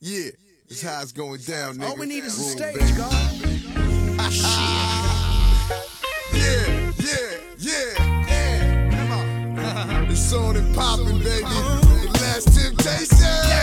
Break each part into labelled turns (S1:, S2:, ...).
S1: Yeah, this how it's going down, nigga.
S2: All we need is a stage. God.
S1: Ah, yeah, yeah, yeah, yeah. Come on. it's on and popping, baby. The. Last Temptation.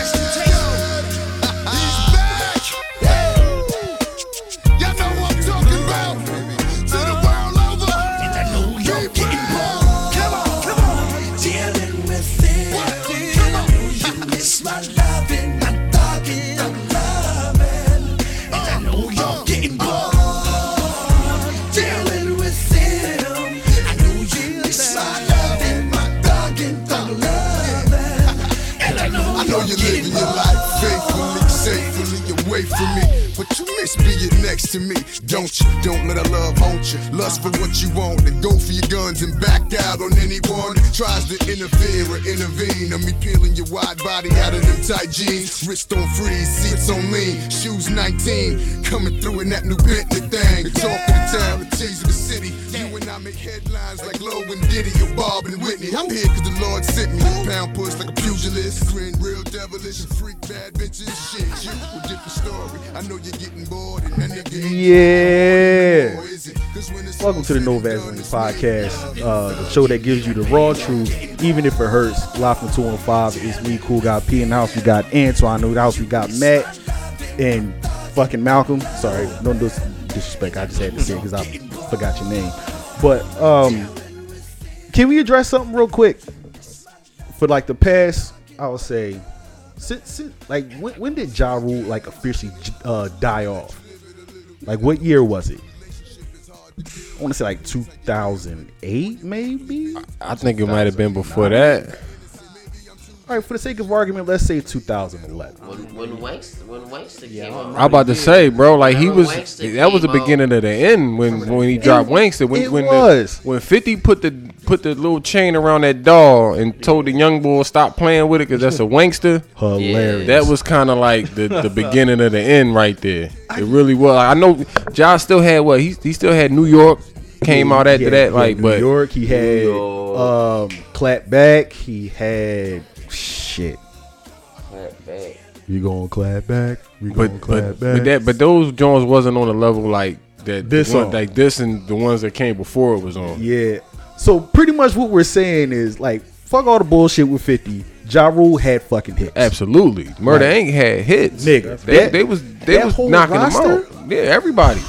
S2: Miss
S1: being next to me, don't you? Don't let our love haunt you. Lust for what you want, then go for your guns and back out on anyone that tries to interfere or intervene. On me peeling your wide body out of them tight jeans. Wrist on freeze, seats on lean, shoes 19. Coming through in that new Bentley thing. The talk of the town, the tease of the city. You and I make headlines like Low and Diddy or Bob and Whitney. I'm here cause the Lord sent me. Pound push like a pugilist. Grin real devilish and freak bad bitches. Shit, you a different story. I know you're getting bored
S3: Yeah. Welcome to the No
S1: and
S3: Podcast, uh, the show that gives you the raw truth, even if it hurts. Live from 215. It's me, Cool Guy P in the house. We got Antoine in the house. We got Matt and fucking Malcolm. Sorry, no dis- disrespect. I just had to say it because I forgot your name. But um, can we address something real quick? For like the past, I would say, since, since like when, when did Ja Rule like officially uh, die off? Like what year was it? I want to say like 2008, maybe.
S4: I think it might have been before that.
S3: All right, for the sake of argument, let's say 2011.
S5: When when Wanksta when Wanksta came out,
S4: I'm about to say, bro, like he
S5: Remember
S4: was.
S5: Wanksta
S4: That was the
S5: came out?
S4: beginning of the end when when he dropped Wanksta. When
S3: it
S4: when
S3: was.
S4: The, when Fifty put the put the little chain around that doll and told the young boy stop playing with it because that's a Wanksta.
S3: Hilarious.
S4: That was kind of like the, the beginning of the end right there. It really was. I know Josh still had what he he still had New York came out after
S3: had-
S4: that.
S3: he had
S4: Like,
S3: New
S4: but
S3: York, he had
S5: York.
S3: um, clap back. He had shit.
S5: Clap back.
S3: You gonna clap back? We
S4: but
S3: gonna clap
S4: but,
S3: back?
S4: but that but those Jones wasn't on the level like that.
S3: This
S4: one, like this and the ones that came before it was on.
S3: yeah. So pretty much what we're saying is like, fuck all the bullshit with 50. Ja Rule had fucking hits.
S4: Absolutely, Murder
S3: Like,
S4: Inc. had hits.
S3: nigga,
S4: they,
S3: that-
S4: they was they was knocking
S3: roster?
S4: them out. Yeah, everybody.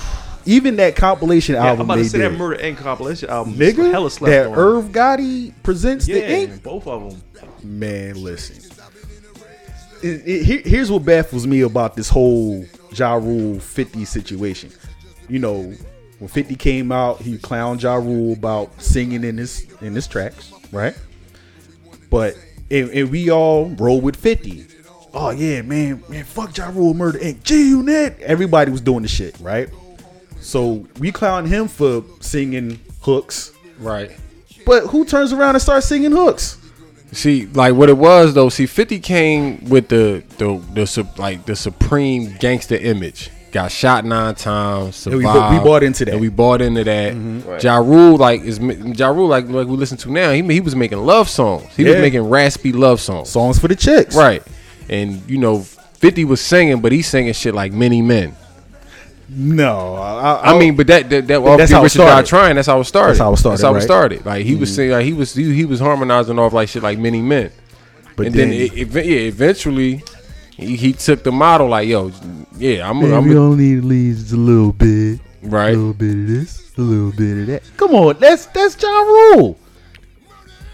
S3: Even that compilation
S6: Yeah, I'm
S3: album
S6: about
S3: they
S6: to say
S3: did.
S6: that Murder Inc. compilation album.
S3: Nigga,
S6: hella slept
S3: that
S6: on.
S3: Irv Gotti presents
S6: yeah,
S3: the Inc.
S6: both of them.
S3: Man, listen. It- it- here's what baffles me about this whole Ja Rule 50 situation. You know, when 50 came out, he clowned Ja Rule about singing in his in his tracks, right? But and, and we all roll with 50. Oh yeah, man, man, fuck Ja Rule, Murder Inc. G Unit. Everybody was doing the shit, right? So we clown him for singing hooks.
S4: Right.
S3: But who turns around and starts singing hooks?
S4: See, like what it was though. See, Fifty came with the the the like the supreme gangster image. Got shot nine times.
S3: And we
S4: Survived,
S3: bought- we bought into that.
S4: And we bought into that.
S5: Right.
S4: Ja Rule, like is ma- Ja Rule, like like we listen to now. He he was making love songs. He was making raspy love songs.
S3: Songs for the chicks.
S4: Right. And you know, Fifty was singing, but he's singing shit like many men.
S3: No, I,
S4: I mean, but that that, that
S3: That's how it
S4: Rich or Die
S3: started.
S4: Trying. That's how it started.
S3: That's how it started,
S4: That's how it started. Like he was mm-hmm. saying, like he was he, he was harmonizing off like shit like many men.
S3: but
S4: and then, it, it, yeah, eventually he, he took the model like, yo, yeah, I'm, I'm
S3: we only need at least a little bit,
S4: right?
S3: a little bit of this, a little bit of that. Come on, that's that's Ja Rule.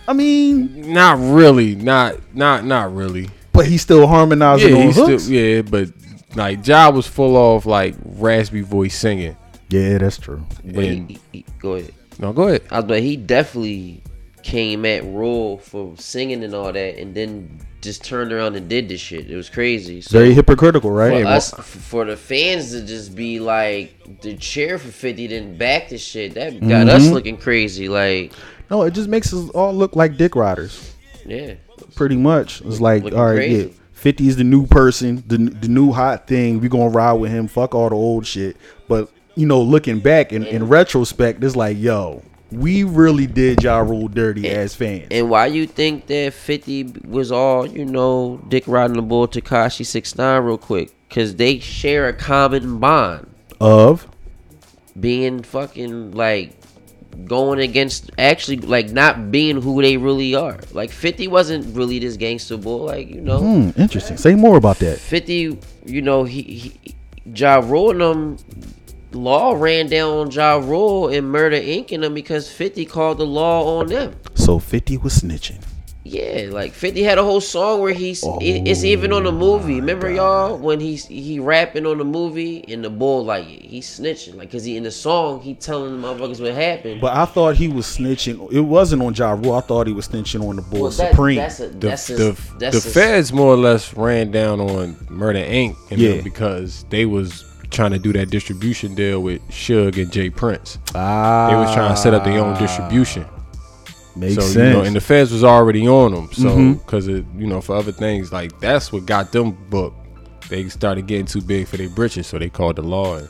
S3: I mean,
S4: Not really, not not not really.
S3: but he's still harmonizing
S4: Yeah,
S3: on hooks.
S4: still yeah, but like Ja was full of like raspy voice singing.
S3: yeah, that's true.
S5: But he,
S4: And
S5: he, he- go ahead.
S4: no, go ahead.
S5: I but he definitely came at Rule for singing and all that, and then just turned around and did this shit. It was crazy. So
S3: Very hypocritical, right?
S5: for us, for the fans to just be like the chair for Fifty, then back the shit. That got us
S3: Mm-hmm.
S5: looking crazy. Like,
S3: No, it just makes us all look like dick riders.
S5: yeah,
S3: Pretty much, it's like,
S5: Looking
S3: all right,
S5: crazy.
S3: yeah, Fifty is the new person, the the new hot thing. We gonna ride with him. Fuck all the old shit. But you know, looking back in, in retrospect, it's like, yo, we really did Ja Rule dirty as fans.
S5: And why you think that 50 was all, you know, Dick riding the bull Tekashi 69 real quick? Because they share a common bond.
S3: of
S5: Being fucking, like, going against, actually, like, not being who they really are. Like, 50 wasn't really this gangster bull. Like, you know,
S3: hmm, interesting. Say more about that.
S5: 50, you know, he, he Ja Rule and them, law ran down on Ja Rule and Murder Inc. and them because 50 called the law on them.
S3: So 50 was snitching.
S5: Yeah, like Fifty had a whole song where he's it- it's even on the movie. Remember y'all when he's he rapping on the movie and the bull like he's snitching like cause he in the song he telling the motherfuckers what happened.
S3: But I thought he was snitching. It wasn't on Ja Rule. I thought he was snitching on the Bull
S5: Well, that-
S3: Supreme.
S5: That's a,
S4: The,
S5: a,
S4: the,
S5: that's
S4: the
S5: a-
S4: feds more or less ran down on Murder Inc. And
S3: Yeah.
S4: because they was trying to do that distribution deal with Suge and J. Prince.
S3: ah,
S4: They was trying to set up their own distribution.
S3: Makes
S4: so
S3: sense.
S4: you know, and the feds was already on them. So
S3: mm-hmm.
S4: because you know, for other things like that's what got them booked. They started getting too big for their britches, so they called the law. And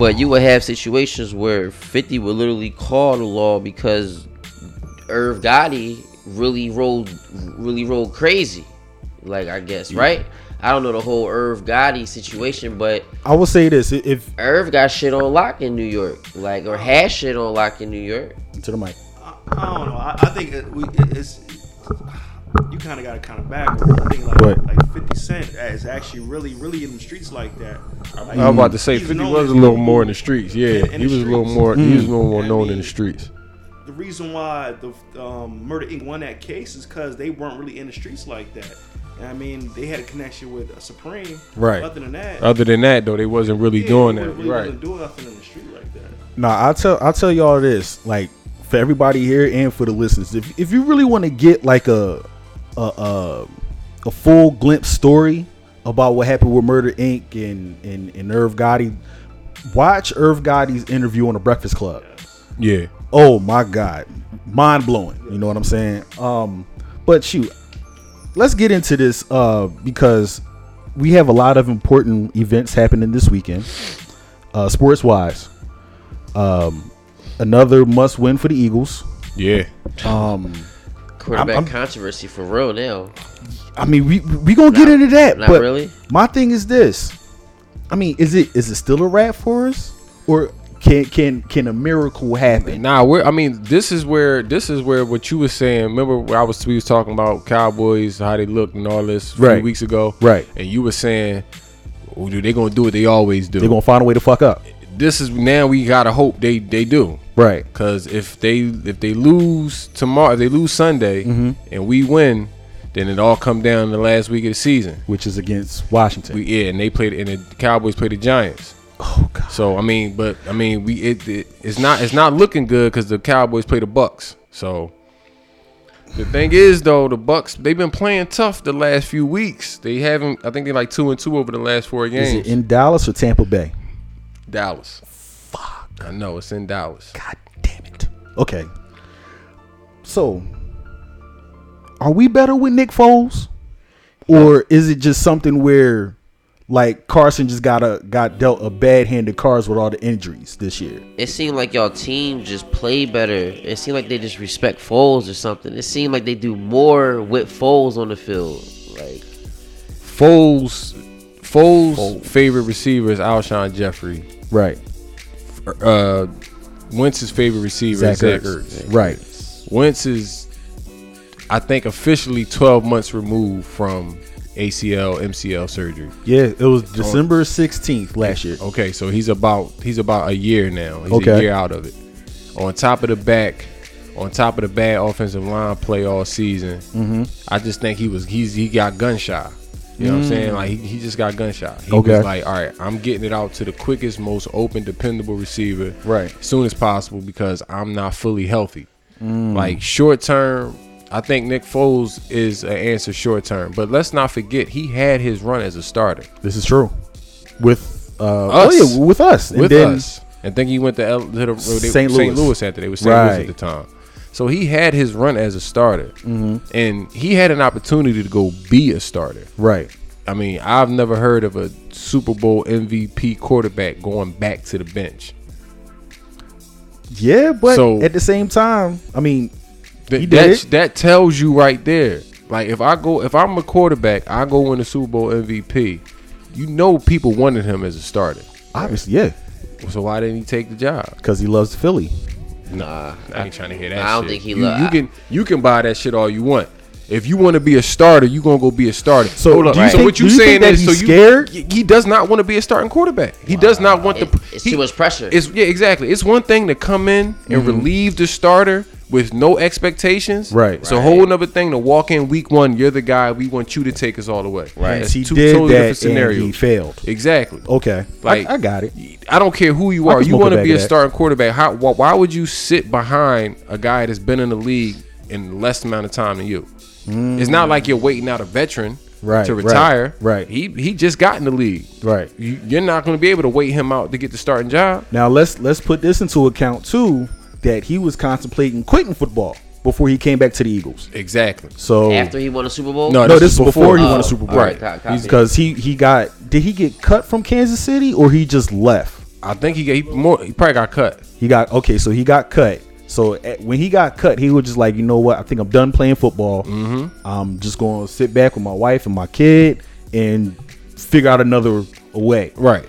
S5: But you would have situations where Fifty would literally call the law because Irv Gotti really rolled really rolled crazy. Like I guess right. I don't know the whole Irv Gotti situation, but
S3: I will say this: if
S5: Irv got shit on lock in New York, like or had shit on lock in New York.
S3: to the mic,
S6: I, I don't know. I, I think it, we, it, it's you kind of got to kind of back. I think like
S3: What?
S6: like Fifty Cent is actually really really in the streets like that. Like,
S4: I was about to say, Fifty was a little more in the streets. Yeah,
S6: in- in
S4: he
S6: the
S4: was a little
S6: streets.
S4: more. He was a little more
S6: I
S4: known in
S6: mean,
S4: the streets.
S6: The reason why the um, Murder Inc. won that case is because they weren't really in the streets like that. And I mean, they had a connection with uh, Supreme.
S3: Right.
S6: Other than that,
S4: Other than that, though, they wasn't really
S6: yeah,
S4: doing
S6: they
S4: that.
S6: Really
S4: right.
S6: wasn't doing nothing in the street like that.
S3: Nah, I'll tell I'll tell y'all this. Like for everybody here and for the listeners, if if you really want to get like a a a, a full glimpse story about what happened with Murder Inc. and and, and Irv Gotti, watch Irv Gotti's interview on the Breakfast Club.
S4: Yeah.
S3: Oh my god, mind blowing. You know what I'm saying? Um, but shoot, let's get into this uh because we have a lot of important events happening this weekend, uh, sports wise. Um, another must win for the Eagles.
S4: Yeah.
S3: Um,
S5: Quarterback
S3: I'm-
S5: controversy for real now.
S3: I mean, we we gonna get into that,
S5: not
S3: but
S5: really?
S3: my thing is this. I mean, is it is it still a wrap for us, or can can can a miracle happen?
S4: Nah, we're. I mean, this is where this is where what you was saying. Remember, where I was we was talking about Cowboys, how they looked, and all this a few
S3: Right.
S4: weeks ago.
S3: Right.
S4: And you were saying, oh, dude, they gonna do what they always do.
S3: They're gonna find a way to fuck up,
S4: this is now we gotta hope they they do.
S3: right?
S4: Cause if they if they lose tomorrow, if they lose Sunday,
S3: Mm-hmm.
S4: and we win, then it all come down to the last week of the season.
S3: Which is against Washington.
S4: We yeah, and they played and the Cowboys play the Giants.
S3: oh god.
S4: So I mean, but I mean, we it, it it's not it's not looking good because the Cowboys play the Bucs. So the thing is, though, the Bucs they've been playing tough the last few weeks. They haven't. I think they're like two and two over the last four
S3: Is
S4: games.
S3: it in Dallas or Tampa Bay?
S4: Dallas. Fuck. I know it's in Dallas.
S3: God damn it. Okay. So, are we better with Nick Foles, or is it just something where, like Carson just got a got dealt a bad hand of cards with all the injuries this year?
S5: It seemed like y'all team just play better. It seemed like they just respect Foles or something. It seemed like they do more with Foles on the field. Like
S4: Foles. Foles' favorite receiver is Alshon Jeffery.
S3: Right.
S4: Uh, Wentz's favorite receiver
S3: Zach
S4: is Zach
S3: Ertz.
S4: Ertz.
S3: Right.
S4: Wentz is, I think, officially 12 months removed from ACL MCL surgery.
S3: Yeah, it was December sixteenth last year.
S4: Okay, so he's about he's about a year now. He's
S3: Okay.
S4: a year out of it. On top of the back, on top of the bad offensive line play all season,
S3: Mm-hmm.
S4: I just think he was he's he got gun shy. You know what I'm saying? Like he, he just got gun shot. He
S3: Mm. Okay.
S4: was like, all right, I'm getting it out to the quickest, most open, dependable receiver,
S3: Right.
S4: as soon as possible because I'm not fully healthy.
S3: Mm.
S4: Like short term, I think Nick Foles is an answer short term. But let's not forget he had his run as a starter
S3: This is true. With uh,
S4: Us.
S3: oh yeah, with us, And
S4: with
S3: then-
S4: us. And think he went to, L, to the,
S3: St.
S4: St.
S3: Louis.
S4: Louis. after they were St. Louis at the time. So he had his run as a starter,
S3: Mm-hmm.
S4: and he had an opportunity to go be a starter.
S3: Right.
S4: I mean, I've never heard of a Super Bowl MVP quarterback going back to the bench.
S3: Yeah, but
S4: So-
S3: at the same time, I mean,
S4: Th- that, that tells you right there. Like if I go, if I'm a quarterback, I go win the Super Bowl MVP. You know, people wanted him as a starter.
S3: obviously, yeah,
S4: So why didn't he take the job?
S3: because he loves Philly.
S5: Nah,
S4: I ain't trying to hear that.
S5: I don't
S4: shit.
S5: think he
S4: You,
S5: lo-
S4: you can you can buy that shit all you want. If you want to be a starter, you gonna go be a starter.
S3: So,
S4: Hold up.
S3: do you
S4: So what you
S3: do you
S4: saying
S3: think that
S4: is, so
S3: he's
S4: you
S3: scared?
S4: He, he does not want to be a starting quarterback. He does not want
S5: It-
S4: the.
S5: it's
S4: he-
S5: too much pressure.
S4: It's yeah, exactly. It's one thing to come in and
S3: Mm-hmm.
S4: relieve the starter with no expectations.
S3: Right.
S4: It's a whole other thing to walk in week one. You're the guy. We want you to take us all the way.
S5: Right.
S4: That's
S3: he
S4: two
S3: did
S4: totally different
S3: that and he failed.
S4: Exactly.
S3: Okay,
S4: Like
S3: I, I got it.
S4: I don't care who you
S3: I
S4: are. You want to be a
S3: that.
S4: starting quarterback. How? Why, why would you sit behind a guy that's been in the league in less amount of time than you? It's not like you're waiting out a veteran
S3: Right,
S4: to
S3: right,
S4: retire.
S3: right.
S4: He he just got in the league.
S3: Right.
S4: You, you're not going to be able to wait him out to get the starting job.
S3: Now let's let's put this into account too that he was contemplating quitting football before he came back to the Eagles.
S4: Exactly.
S3: So
S5: After he won a Super Bowl.
S4: No,
S3: no,
S4: this
S3: this
S4: is
S3: is before,
S4: before.
S3: he
S5: Oh,
S3: won a Super Bowl.
S5: Right,
S3: because he he got did he get cut from Kansas City or he just left?
S4: I think he got he more. He probably got cut.
S3: He got okay, so he got cut. So at, when he got cut, he was just like, you know what? I think I'm done playing football. Mm-hmm. I'm just going to sit back with my wife and my kid and figure out another way.
S4: Right.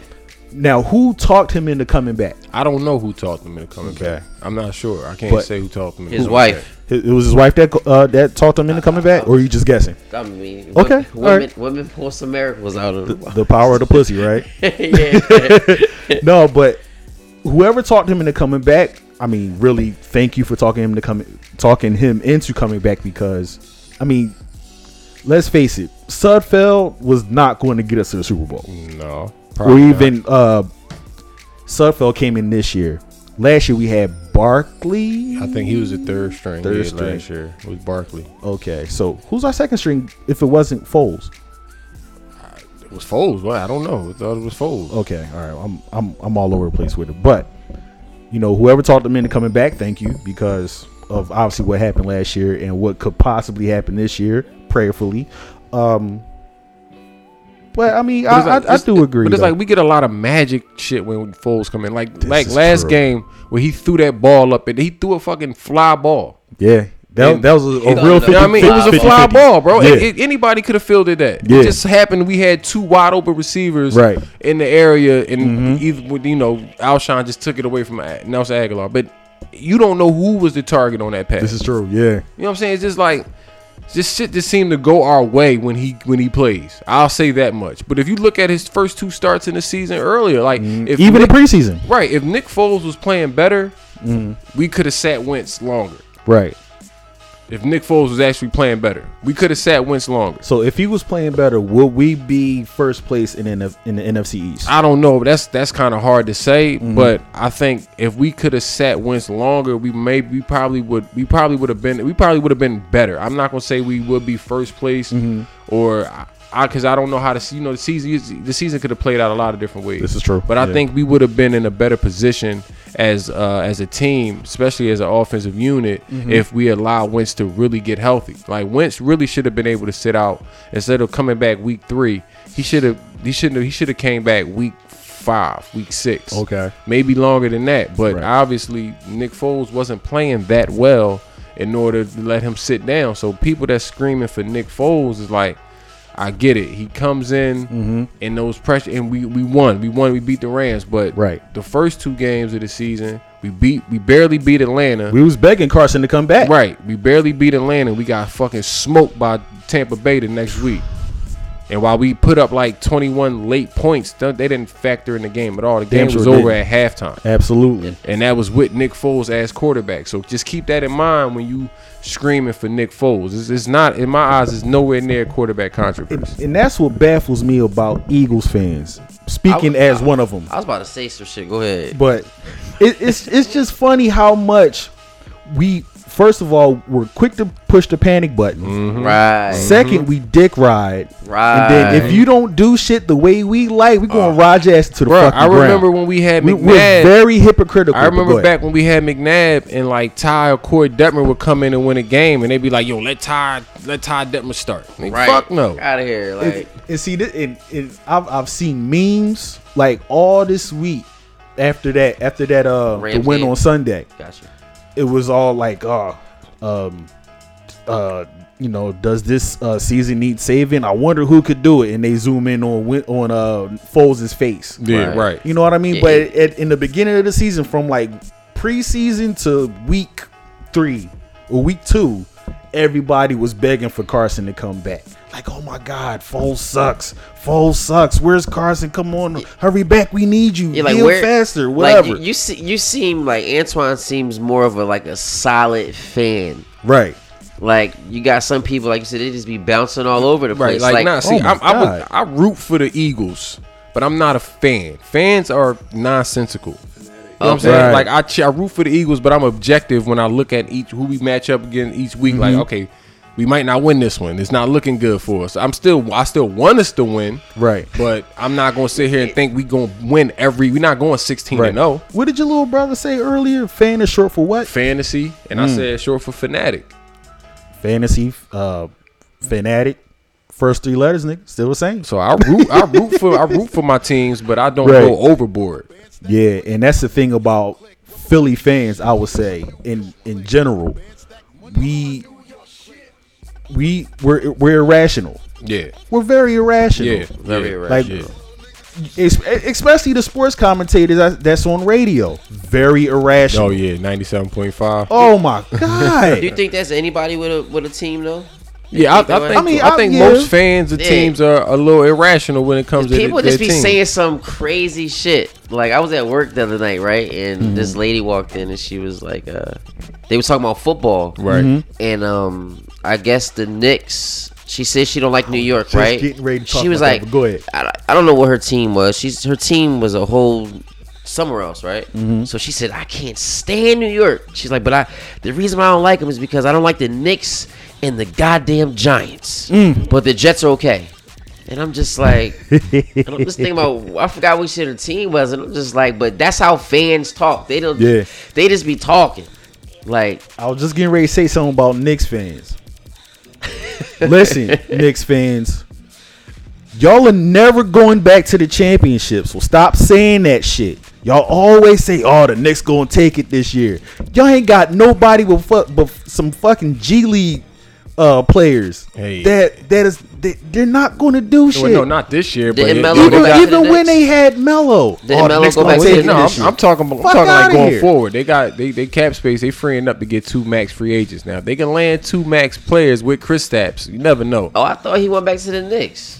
S3: Now, who talked him into coming back?
S4: I don't know who talked him into coming
S3: Okay.
S4: back. I'm not sure. I can't
S3: But
S4: say who talked him. into
S5: His
S4: coming
S5: wife.
S4: back.
S3: It, it was his wife that uh, that talked him into coming back, or are you just guessing?
S5: I mean,
S3: Okay,
S5: Women,
S3: all
S5: women,
S3: right.
S5: women pull some miracles out of them.
S3: The power of the pussy, right?
S5: yeah.
S3: no, but whoever talked him into coming back, I mean, really, thank you for talking him to come, talking him into coming back because, I mean, let's face it, Sudfeld was not going to get us to the Super Bowl,
S4: No.
S3: Or
S4: probably not.
S3: even uh, Sudfeld came in this year. Last year we had Barkley.
S4: I think he was the third string.
S3: Third
S4: yeah,
S3: string.
S4: last year. It was Barkley.
S3: Okay, so who's our second string if it wasn't Foles?
S4: It was Foles. Well, I don't know. I thought it was Foles.
S3: Okay, all right. I'm I'm I'm all over the place with it, but you know, whoever talked them into coming back, thank you because of obviously what happened last year and what could possibly happen this year, prayerfully. Um, but I mean,
S4: But
S3: I,
S4: like-
S3: I, I do agree.
S4: But it's
S3: though.
S4: like we get a lot of magic shit when Foles come in. Like like last
S3: true.
S4: game where he threw that ball up and he threw a fucking fly ball.
S3: yeah, that,
S4: and-
S3: that was a, a real.
S5: you
S3: 50,
S4: You know what I mean? It was a fly
S3: 50.
S4: ball, bro.
S3: Yeah.
S4: It- it- anybody could have fielded that.
S3: Yeah.
S4: It just happened we had two wide open receivers
S3: Right. Mm-hmm.
S4: in the area, and either with you know Alshon just took it away from A- Nelson Agholor, but you don't know who was the target on that pass.
S3: this is true. Yeah,
S4: You know what I'm saying? It's just like just shit just seemed to go our way when he when he plays. I'll say that much. But if you look at his first two starts in the season earlier, like
S3: Mm-hmm. even
S4: Nick,
S3: the preseason.
S4: right, if Nick Foles was playing better,
S3: Mm-hmm.
S4: we could have sat Wentz longer.
S3: Right.
S4: If Nick Foles was actually playing better, we could have sat Wentz longer.
S3: So if he was playing better, would we be first place in NF, in the NFC East?
S4: I don't know. That's that's kind of hard to say,
S3: Mm-hmm.
S4: but I think if we could have sat Wentz longer, we maybe we probably would we probably would have been we probably would have been better. I'm not gonna say we would be first place
S3: Mm-hmm.
S4: or I because I, don't know how to see. You know, the season the season could have played out a lot of different ways.
S3: This is true.
S4: but I
S3: Yeah.
S4: think we would have been in a better position as uh, as a team, especially as an offensive unit,
S3: Mm-hmm.
S4: if we allow Wentz to really get healthy. Like Wentz really should have been able to sit out instead of coming back week three. He should have. He shouldn't. have He should have came back week five, week six.
S3: Okay.
S4: maybe longer than that. But
S3: Right.
S4: obviously, Nick Foles wasn't playing that well in order to let him sit down. So people that's screaming for Nick Foles is like. I get it. He comes in
S3: Mm-hmm.
S4: in those pressure, and we we won. We won. We beat the Rams, but
S3: Right.
S4: the first two games of the season, we beat. We barely beat Atlanta.
S3: We was begging Carson to come back.
S4: Right. We barely beat Atlanta. We got fucking smoked by Tampa Bay the next week. And while we put up like 21 late points, they didn't factor in the game at all. The
S3: Damn
S4: game was
S3: sure
S4: over
S3: didn't.
S4: at halftime.
S3: Absolutely.
S4: And that was with Nick Foles as quarterback. So just keep that in mind when you screaming for Nick Foles. It's, it's not, in my eyes, it's nowhere near quarterback controversy.
S3: And that's what baffles me about Eagles fans. Speaking
S5: I-
S3: as
S5: I-
S3: one of them.
S5: I was about to say some shit. Go ahead.
S3: But it, it's it's just funny how much we first of all we're quick to push the panic button. Mm-hmm.
S5: Right.
S3: 2nd mm-hmm. we dick ride.
S5: Right.
S3: And then if you don't do shit the way we like, we gonna uh, ride your ass to the
S4: Bro,
S3: fucking
S4: I
S3: ground.
S4: remember when we had
S3: we,
S4: McNabb.
S3: we're very hypocritical.
S4: I remember back when we had McNabb and like Ty or Koy Detmer would come in and win a game, and they'd be like, "Yo, let Ty, let Ty Detmer start." Like,
S5: right.
S4: Fuck no.
S5: Out of here. Like.
S3: and, and see this, and, and I've, I've seen memes like all this week after that after that uh the win
S5: game.
S3: on Sunday,
S5: Gotcha.
S3: It was all like, oh, um, uh, you know, does this uh, season need saving? I wonder who could do it. And they zoom in on Win- on uh Foles' face.
S4: Yeah,
S5: Right.
S4: right.
S3: You know what I mean?
S5: Yeah.
S3: But at, in the beginning of the season, from like preseason to week three or week two, everybody was begging for Carson to come back. Like, oh my God, Foles sucks. Foles sucks. Where's Carson? Come on, hurry back. We need you.
S5: Yeah, like
S3: Heal
S5: where
S3: faster.
S5: Like
S3: Whatever.
S5: you, you see, you seem like Antoine seems more of a like a solid fan.
S3: right.
S5: Like you got some people, like you said, they just be bouncing all over the
S4: Right,
S5: place.
S4: like, nah. See,
S3: oh my
S4: I'm, I would,
S3: God.
S4: I root for the Eagles, but I'm not a fan. Fans are nonsensical. You know what I'm
S5: Okay.
S4: saying?
S3: Right.
S4: Like I, ch- I root for the Eagles, but I'm objective when I look at each who we match up against each week. Like, okay, we might not win this one. It's not looking good for us. I'm still, I still want us to win,
S3: Right.
S4: but I'm not gonna sit here and think we gonna win every. We're not going 16
S3: Right.
S4: to 0.
S3: What did your little brother say earlier? Fan is short for what?
S4: Fantasy, and I said short for fanatic.
S3: Fantasy, uh, fanatic. First three letters, nigga, still the same.
S4: So I root, I root for, I root for my teams, but I don't
S3: Right.
S4: go overboard.
S3: Yeah, and that's the thing about Philly fans. I would say, in in general, we we we're we're irrational.
S4: Yeah,
S3: We're very irrational.
S4: yeah,
S5: Very
S4: yeah,
S5: irrational.
S4: yeah.
S3: Es- especially the sports commentators that's on radio. Very irrational.
S4: Oh yeah, ninety-seven point five.
S3: Oh my god.
S5: Do you think that's anybody with a with a team though?
S4: Yeah, I, I
S5: think that
S4: think
S5: way?
S4: I,
S3: I
S4: think
S3: I- yeah.
S4: most fans of
S5: Yeah.
S4: teams are a little irrational when it comes to
S5: People
S4: their
S5: just be
S4: team.
S5: saying some crazy shit. Like I was at work the other night, right? And
S3: Mm-hmm.
S5: this lady walked in and she was like, uh, they was talking about football,
S4: right.
S3: Mm-hmm.
S5: And um, I guess the Knicks. She said she don't like New York,
S3: Just
S5: right?
S3: getting ready to talk
S5: she was like,
S3: that, go ahead.
S5: I, I don't know what her team was. She's her team was a whole somewhere else, right?
S3: Mm-hmm.
S5: So she said, I can't stand New York. She's like, but I the reason why I don't like them is because I don't like the Knicks and the goddamn Giants,
S3: Mm.
S5: but the Jets are okay. And I'm just like, and I'm just thinking about, I forgot which her team was, and I'm just like, but that's how fans talk. They don't,
S3: Yeah.
S5: they just be talking. Like,
S3: I was just getting ready to say something about Knicks fans. Listen, Knicks fans, y'all are never going back to the championship. So stop saying that shit. Y'all always say, "Oh, the Knicks gonna take it this year." Y'all ain't got nobody with fuck, but some fucking G League uh, players
S4: Hey.
S3: that that is they, they're not gonna do shit.
S4: Well, no, not this year, but
S5: Didn't
S4: it-
S5: Melo
S3: even
S5: back
S3: even
S5: the
S3: when
S5: Knicks?
S3: they had Melo,
S5: Didn't
S3: the
S5: Melo go
S3: gonna
S5: back to the
S4: no, I'm. I'm talking. I'm
S3: Fuck
S4: talking like going
S3: here.
S4: forward. They got they they cap space. They freeing up to get two max free agents now. They can land two max players with Kristaps. You never know.
S5: oh, I thought he went back to the Knicks.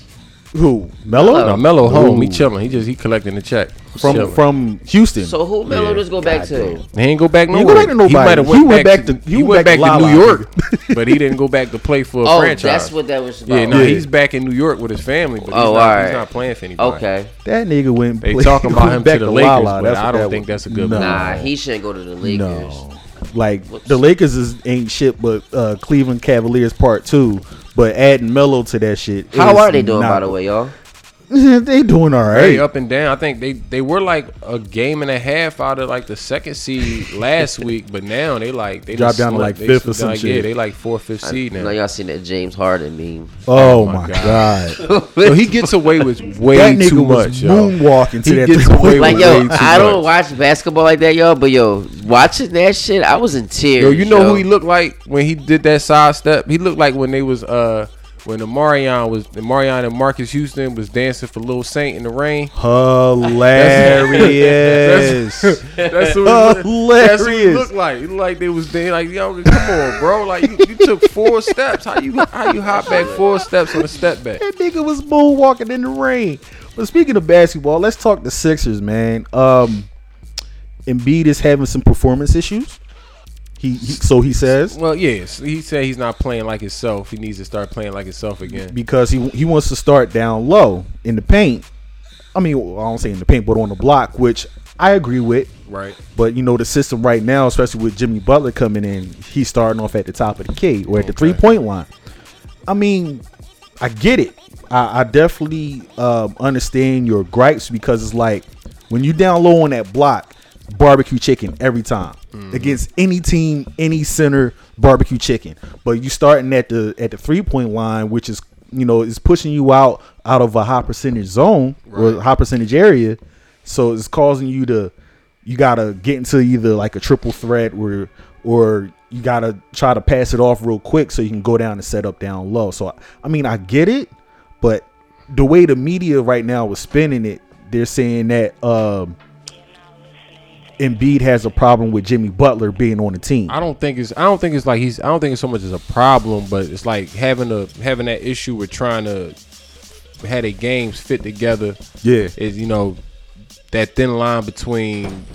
S3: Who Melo
S5: Melo.
S4: No, Melo home. He chilling. He just he collecting the check
S3: from
S4: Chilling.
S3: from Houston.
S5: So who Melo
S4: Yeah.
S5: just go back to?
S4: He ain't go back
S3: He
S4: nowhere.
S3: go back to nobody.
S4: might have
S3: He went back to-
S4: he,
S3: he
S4: went back,
S3: back to
S4: to New York, but he didn't go back to play for a
S5: Oh,
S4: franchise.
S5: that's what that was about.
S4: Yeah, no,
S3: Yeah.
S4: he's back in New York with his family, but he's,
S5: Oh,
S4: not,
S5: alright.
S4: he's not playing for anybody.
S5: Okay.
S3: That nigga went.
S4: They
S3: play-
S4: talking about him
S3: back
S4: to the
S3: Lala.
S4: Lakers, but I don't
S3: that
S4: think that's a good
S3: no.
S4: move.
S5: Nah, he shouldn't go to the Lakers.
S3: Like the Lakers is ain't shit, but uh, Cleveland Cavaliers part two. But adding Melo to that shit.
S5: How are they doing,
S3: not-
S5: by the way, y'all?
S3: they doing all right.
S4: Hey, up and down. I think they they were like a game and a half out of like the second seed last week, but now they like they
S3: Dropped down to,
S4: slipped.
S3: like,
S4: They
S3: fifth or
S4: slipped
S3: some
S4: down-
S3: shit.
S4: Yeah, they like fourth, fifth seed
S5: I know
S4: now.
S5: y'all seen that James Harden meme.
S3: oh,
S4: Oh
S3: my
S4: my
S3: god,
S4: So he gets away with way
S3: that nigga
S4: too
S3: was
S4: much. yo.
S3: moonwalking to
S4: He
S3: that
S4: gets
S3: three
S4: away
S3: point
S4: with
S5: Like
S4: way
S5: yo,
S4: too
S5: I don't
S4: much.
S5: watch basketball like that, yo. But yo, watching that shit, I was in tears.
S4: Yo, you know
S5: yo.
S4: who he looked like when he did that side step? He looked like when they was uh when the Marion was the Marion and Marques Houston was dancing for Little Saint in the rain.
S3: hilarious.
S4: That's what, look, that's what
S3: Hilarious.
S4: looked like. He looked like they was there. Like yo, come on, bro. Like you, you took four steps. How you how you hop back four steps on a step back?
S3: That nigga was moonwalking in the rain. But speaking of basketball, let's talk the Sixers, man. Um, Embiid is having some performance issues. He, he so he says
S4: Well, yes, he said he's not playing like himself. He needs to start playing like himself again.
S3: because he he wants to start down low in the paint. I mean, I don't say in the paint, but on the block, which I agree with.
S4: Right.
S3: But you know the system right now, especially with Jimmy Butler coming in, he's starting off at the top of the key or at the three point line. I mean, I get it. I, I definitely um, understand your gripes because it's like when you down low on that block, barbecue chicken every time against any team, any center, barbecue chicken. But you starting at the at the three point line, which is you know is pushing you out out of a high percentage zone or high percentage area, so it's causing you to you gotta get into either like a triple threat or or you gotta try to pass it off real quick so you can go down and set up down low. So I mean I get it, but the way the media right now is spinning it, they're saying that um Embiid has a problem with Jimmy Butler being on the team.
S4: I don't think it's I don't think it's like he's I don't think it's so much as a problem, but it's like having a having that issue with trying to have their games fit together.
S3: Yeah.
S4: Is you know that thin line between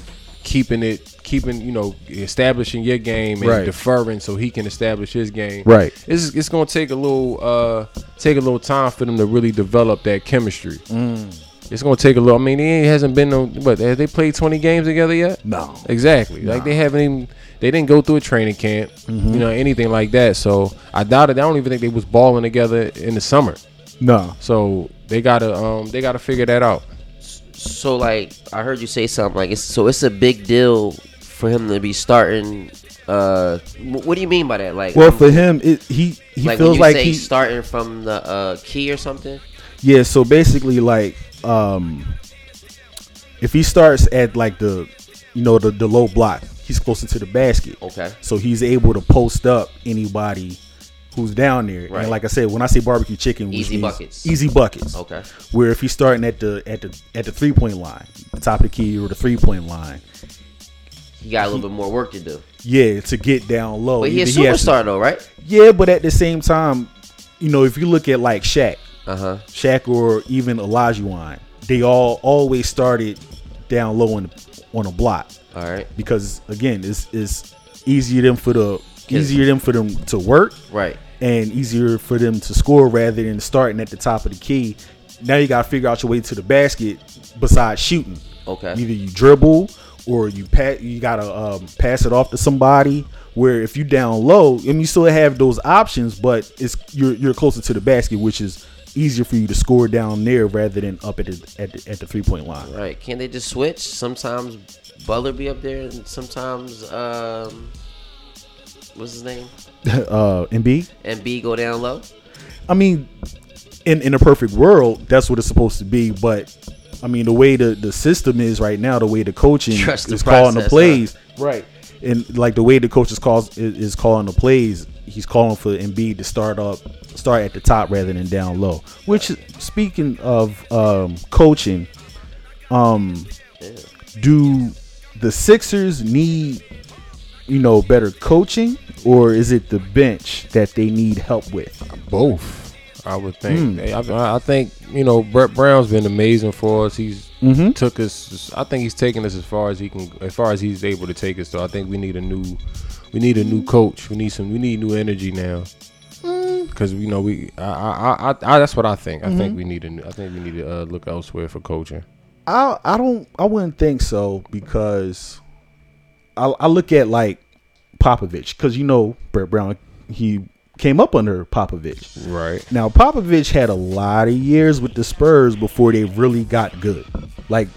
S4: keeping it keeping you know establishing your game and
S3: Right.
S4: deferring so he can establish his game.
S3: Right.
S4: It's it's gonna take a little uh take a little time for them to really develop that chemistry.
S3: Mm.
S4: It's gonna take a little. I mean, he hasn't been no. But have they played twenty games together yet?
S3: No.
S4: Exactly. Like they haven't even. They didn't go through a training camp.
S3: Mm-hmm.
S4: You know anything like that. So I doubt it. I don't even think they was balling together in the summer.
S3: No.
S4: So they gotta um they gotta figure that out.
S5: So like I heard you say something like it's so it's a big deal for him to be starting. Uh, what do you mean by that? Like,
S3: Well, for him, it, he he
S5: like when
S3: feels
S5: you
S3: like
S5: say
S3: he
S5: starting from the uh, key or something.
S3: Yeah, so basically, like, um, if he starts at like the, you know, the the low block, he's closer to the basket.
S5: Okay.
S3: So he's able to post up anybody who's down there.
S5: Right.
S3: And like I said, when I say barbecue chicken,
S5: Easy buckets.
S3: easy buckets.
S5: Okay.
S3: Where if he's starting at the at the at the three point line, the top of the key or the three point line,
S5: He got a little bit more work to do.
S3: yeah, to get down low.
S5: But he's a
S3: Either he to-
S5: superstar though, right?
S3: yeah, but at the same time, you know, if you look at like Shaq,
S5: Uh huh.
S3: Shaq or even Olajuwon, they all always started down low on the, on a block
S5: All right.
S3: because again, it's it's easier them for the easier them for them to work
S5: Right.
S3: and easier for them to score rather than starting at the top of the key. Now you gotta figure out your way to the basket besides shooting.
S5: Okay.
S3: Either you dribble or you pat you gotta um, pass it off to somebody. Where if you down low, I mean you still have those options, but it's you're you're closer to the basket, which is easier for you to score down there rather than up at the at the, at the three point line.
S5: Right. Can't they just switch? Sometimes Butler be up there, and sometimes um, what's his name?
S3: uh, Embiid.
S5: And B go down low.
S3: I mean, in in a perfect world, that's what it's supposed to be. But I mean, the way the the system is right now, the way the coaching
S5: Trust the
S3: is calling the
S5: process,
S3: plays, right? And like the way the coach is calls is, is calling the plays, he's calling for Embiid to start up, start at the top rather than down low. Which, speaking of um, coaching, um, do the Sixers need you know better coaching, or is it the bench that they need help with?
S4: Both, I would think. Hey, I, I think you know Brett Brown's been amazing for us. He's
S3: Mm-hmm.
S4: took us. I think he's taken us as far as he can, as far as he's able to take us. So I think we need a new, we need a new coach. We need some. We need new energy now. Because you know we, I, I, I, I, that's what I think. I
S3: Mm-hmm.
S4: think we need a, new- I think we need to uh, look elsewhere for coaching.
S3: I I don't I wouldn't think so because I I look at like Popovich because you know Brett Brown he came up under Popovich.
S4: Right.
S3: Now Popovich had a lot of years with the Spurs before they really got good. Like,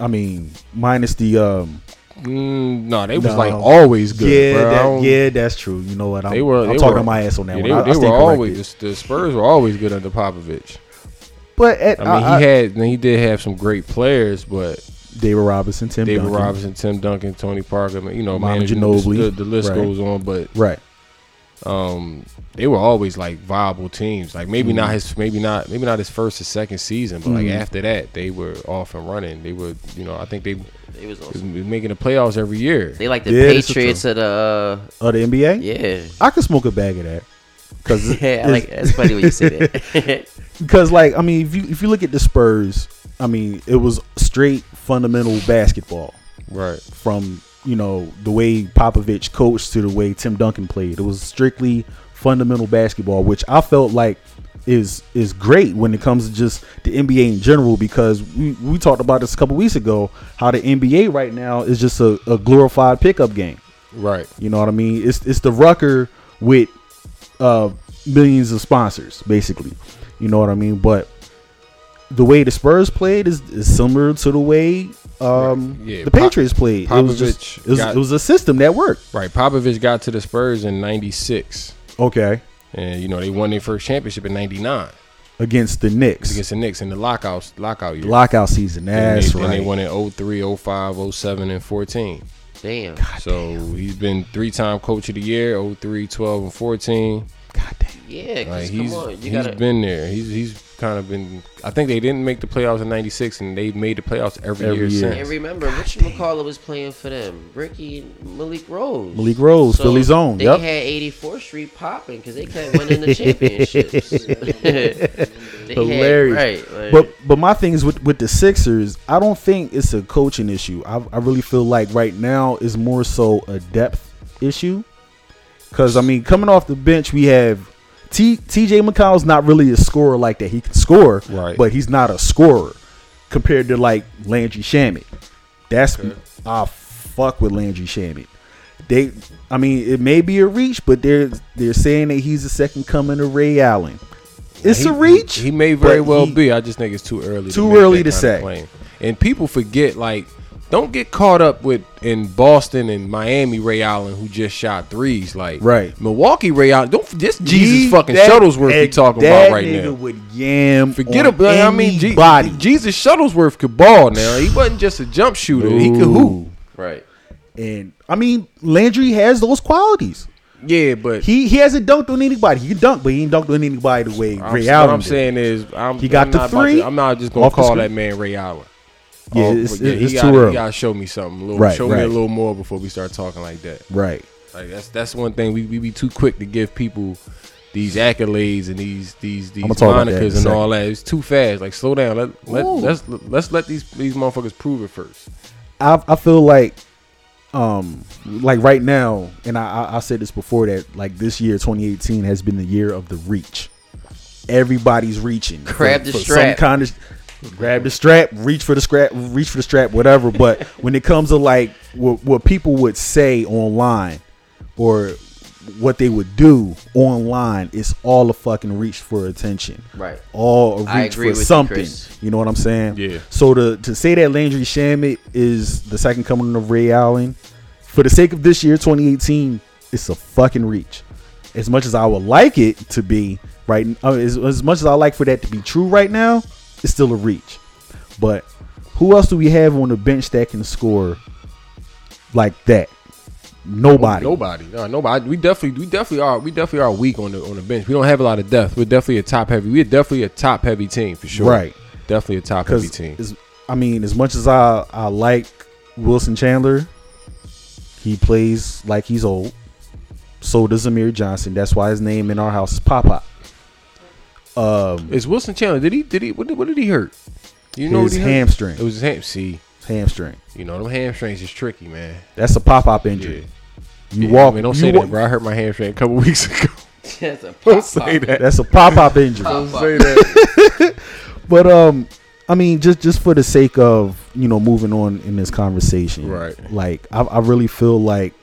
S3: I mean, minus the um.
S4: Mm, no, they was
S3: No.
S4: like always good.
S3: yeah,
S4: bro.
S3: That, yeah, that's true. You know what? I'm,
S4: They were.
S3: I'm talking
S4: were,
S3: my ass on that
S4: yeah,
S3: one.
S4: They,
S3: I,
S4: they
S3: I
S4: were always the, the Spurs were always good under Popovich.
S3: But at,
S4: I mean, he had he did have some great players, but
S3: David Robinson, Tim
S4: David
S3: Duncan.
S4: Robinson, Tim Duncan, Tony Parker, you know,
S3: Manu
S4: managing
S3: Ginobili.
S4: the, the list
S3: Right.
S4: goes on. But
S3: right?
S4: um, they were always like viable teams. Like maybe
S3: Mm.
S4: not his, maybe not, maybe not his first or second season, but like
S3: Mm.
S4: after that, they were off and running. They were, you know, I think they
S5: They was
S4: was
S5: awesome.
S4: making the playoffs every year.
S5: They like the
S3: Yeah, this
S5: Patriots of the uh,
S3: Of the NBA,
S5: yeah.
S3: I could smoke a bag of that. Cause
S5: Yeah, I like that's funny when you say that.
S3: because like I mean if you if you look at the Spurs, I mean it was straight fundamental basketball
S4: right.
S3: from you know the way Popovich coached to the way Tim Duncan played. It was strictly fundamental basketball, which I felt like is is great when it comes to just the NBA in general because we, we talked about this a couple weeks ago how the NBA right now is just a, a glorified pickup game.
S4: Right.
S3: You know what I mean? It's it's the Rucker with uh millions of sponsors, basically. You know what I mean? But the way the Spurs played is, is similar to the way um
S4: Yeah,
S3: the
S4: Pop-
S3: Patriots played. it was just it was,
S4: got-
S3: it was a system that worked.
S4: Right. Popovich got to the Spurs in '96,
S3: Okay.
S4: And you know they won their first championship in '99.
S3: against the Knicks.
S4: against the Knicks in the lockout lockout year.
S3: Lockout season.
S4: And
S3: That's
S4: they,
S3: right.
S4: And they won in 03, 05, 07, and 14.
S5: Damn.
S4: so he's been three-time coach of the year, 03, 12, and 14.
S3: God damn.
S5: Yeah,
S4: Like
S5: cause
S4: he's
S5: come on, you
S4: he's
S5: gotta.
S4: been there. He's he's kind of been. I think they didn't make the playoffs in '96, and they made the playoffs every,
S3: Every
S4: year,
S3: year.
S5: and
S4: since.
S5: remember, Rich McCullough was playing for them. Ricky Malik Rose.
S3: Malik Rose, Philly's own,
S5: They
S3: yep.
S5: had 84th Street popping because they kept winning the championships. They had-
S3: Hilarious.
S5: right? like-
S3: But but my thing is with with the Sixers, I don't think it's a coaching issue. I I really feel like right now is more so a depth issue. Cause I mean, coming off the bench, we have T T.J. McConnell's not really a scorer like that. He can score,
S4: Right.
S3: But he's not a scorer compared to like Landry Shamet. That's I fuck with Landry Shamet. They, I mean, it may be a reach, but they're they're saying that he's the second coming of Ray Allen. It's
S4: He-
S3: a reach.
S4: He, may very well
S3: he-
S4: be. I just think it's too early.
S3: Too
S4: make
S3: early to say.
S4: And people forget, like, don't get caught up with in Boston and Miami Ray Allen who just shot threes. Like,
S3: Right.
S4: Milwaukee Ray Allen. Don't this
S3: He-
S4: Jesus fucking
S3: that-
S4: Shuttlesworth we
S3: and
S4: talking
S3: that
S4: about right
S3: nigga
S4: now.
S3: Would yam
S4: Forget
S3: on
S4: about. I mean, Je- Jesus Shuttlesworth could ball. Now he wasn't just a jump shooter. He could hoop.
S5: right.
S3: And I mean, Landry has those qualities.
S4: Yeah, but
S3: He he hasn't dunked on anybody. He can dunk, but he ain't dunked on anybody the way
S4: I'm,
S3: Ray
S4: what
S3: Allen.
S4: I'm
S3: did.
S4: saying is, I'm,
S3: He got
S4: I'm
S3: the
S4: not
S3: three
S4: to- I'm not just gonna call that man Ray Allen.
S3: Yeah,
S4: Oh,
S3: it's,
S4: yeah,
S3: it's
S4: he
S3: too
S4: gotta,
S3: early.
S4: He gotta show me something. A little,
S3: Right,
S4: show me a little more before we start talking like that.
S3: right.
S4: Like that's that's one thing we we be too quick to give people these accolades and these these these
S3: I'ma talk about that in a
S4: monikers and all that. It's too fast. Like slow down. Let let
S5: Ooh.
S4: let's let's let these these motherfuckers prove it first.
S3: I I feel like um like right now, and I I, I said this before that like this year 2018 has been the year of the reach. Everybody's reaching.
S5: Grab the
S3: some
S5: strap.
S3: kind of grab the strap, reach for the strap, reach for the strap, whatever. But when it comes to like what, what people would say online or what they would do online, it's all a fucking reach for attention.
S5: Right.
S3: All a
S5: I
S3: reach for
S5: with you,
S3: something. You know what I'm saying?
S4: Yeah.
S3: So to to say that Landry Shamet is the second coming of Ray Allen, for the sake of this year, 2018, it's a fucking reach. As much as I would like it to be right, uh, as, as much as I like for that to be true right now, it's still a reach. But who else do we have on the bench that can score like that? Nobody.
S4: Nobody. No, nobody. We definitely we definitely are we definitely are weak on the on the bench. We don't have a lot of depth. We're definitely a top heavy. We're definitely a top heavy team for sure.
S3: Right.
S4: Definitely a top heavy team.
S3: I mean, as much as I I like Wilson Chandler, he plays like he's old. So does Amir Johnson. That's why his name in our house is Pop Pop. Um,
S4: Is Wilson Chandler? Did he? Did he? What did, what did he hurt? You know
S3: his
S4: what he hurt?
S3: hamstring.
S4: It was his ham. See,
S3: hamstring.
S4: you know them hamstrings is tricky, man.
S3: That's a pop up injury. You
S4: Yeah,
S3: walk.
S4: I mean, don't
S3: you
S4: say
S3: wa-
S4: that, bro. I hurt my hamstring a couple weeks ago.
S5: That's a
S4: don't
S5: pop
S4: say that.
S3: That's a pop up injury.
S5: Pop
S4: Don't say that.
S3: But um, I mean, just just for the sake of you know moving on in this conversation,
S4: Right.
S3: Like I, I really feel like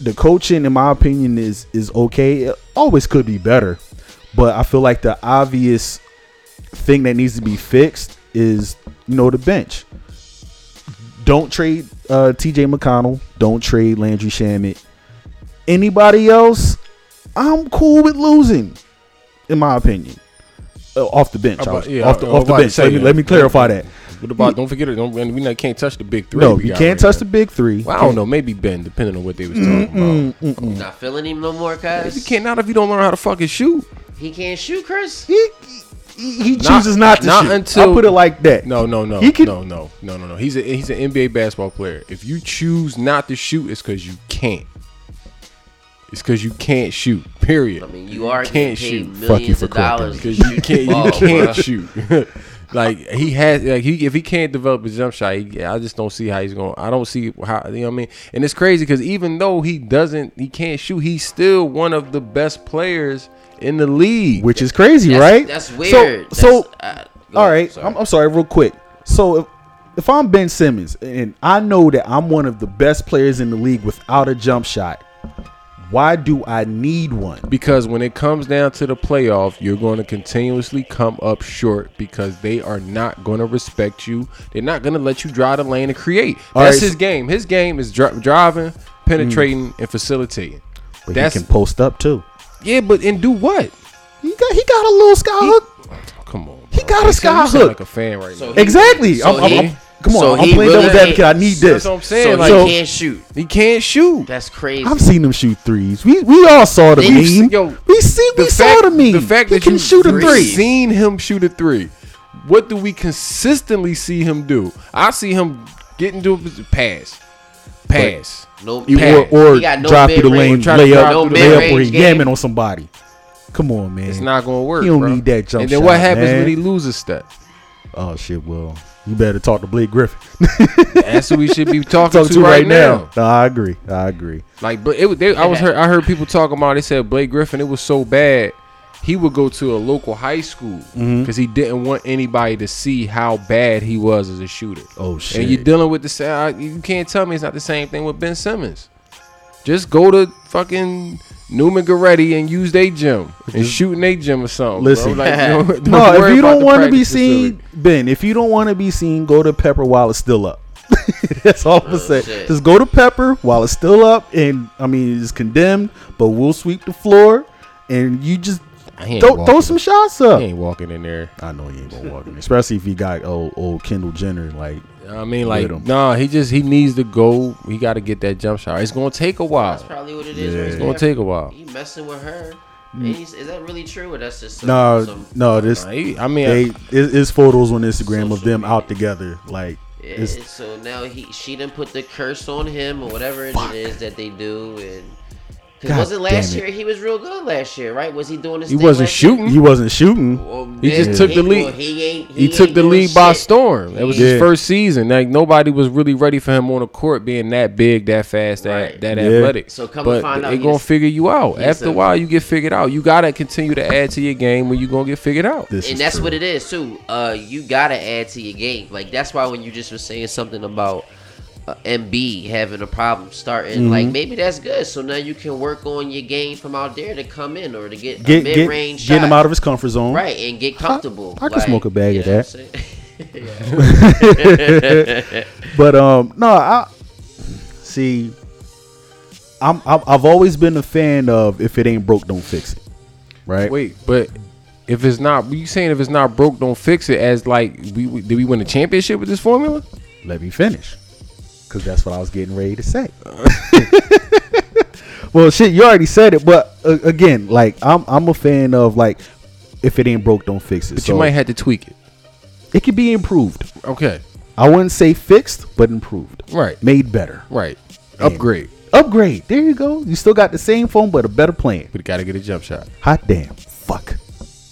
S3: the coaching, in my opinion, is is okay. It always could be better, but I feel like the obvious thing that needs to be fixed is you know the bench. Don't trade uh, T.J. McConnell. Don't trade Landry Shamet. Anybody else, I'm cool with losing, in my opinion. Uh, off the bench, I
S4: About- yeah,
S3: off the, off the bench.
S4: say,
S3: let me
S4: yeah.
S3: let me clarify that.
S4: What about? Don't forget it. Don't, we not, can't touch the big three.
S3: No, you can't
S4: right
S3: touch
S4: now.
S3: the big three.
S4: Well, I don't know. Maybe Ben, depending on what they was talking about.
S5: Not feeling him no more, guys.
S4: You can't not if you don't learn how to fucking shoot.
S5: He can't shoot, Chris.
S3: He, he, he
S4: Not-
S3: chooses not to
S4: not
S3: shoot.
S4: until-
S3: I put it like that.
S4: No, no, no,
S3: He can-
S4: no, no, no, no, no. He's a he's an NBA basketball player. If you choose not to shoot, it's because you can't. It's because you can't shoot. Period.
S5: I mean, you are
S4: can't shoot.
S3: Fuck you for
S5: of dollars.
S3: me.
S4: because you can't you can't shoot. like he has like he if he can't develop a jump shot, he, I just don't see how he's going. I don't see how you know what I mean. And it's crazy because even though he doesn't, he can't shoot. He's still one of the best players in the league.
S3: Which is crazy,
S5: That's-
S3: right?
S5: That's weird.
S3: So, so
S5: uh, go
S3: all
S5: ahead,
S3: right.
S5: sorry.
S3: I'm, I'm sorry, real quick. So if if I'm Ben Simmons and I know that I'm one of the best players in the league without a jump shot, why do I need one?
S4: Because when it comes down to the playoff, you're going to continuously come up short because they are not going to respect you. They're not going to let you drive the lane and create.
S3: All
S4: That's
S3: right,
S4: his
S3: so-
S4: game. His game is dri- driving, penetrating, and facilitating.
S3: But
S4: That's
S3: he can post up too.
S4: Yeah, but and do what?
S3: He got got he got a little sky hook.
S4: Come on.
S3: He got a
S4: You
S3: sky
S4: sound
S3: hook.
S4: like a fan right
S5: So
S4: now.
S5: he-
S3: Exactly.
S5: So
S3: I'm, I'm- I'm- come on,
S5: so
S3: I'm playing
S5: really
S3: devil's advocate. I need
S4: That's
S3: this.
S4: what I'm saying.
S5: So
S4: like,
S5: he can't shoot.
S4: he can't shoot.
S5: That's crazy.
S3: I've seen him shoot threes. We we all saw the
S5: They-
S3: meme.
S4: yo,
S3: we see we saw the meme.
S4: The fact
S3: he
S4: that
S3: can
S4: you
S3: shoot a three.
S4: seen him shoot a three. What do we consistently see him do? I see him get into a pass, pass.
S5: no,
S3: You-
S5: man,
S3: or or
S5: got no
S3: drop through the lane,
S4: Try
S3: lay up,
S4: through the
S3: lay up,
S5: lane.
S3: or he yamming on somebody. Come on, man.
S4: It's not gonna work.
S3: He don't
S4: bro.
S3: need that jump
S4: And then
S3: shot,
S4: what happens
S3: man.
S4: when he loses step?
S3: Oh shit. Well, you better talk to Blake Griffin.
S4: That's who we should be talking
S3: Talk
S4: to,
S3: to
S4: right, now.
S3: No, I agree. I agree.
S4: Like, but it, was- they, I was heard, I heard people talking about. They said Blake Griffin. It was so bad, he would go to a local high school
S3: Mm-hmm.
S4: because he didn't want anybody to see how bad he was as a shooter.
S3: Oh shit.
S4: And you're dealing with the same. You can't tell me it's not the same thing with Ben Simmons. Just go to fucking Neumann Goretti and use their gym and shoot in their gym or something.
S3: Listen.
S4: bro. Like, don't- don't
S3: no, if you don't want to be seen,
S4: facility.
S3: Ben, if you don't want to be seen, go to Pepper while it's still up. That's all I'm gonna say.
S5: shit.
S3: Just go to Pepper while it's still up, and I mean it's condemned, but we'll sweep the floor, and you just
S4: He ain't
S3: throw, throw some shots up.
S4: He
S3: up.
S4: ain't walking in there.
S3: I know he ain't gonna walk in, there, especially if he got old, old Kendall Jenner. Like,
S4: I mean, like,
S3: With him.
S4: nah, he just he needs to go. He got to get that jump shot. It's gonna take a while.
S5: That's probably what it is.
S3: Yeah. It's
S4: It's gonna take a while.
S5: He messing with her. Mm. And Is that really true, or that's just some,
S3: no,
S5: some
S3: no, this
S4: Nah, he- I mean,
S3: they it, it's photos on Instagram of them
S5: media.
S3: out together. Like,
S5: Yeah,
S3: it's
S5: so now he she didn't put the curse on him or whatever it is that they do and cause
S3: God
S5: wasn't last
S3: it.
S5: year he was real good last year, right? Was he doing this?
S4: he wasn't
S5: last year?
S4: shooting.
S3: he wasn't shooting.
S5: Well,
S4: He just took the lead.
S5: well, he ain't.
S4: He,
S5: He,
S4: took the
S5: lead
S4: league by
S5: shit.
S4: storm. It was
S3: Yeah.
S4: his first season. Like nobody was really ready for him on the court, being that big, that fast, that
S5: Right.
S4: that
S3: Yeah.
S4: athletic.
S5: So come to
S4: but
S5: find out,
S4: they
S5: he
S4: gonna figure you out. After a
S5: a-
S4: while, you get figured out. You gotta continue to add to your game when you gonna get figured out.
S3: This
S5: And that's
S3: true.
S5: what it is too. Uh, you gotta add to your game. Like that's why when you just were saying something about uh, MB having a problem starting,
S3: Mm-hmm.
S5: like maybe that's good. So now you can work on your game from out there to come in or to get,
S3: Get
S5: a mid range
S3: get him out of his comfort zone.
S5: right and get comfortable.
S3: I can smoke a bag of that.
S5: what I'm saying?
S3: But um, no, I see. I'm, I'm I've always been a fan of if it ain't broke, don't fix it. Right?
S4: Wait, but if it's not, you saying if it's not broke, don't fix it. As like, we, we did we win the championship with this formula?
S3: Let me finish, because that's what I was getting ready to say. well, shit, you already said it, but uh, again, like I'm I'm a fan of like if it ain't broke, don't fix it.
S4: But
S3: so
S4: you might have to tweak it.
S3: it could be improved.
S4: Okay,
S3: I wouldn't say fixed, but improved,
S4: right,
S3: made better,
S4: right.
S3: And-
S4: Upgrade.
S3: upgrade. There you go. You still got the same phone, but a better plan.
S4: But you gotta get a jump shot.
S3: Hot damn, fuck.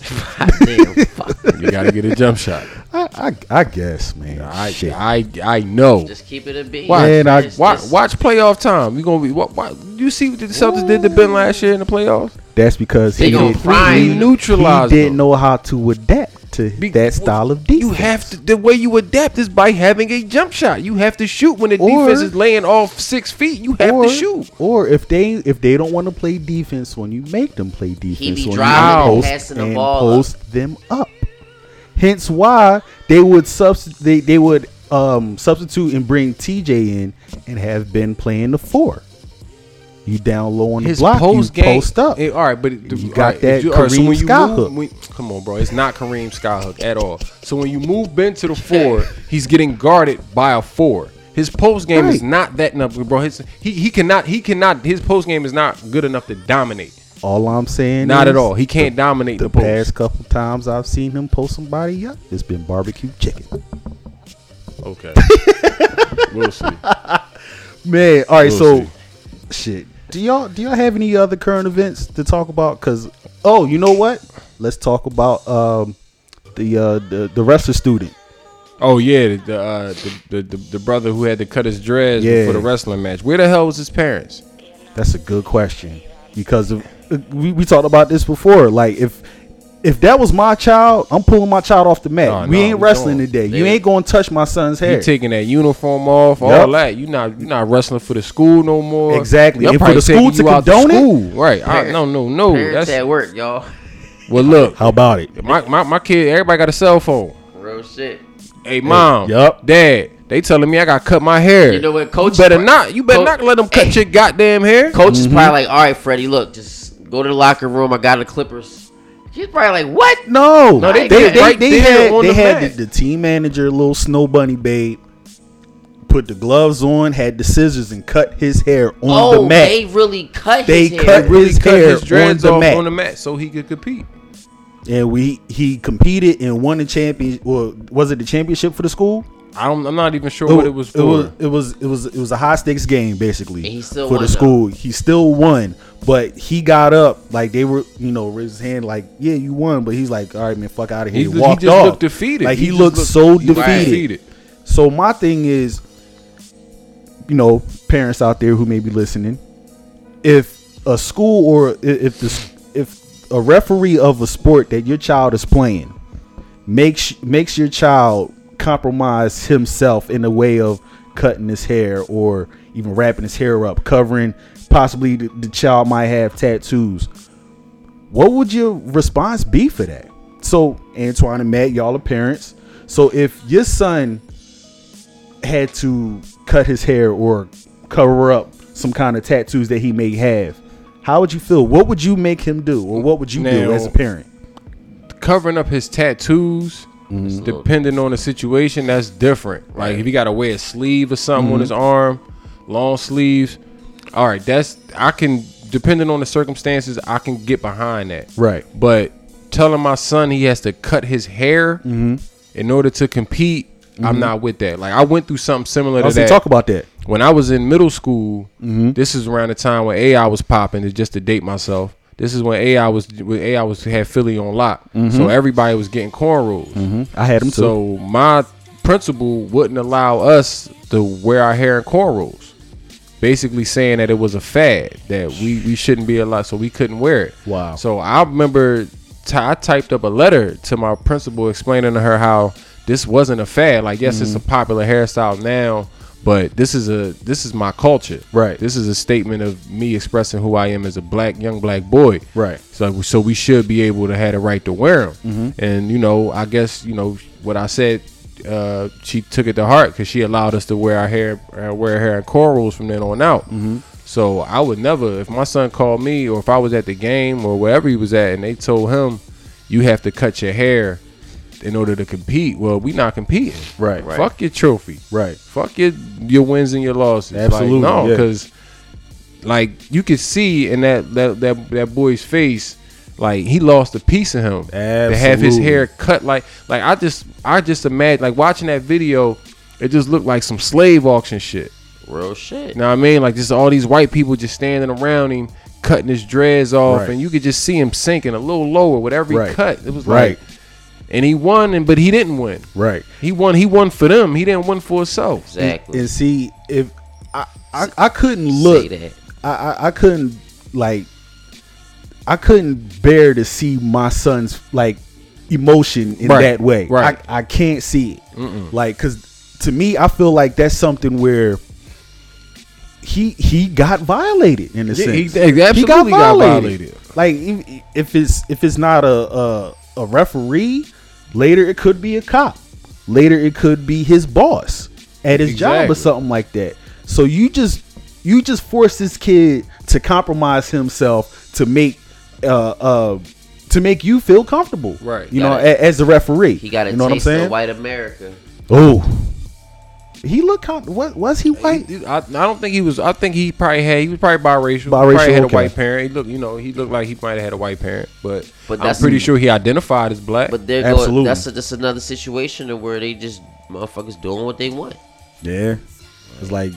S5: Damn, fuck.
S4: You gotta get a jump shot.
S3: I, I, I guess, man.
S4: I,
S3: Shit.
S4: I, I know.
S5: Just keep it a beat.
S4: Watch,
S3: Man, I-
S5: It's
S4: watch,
S5: just-
S4: watch playoff time. You gonna be what? what you see what the Celtics did to Ben last year in the playoffs?
S3: That's because
S5: They
S3: he,
S5: gonna
S3: did,
S5: prime
S3: he,
S5: him.
S4: Neutralize
S3: he didn't
S4: them.
S3: know how to adapt to
S4: Be-
S3: that style of defense.
S4: You have to. The way you adapt is by having a jump shot. You have to shoot when the
S3: Or-
S4: defense is laying off six feet. You have
S3: or,
S4: to shoot.
S3: Or if they if they don't want to play defense when you make them play defense, he
S5: be
S3: when
S5: driving
S3: you
S5: and
S3: post
S5: passing the
S3: and
S5: ball up.
S3: them up. Hence why they would subst- they, they would um, substitute and bring TJ in and have Ben playing the four. You down low on the
S4: His
S3: block,
S4: post
S3: you
S4: game.
S3: post up.
S4: eh, all right, but it-
S3: You
S4: all
S3: got
S4: right,
S3: that
S4: if you- all right, so
S3: Kareem
S4: when you
S3: Skyhook.
S4: move- when- come on, bro. It's not Kareem Skyhook at all. So when you move Ben to the four, he's getting guarded by a four. His post game is not that number, bro. His, he he cannot he cannot his post game is not good enough to dominate.
S3: All I'm saying,
S4: Not
S3: is
S4: at all. He can't dominate the,
S3: The
S4: post.
S3: past couple times I've seen him post somebody up, it's been barbecue chicken.
S4: Okay. we'll see.
S3: Man, all right,
S4: We'll
S3: so
S4: see.
S3: shit. Do y'all do y'all have any other current events to talk about? Cause oh, you know what? Let's talk about um the uh the the wrestler student.
S4: Oh yeah, the uh, the, the, the the brother who had to cut his dreads
S3: Yeah.
S4: before the wrestling match. Where the hell was his parents?
S3: That's a good question because of, uh, we we talked about this before. Like if if that was my child, I'm pulling my child off the mat.
S4: No,
S3: we
S4: no,
S3: ain't wrestling
S4: don't.
S3: today. You ain't gonna touch my son's hair.
S4: You taking that uniform off, all that. You not you not wrestling for the school no more.
S3: Exactly.
S4: They'll
S3: And for the school to
S4: you out
S3: condone it?
S4: school. Right? I, no, no, no.
S5: Parents
S4: That's
S5: at work, y'all.
S4: well. Look,
S3: How about it?
S4: my, my my kid. Everybody got a cell phone.
S5: Real shit.
S4: Hey, mom.
S3: yup.
S4: Dad. They telling me I got to cut my hair.
S5: You know what, coach?
S4: You better not. You better
S5: Co-
S4: not let them cut
S5: Hey.
S4: your goddamn hair.
S5: Coach is mm-hmm. probably like, all right, Freddie, look, just go to the locker room. I got the Clippers. He's probably like, what?
S3: No,
S4: No, they,
S3: they, they,
S4: right
S3: they had they
S4: the
S3: had the, the team manager, little snow bunny babe, put the gloves on, had the scissors, and cut his hair on
S5: Oh,
S3: the mat.
S5: they really cut
S3: They
S5: his
S3: cut
S5: hair.
S3: really-
S4: Really
S3: his
S4: cut
S3: hair
S4: his dreads
S3: on the
S4: off
S3: mat.
S4: on the mat so he could compete.
S3: and we he competed and won the champion. Well, was it the championship for the school?
S4: I don't. I'm not even sure what it was for.
S3: It was it was it was it was a high stakes game basically
S5: And he still
S3: for
S5: won,
S3: the school. He still won, but he got up like they were you know raised his hand like yeah you won, but he's like all right man fuck out of here.
S4: He
S3: He,
S4: was- he
S3: walked
S4: just
S3: off.
S4: looked defeated.
S3: Like
S4: He
S3: he, looked
S4: looked-
S3: so
S4: he looked
S3: defeated.
S4: defeated.
S3: So my thing is, you know, parents out there who may be listening, if a school or if the if a referee of a sport that your child is playing makes makes your child compromise himself in the way of cutting his hair or even wrapping his hair up, covering possibly the, the child might have tattoos. What would your response be for that? So Antoine and Matt, y'all are parents. So if your son had to cut his hair or cover up some kind of tattoos that he may have, how would you feel? What would you make him do, or what would you do as a parent?
S4: covering up his tattoos,
S3: Mm-hmm.
S4: depending on the situation, that's different. Like if he got to wear a sleeve or something
S3: Mm-hmm.
S4: on his arm, long sleeves. All right, that's I can depending on the circumstances, I can get behind that.
S3: Right.
S4: But telling my son he has to cut his hair
S3: Mm-hmm.
S4: in order to compete, I'm not with that. Like I went through something similar
S3: I
S4: to that
S3: talk about that.
S4: when I was in middle school,
S3: Mm-hmm.
S4: this is around the time when AI was popping. Just to date myself. This is when AI was when AI was had Philly on lock,
S3: Mm-hmm.
S4: so everybody was getting cornrows.
S3: I had him too.
S4: So my principal wouldn't allow us to wear our hair in cornrows, basically saying that it was a fad that we we shouldn't be allowed, so we couldn't wear it.
S3: Wow.
S4: So I remember t- I typed up a letter to my principal explaining to her how this wasn't a fad. Like yes, it's a
S3: Mm-hmm.
S4: popular hairstyle now, but this is a this is my culture.
S3: Right.
S4: This is a statement of me expressing who I am as a black young black boy.
S3: Right.
S4: So so we should be able to have the right to wear them.
S3: Mm-hmm.
S4: And you know, I guess you know what I said. Uh, she took it to heart because she allowed us to wear our hair, uh, wear our hair in cornrows from then on out.
S3: Mm-hmm.
S4: So I would never, if my son called me or if I was at the game or wherever he was at, and they told him, "You have to cut your hair in order to compete." Well, we not competing.
S3: Right. Right.
S4: Fuck your trophy.
S3: Right.
S4: Fuck your your wins and your losses.
S3: Absolutely,
S4: Like, no,
S3: yeah.
S4: because like you could see in that that that that boy's face, like he lost a piece of him. To have his hair cut like like I just I just imagine like watching that video, it just looked like some slave auction shit.
S5: Real shit.
S4: You know what I mean? Like just all these white people just standing around him, cutting his dreads off,
S3: Right.
S4: and you could just see him sinking a little lower with every
S3: Right.
S4: cut. It was
S3: Right.
S4: like, and he won, and but he didn't win.
S3: Right.
S4: He won. He won for them. He didn't win for himself.
S5: Exactly.
S3: And see if I I, I couldn't look
S5: Say that.
S3: I, I I couldn't like I couldn't bear to see my son's like emotion in
S4: Right,
S3: that way.
S4: right.
S3: I, I can't see it. Like cuz to me I feel like that's something where he he got violated in a
S4: Yeah,
S3: sense.
S4: he- he absolutely got violated.
S3: Like if, if it's if it's not a, a a referee, later it could be a cop. Later it could be his boss at his job or something like that. So you just you just force this kid to compromise himself to make uh uh to make you feel comfortable.
S4: Right.
S3: You know,
S5: Gotta-
S3: a, as a referee.
S5: He got a
S3: you know what I'm
S5: taste of
S3: saying?
S5: white America.
S3: Oh. He looked com- what was he white?
S4: He- I, I don't think he was. I think he probably had. He was probably biracial.
S3: Biracial,
S4: probably had
S3: okay.
S4: a white parent. He looked. You know, he looked like he might have had a white parent. But,
S5: But
S4: I'm
S5: that's-
S4: pretty sure he identified as black.
S5: But they're
S3: Absolutely.
S5: going. That's a, that's another situation where they just motherfuckers doing what they want.
S3: Yeah. It's like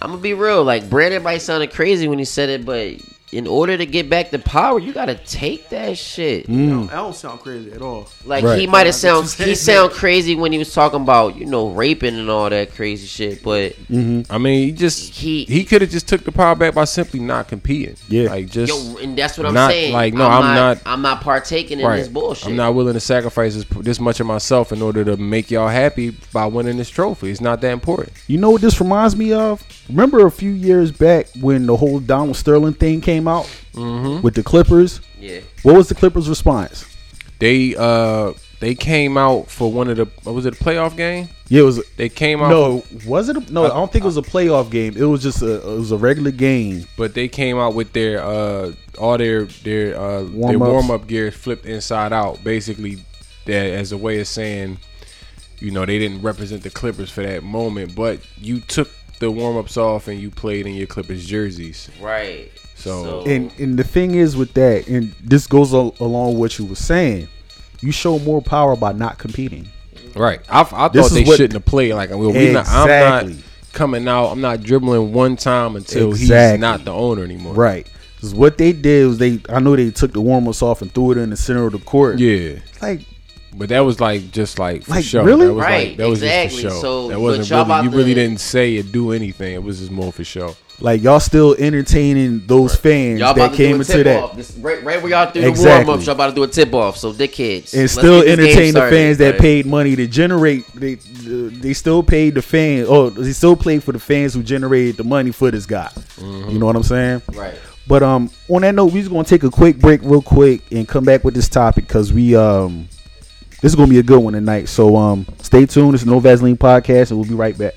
S5: I'm gonna be real. Like Brandon might sounded crazy when he said it, but in order to get back the power, you gotta take that shit.
S3: Mm.
S6: I don't sound crazy at all.
S5: Like
S3: Right.
S5: he might have
S6: Yeah,
S5: sound he sound crazy when he was talking about you know raping and all that crazy shit, but
S4: I mean, he just
S5: He-
S4: he he could have just took the power back by simply not competing.
S3: Yeah.
S4: like just
S5: yo, and that's what I'm
S4: not-
S5: saying.
S4: like, no, I'm not-
S5: I'm not partaking in
S4: right.
S5: this bullshit.
S4: I'm not willing to sacrifice this, this much of myself in order to make y'all happy by winning this trophy. It's not that important.
S3: You know what this reminds me of? Remember a few years back when the whole Donald Sterling thing came out
S4: Mm-hmm.
S3: with the Clippers?
S5: Yeah,
S3: What was the Clippers' response?
S4: They uh they came out for one of the what was it a playoff game?
S3: Yeah, it was.
S4: They came out
S3: No, was it? A, no, I don't think it was a playoff game. It was just a. It was a regular game.
S4: but they came out with their uh all their their uh their
S3: Warm-ups.
S4: warm up gear flipped inside out, basically that as a way of saying, you know, they didn't represent the Clippers for that moment, but you took the warm ups off and you played in your Clippers jerseys.
S5: Right.
S4: So-
S3: And and the thing is with that, and this goes al- along with what you were saying. You show more power by not competing.
S4: Right. I, I
S3: This
S4: thought
S3: is
S4: they
S3: what-
S4: shouldn't have played like well, we not, I'm not coming out. I'm not dribbling one time until he's not the owner anymore.
S3: Right. Because what they did was they. I know they took the warm ups off and threw it in the center of the court.
S4: Yeah.
S3: Like
S4: But that was like just like for
S3: Like,
S4: show.
S3: really?
S4: That was
S5: Right,
S4: like that was
S5: exactly.
S4: just for show.
S5: So,
S4: that wasn't really you really
S5: to-
S4: didn't say or do anything. It was just more for show.
S3: Like y'all still entertaining those fans
S5: Y'all
S3: that came into that.
S5: off. This, right, right where y'all do
S3: Exactly.
S5: the warm ups, y'all about to do a tip off. So dickheads.
S3: and still entertain the fans that
S5: right?
S3: paid money to generate. They they still paid the fans. Oh, they still played for the fans who generated the money for this guy. You know what I'm saying?
S5: Right.
S3: But um, on that note, we're just gonna take a quick break, real quick, and come back with this topic because we um, this is gonna be a good one tonight. So um, stay tuned. It's No Vaseline podcast, and we'll be right back.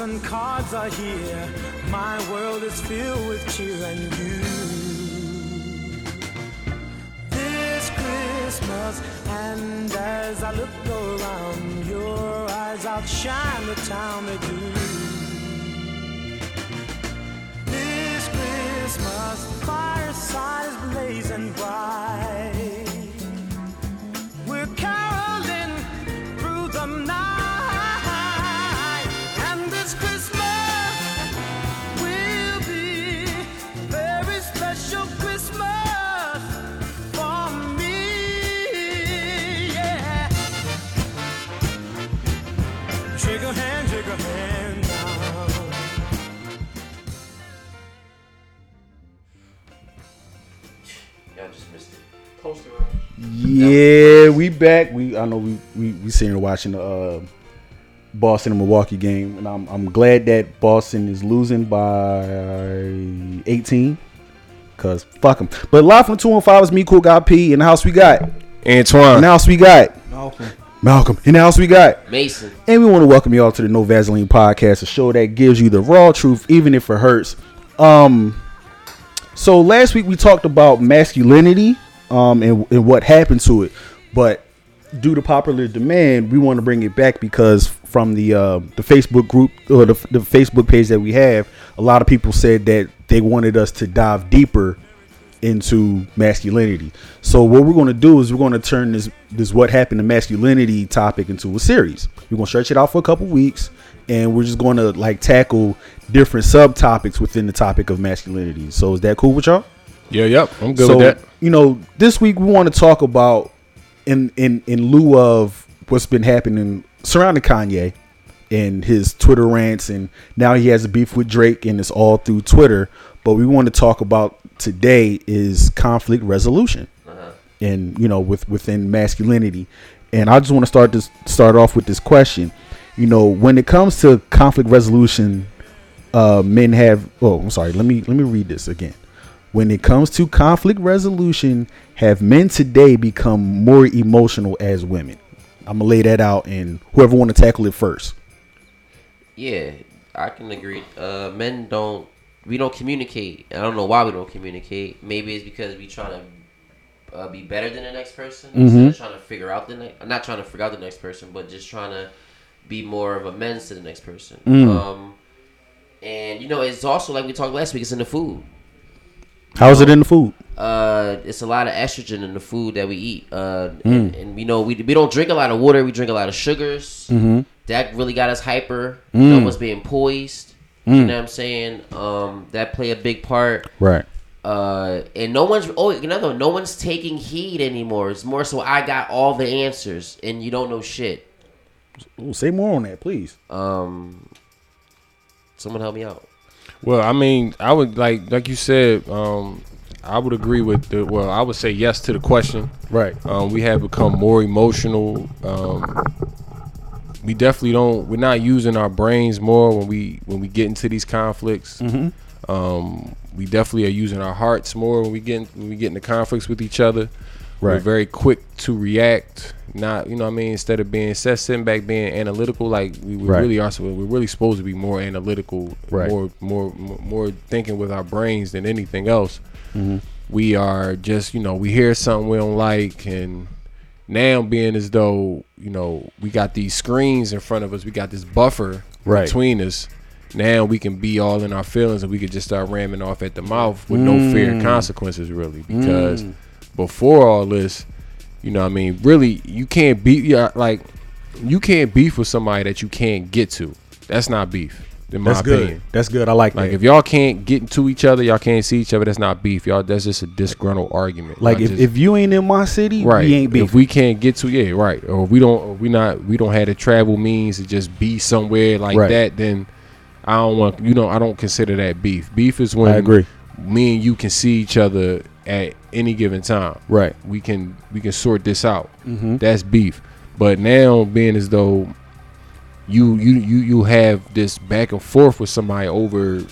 S2: And cards are here. My world is filled with cheer and you. This Christmas, and as I look around, your eyes outshine the town they do. This Christmas, fireside is blazing bright. Yeah,
S3: we back. We I know we we we sitting here watching the uh, Boston and Milwaukee game, and I'm I'm glad that Boston is losing by 18. Cause fuck them. But live from two and five is me, cool guy P. In the house we got. Antoine. In
S4: Antoine.
S3: the house we got
S6: Malcolm.
S3: Malcolm. In the house we got.
S5: Mason.
S3: And we want to welcome you all to the No Vaseline podcast, a show that gives you the raw truth, even if it hurts. Um, so last week we talked about masculinity, um, and, and what happened to it, but due to popular demand, we want to bring it back because from the uh, the Facebook group or the, the Facebook page that we have, a lot of people said that they wanted us to dive deeper into masculinity. So what we're going to do is we're going to turn this this what happened to masculinity topic into a series. We're going to stretch it out for a couple weeks and we're just going to like tackle different subtopics within the topic of masculinity. So is that cool with y'all?
S4: Yeah, yep. I'm good
S3: so,
S4: with that.
S3: You know, this week we want to talk about in in in lieu of what's been happening surrounding Kanye and his Twitter rants and now he has a beef with Drake and it's all through Twitter. But we want to talk about today is conflict resolution and you know with within masculinity. And I just want to start this start off with this question. You know, when it comes to conflict resolution, uh, men have. Oh, I'm sorry. Let me let me read this again. When it comes to conflict resolution, have men today become more emotional as women? I'm gonna lay that out, and whoever want to tackle it first.
S5: Yeah, I can agree. Uh, men don't. We don't communicate. I don't know why we don't communicate. Maybe it's because we trying to uh, be better than the next person instead of trying to figure out the next. Not trying to figure out the next person, but just trying to be more of amends to the next person. Um, and you know, it's also like we talked last week. It's in the food.
S3: How's it in the food?
S5: Uh, it's a lot of estrogen in the food that we eat. Uh, and, and you know, we, we don't drink a lot of water. We drink a lot of sugars. That really got us hyper. No one's being poised. You know what I'm saying? Um, that play a big part.
S3: Right.
S5: Uh, and no one's oh another no one's taking heed anymore. It's more so I got all the answers and you don't know shit.
S3: Ooh, say more on that, please.
S5: Um, someone help me out.
S4: Well, I mean, I would like like you said. Um, I would agree with the. Well, I would say yes to the question.
S3: Right.
S4: Um, we have become more emotional. Um, we definitely don't. We're not using our brains more when we when we get into these conflicts. Um, we definitely are using our hearts more when we get when we get into conflicts with each other. We're very quick to react. Not you know what I mean. Instead of being of sitting back being analytical, like we, we
S3: Right.
S4: really are. So we're really supposed to be more analytical,
S3: Right.
S4: more more more thinking with our brains than anything else. Mm-hmm. We are just you know we hear something we don't like and now being as though you know we got these screens in front of us we got this buffer
S3: Right.
S4: between us now we can be all in our feelings and we could just start ramming off at the mouth with no fear and mm. consequences really because mm. Before all this you know what i mean really you can't beat yeah like you can't beef with somebody that you can't get to that's not beef In my
S3: That's
S4: opinion.
S3: good. That's good. I like,
S4: Like
S3: that.
S4: if y'all can't get into each other, y'all can't see each other. That's not beef, y'all. That's just a disgruntled argument.
S3: like if,
S4: just-
S3: if you ain't in my city,
S4: right,
S3: we ain't beef.
S4: if we can't get to yeah, right, or we don't, we not, we don't have the travel means to just be somewhere like
S3: Right.
S4: that. Then I don't want, you know, I don't consider that beef. Beef is when
S3: I agree.
S4: Me and you can see each other at any given time.
S3: Right.
S4: We can we can sort this out.
S3: Mm-hmm.
S4: That's beef. But now being as though you you you you have this back and forth with somebody over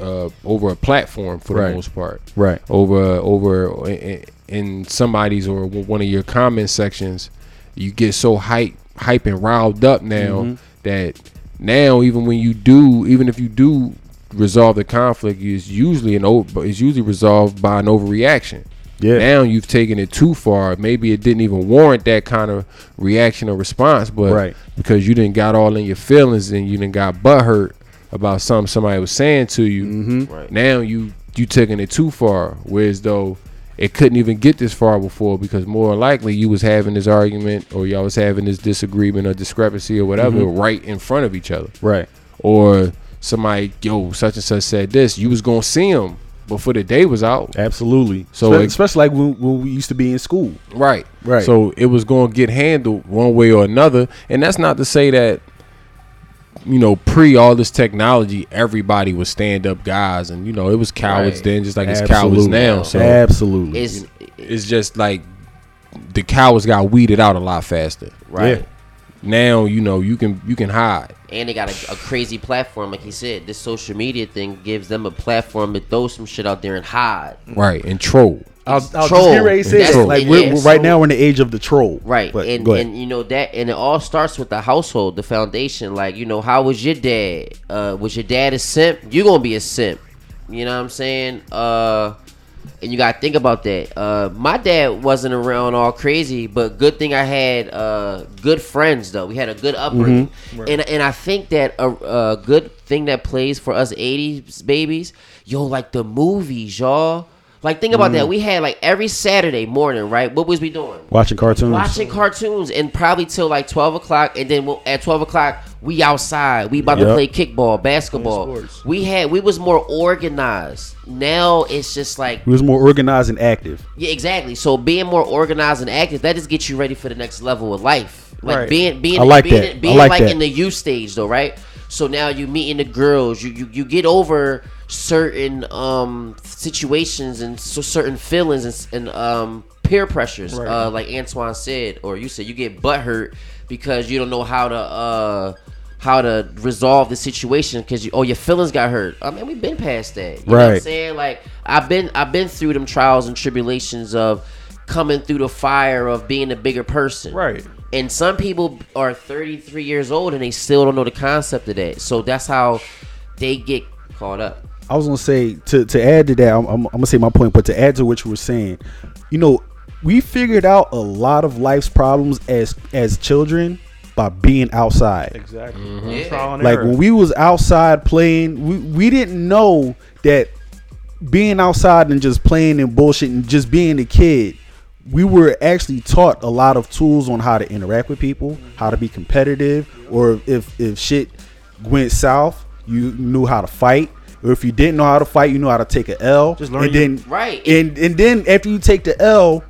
S4: uh over a platform for
S3: Right.
S4: the most part
S3: Right.
S4: over over in, in somebody's or one of your comment sections you get so hype hype and riled up now
S3: Mm-hmm.
S4: that now even when you do even if you do resolve the conflict is usually an over is usually resolved by an overreaction
S3: Yeah.
S4: now you've taken it too far maybe it didn't even warrant that kind of reaction or response but
S3: Right.
S4: because you didn't got all in your feelings and you didn't got butt hurt about something somebody was saying to you
S3: Mm-hmm.
S5: Right.
S4: now you you taking it too far whereas though it couldn't even get this far before because more likely you was having this argument or y'all was having this disagreement or discrepancy or whatever
S3: Mm-hmm.
S4: right in front of each other
S3: Right.
S4: or somebody yo such and such said this you was gonna see him before the day was out
S3: Absolutely.
S4: So
S3: So
S4: it-
S3: especially like when, when we used to be in school.
S4: Right.
S3: Right.
S4: So it was going to get handled one way or another. And that's not to say that, you know, pre all this technology, everybody was stand up guys. And, you know, it was cowards
S5: Right.
S4: then, just like it's cowards now. So
S3: Absolutely.
S5: It's
S4: it's just like the cowards got weeded out a lot faster.
S5: right.
S3: Yeah.
S4: Now, you know, you can you can hide.
S5: And they got a, a crazy platform, like he said. This social media thing gives them a platform to throw some shit out there and hide.
S4: Right. And troll.
S3: I'll, I'll just
S5: troll.
S3: get ready to say
S5: That's-
S3: Like we're, we're- right
S5: so-
S3: now we're in the age of the troll.
S5: Right.
S3: But
S5: and and you know that and it all starts with the household, the foundation. Like, you know, how was your dad? Uh was your dad a simp? you gonna be a simp. You know what I'm saying? Uh and you gotta think about that. Uh my dad wasn't around all crazy, but good thing I had uh good friends though. We had a good upbringing.
S3: Mm-hmm.
S5: And and I think that a, a good thing that plays for us 80s babies, yo, like the movies, y'all. Like think about
S3: Mm.
S5: that. We had like every Saturday morning, right? What was we doing?
S3: Watching cartoons.
S5: watching cartoons and probably till like 12 o'clock and then we'll, at 12 o'clock we outside we about to play kickball basketball we had we was more organized now it's just like
S3: we was more organized and active.
S5: yeah exactly so being more organized and active that just gets you ready for the next level of life like
S6: Right.
S5: being being
S3: I like
S5: being,
S3: that. I
S5: being
S3: like
S5: like
S3: that.
S5: in the youth stage though right so now you meeting the girls you you, you get over certain um situations and so certain feelings and, and um peer pressures
S6: Right.
S5: uh like antoine said or you said you get butt hurt because you don't know how to uh how to resolve the situation because you oh your feelings got hurt i mean we've been past that you know what i'm
S3: Right.
S5: saying like i've been i've been through them trials and tribulations of coming through the fire of being a bigger person
S6: Right.
S5: and some people are 33 years old and they still don't know the concept of that. So that's how they get caught up.
S3: I was gonna say to to add to that. I'm, I'm, I'm gonna say my point, but to add to what you were saying, you know, we figured out a lot of life's problems as as children by being outside.
S6: Exactly. Mm-hmm.
S5: Yeah.
S6: Trial and
S3: Like when we was outside playing, we, we didn't know that being outside and just playing and bullshit and just being a kid, we were actually taught a lot of tools on how to interact with people, how to be competitive, or if if shit went south, you knew how to fight. Or if you didn't know how to fight, you know how to take a L.
S6: Just learn
S3: and
S6: your-
S3: then
S5: Right.
S3: And and then after you take the L,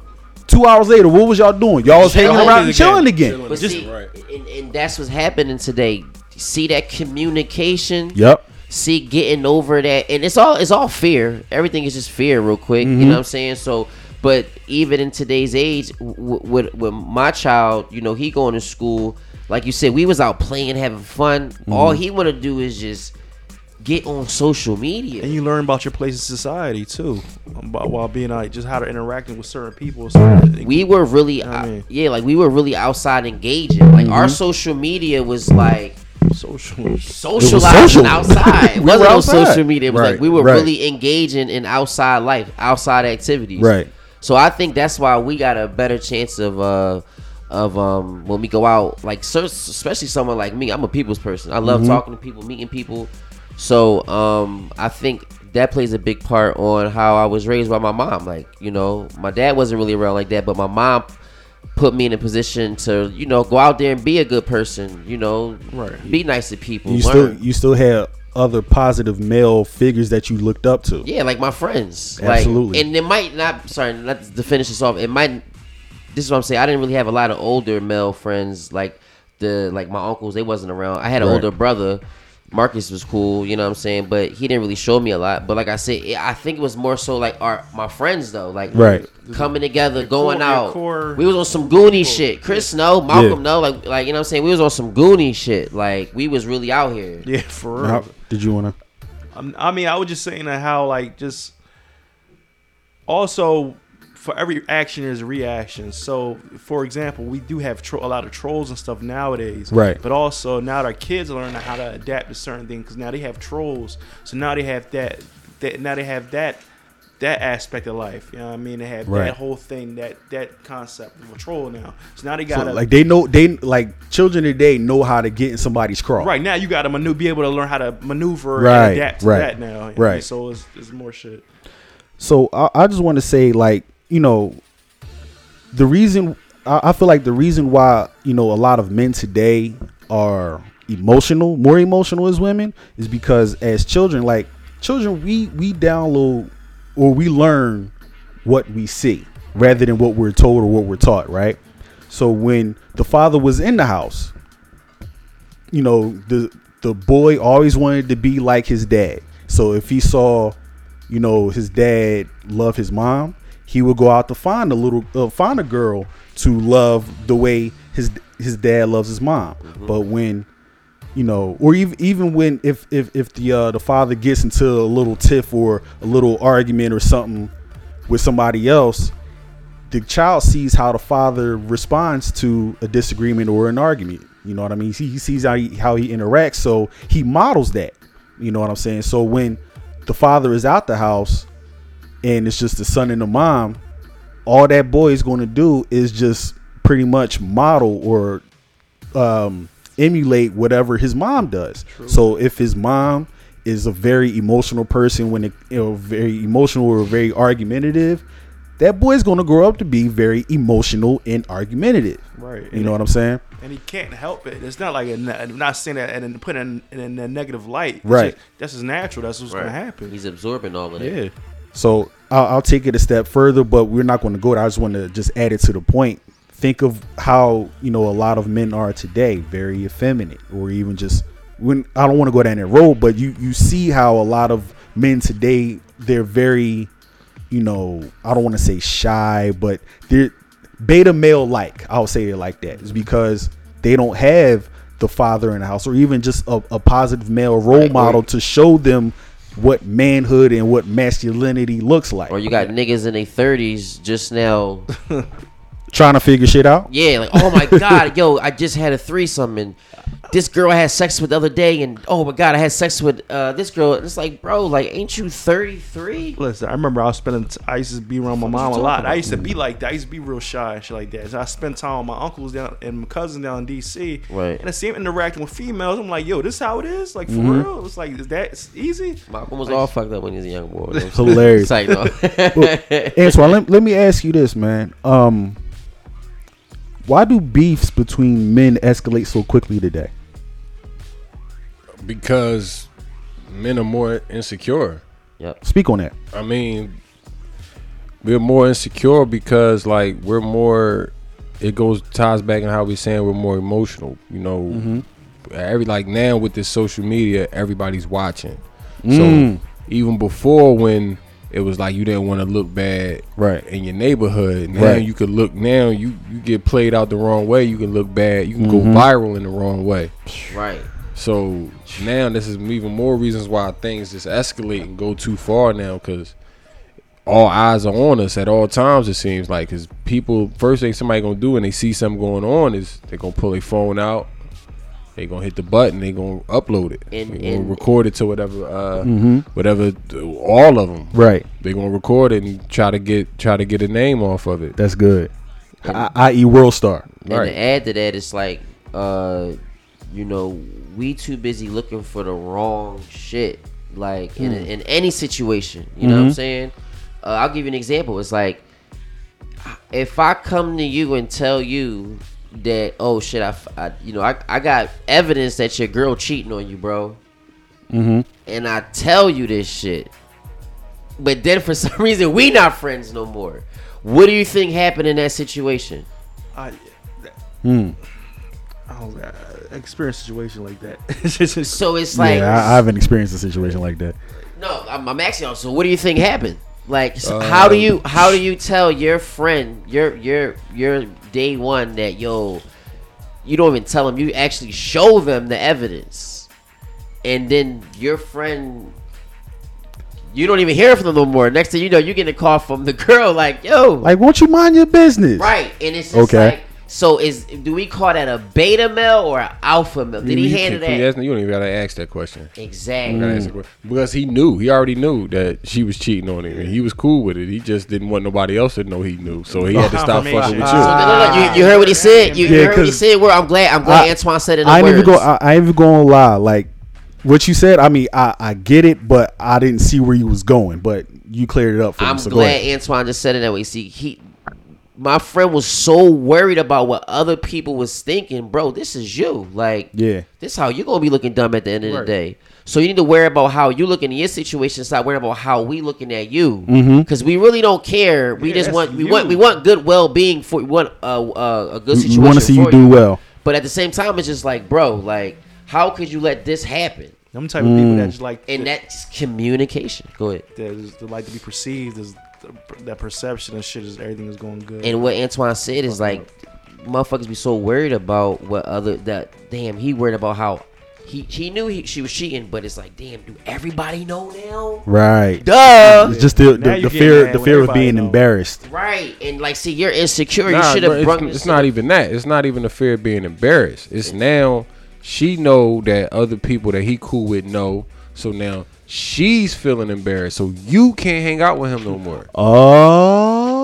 S3: two hours later, what was y'all doing? Y'all was hanging around and
S6: again.
S3: chilling again.
S5: But
S6: Just-
S5: see, and, and that's what's happening today. See that communication.
S3: Yep.
S5: See getting over that, and it's all it's all fear. Everything is just fear, real quick.
S3: Mm-hmm.
S5: You know what I'm saying? So, but even in today's age, w- with with my child, you know, he going to school. Like you said, we was out playing, having fun.
S3: Mm-hmm.
S5: All he want to do is just get on social media.
S6: and you learn about your place in society too, about while being like just how to interacting with certain people. certain-
S5: we were really
S6: I mean- Mm-hmm.
S5: uh, yeah like we were really outside engaging like our social media was like
S6: social.
S5: socializing
S3: social.
S5: outside it
S3: We
S5: wasn't
S3: were
S5: on
S3: outside.
S5: social media it was
S3: Right,
S5: like we were
S3: right.
S5: really engaging in outside life outside activities
S3: Right.
S5: so i think that's why we got a better chance of uh of um when we go out like so- especially someone like me i'm a people's person i love
S3: Mm-hmm.
S5: talking to people meeting people so um i think that plays a big part on how i was raised by my mom like you know my dad wasn't really around like that but my mom put me in a position to you know go out there and be a good person you know
S6: Right.
S5: be nice to people
S3: You
S5: learn.
S3: still you still had other positive male figures that you looked up to.
S5: Yeah, like my friends.
S3: Absolutely.
S5: Like, and it might not. Sorry, not to finish this off. It might. This is what I'm saying. I didn't really have a lot of older male friends. Like the like my uncles, they wasn't around. I had an
S3: Right.
S5: older brother. Marcus was cool, you know what I'm saying, but he didn't really show me a lot. But like I said, it- I think it was more so like our my friends though, like
S3: Right.
S5: coming together, going
S6: core-
S5: out.
S6: core-
S5: we was on some Goonie shit. Chris no, Malcolm
S3: Yeah.
S5: no, like like you know what I'm saying. We was on some Goonie shit. Like we was really out here.
S6: Yeah, for real.
S3: How- did you want to?
S6: Um, I mean, I was just saying that how like just also for every action is a reaction. So, for example, we do have tro- a lot of trolls and stuff nowadays.
S3: Right.
S6: But also now our kids are learning how to adapt to certain things because now they have trolls. So now they have that. That now they have that that aspect of life. You know what I mean? They have
S3: Right.
S6: that whole thing, that that concept of a troll now. So now they gotta
S3: like they know they like children today know how to get in somebody's craw.
S6: Right now, you got to manu- be able to learn how to maneuver
S3: Right,
S6: and adapt to
S3: right,
S6: that now.
S3: Right.
S6: So it's, it's more shit.
S3: So I, I just want to say, like, you know, the reason I, feel like the reason why you know a lot of men today are emotional, more emotional as women, is because as children, like children, we we download or we learn what we see rather than what we're told or what we're taught, right? So when the father was in the house, you know, the the boy always wanted to be like his dad. So if he saw, you know, his dad love his mom, he would go out to find a little uh, find a girl to love the way his his dad loves his mom. But when you know, or even even when if if if the uh, the father gets into a little tiff or a little argument or something with somebody else, the child sees how the father responds to a disagreement or an argument. You know what I mean? He, he sees how he, how he interacts, so he models that. You know what I'm saying? So when the father is out the house and it's just the son and the mom, all that boy is going to do is just pretty much model or um, emulate whatever his mom does. So if his mom is a very emotional person, when it you know very emotional or very argumentative, that boy's going to grow up to be very emotional and argumentative.
S6: Right.
S3: You know what I'm saying?
S6: And he can't help it. It's not like a, ne- I'm not saying that and putting it in, in a negative light. It's
S3: Right.
S6: just- that's just natural. That's what's
S5: Right.
S6: gonna happen.
S5: He's absorbing all of that.
S6: yeah.
S3: So I'll, I'll take it a step further, but we're not going to go there. I just want to just add it to the point. Think of how you know a lot of men are today, very effeminate, or even just when I don't want to go down that road, but you you see how a lot of men today they're very, you know, I don't want to say shy, but they're beta male like. I'll say it like that. It's because they don't have the father in the house, or even just a, a positive male role
S5: Right,
S3: model to show them what manhood and what masculinity looks like.
S5: Or you got niggas in their thirties just now.
S3: trying to figure shit out.
S5: Yeah, like oh my god, yo, I just had a threesome and this girl I had sex with the other day, and oh my god, I had sex with uh, this girl. And it's like, bro, like, ain't you thirty three?
S6: Listen, I remember I was spending. I used to be around my
S5: What
S6: mom a
S5: talking
S6: lot. I used to be like that. I used to be real shy and shit like that. So I spent time with my uncles down and my cousins down in D.C.
S5: Right.
S6: And I see him interacting with females. I'm like, yo, this how it is. Like for
S3: Mm-hmm.
S6: real. It's like is that it's easy?
S5: Malcolm was all fucked up when he was a young boy.
S3: Hilarious.
S5: It's like, no.
S3: Antoine, let, let me ask you this, man. Um, why do beefs between men escalate so quickly today?
S4: Because men are more insecure.
S5: yep.
S3: Speak on that.
S4: I mean, we're more insecure because like we're more. It goes ties back in how we're saying we're more emotional. You know, every like now with this social media, everybody's watching.
S3: Mm.
S4: So even before when it was like you didn't want to look bad
S3: Right.
S4: in your neighborhood, now
S3: Right.
S4: you could look now you you get played out the wrong way. You can look bad. You can
S3: Mm-hmm.
S4: go viral in the wrong way.
S5: Right.
S4: So now this is even more reasons why things just escalate and go too far now because all eyes are on us at all times. It seems like because people first thing somebody gonna do when they see something going on is they gonna pull their phone out. They gonna hit the button. They gonna upload it.
S5: And-
S4: they gonna
S5: and-
S4: record it to whatever, uh, whatever. All of them.
S3: Right.
S4: They gonna record it and try to get try to get a name off of it.
S3: That's good. I, I.e. World Star.
S5: And
S4: Right.
S5: to add to that, it's like, uh, you know, we too busy looking for the wrong shit. Like in,
S3: Hmm.
S5: in any situation, you know what
S3: Mm-hmm.
S5: I'm saying? Uh, I'll give you an example. It's like, if I come to you and tell you that, oh shit, I you know, I, I got evidence that your girl cheating on you, bro. Mm-hmm. and I tell you this shit, but then for some reason we not friends no more. What do you think happened in that situation?
S6: I,
S3: Hmm.
S6: I don't uh, experience a situation like that.
S5: So it's like
S3: yeah, I, I haven't experienced a situation like that.
S5: No, I'm, I'm asking you. So, what do you think happened? Like, so uh, how do you how do you tell your friend your your your day one that yo, you don't even tell them. You actually show them the evidence, and then your friend, you don't even hear from them no more. Next thing you know, you get a call from the girl like, yo,
S3: Like, won't you mind your business?
S5: right, and it's just
S3: Okay.
S5: like. So is do we call that a beta male or an alpha male? Did he
S4: you
S5: handle
S4: can't-
S5: that?
S4: You don't even gotta ask that question.
S5: Exactly.
S4: You gotta ask that question. Because he knew, he already knew that she was cheating on him, and he was cool with it. He just didn't want nobody else to know he knew, so he had to stop fucking with you.
S6: Confirmation.
S5: So, no, no, no, you, you heard what he said. You, you heard what he
S3: 'cause
S5: said. Where I'm glad. I'm glad
S3: I-
S5: Antoine said it.
S3: I ain't
S5: words.
S3: even go. I, I ain't even gonna lie. Like what you said. I mean, I, I get it, but I didn't see where you was going. But you cleared it up for
S5: I'm
S3: me. So go
S5: glad
S3: ahead.
S5: Antoine just said it that way. See, he, my friend was so worried about what other people was thinking, bro. This is you. Like,
S3: Yeah.
S5: this how you gonna be looking dumb at the end of the day. So you need to worry about how you looking in your situation. Stop worrying about how we looking at you,
S3: Mm-hmm.
S5: because we really don't care. We
S6: Yeah,
S5: just want we
S6: you.
S5: want we want good well being for we want uh, uh, a good situation.
S3: We want to see you
S5: for
S3: do well.
S5: But at the same time, it's just like, bro, like, how could you let this happen?
S6: them type of people
S3: Mm.
S6: that just like
S5: And that's communication. Go ahead.
S6: that is that like to be perceived as the, that perception and shit is everything is going good.
S5: And what Antoine said is like, motherfuckers be so worried about what other that damn he worried about how he he knew he, she was cheating, but it's like, damn, do everybody know now?
S3: Right.
S5: Duh.
S3: It's just the, the, the fear the fear of being
S6: know.
S3: embarrassed.
S5: Right, and like, see, you're insecure. you should have
S4: it's,
S5: brought
S4: it's
S5: this.
S4: not even that. It's not even the fear of being embarrassed. It's now she know that other people that he cool with know. So now she's feeling embarrassed. So you can't hang out with him no more.
S3: Oh.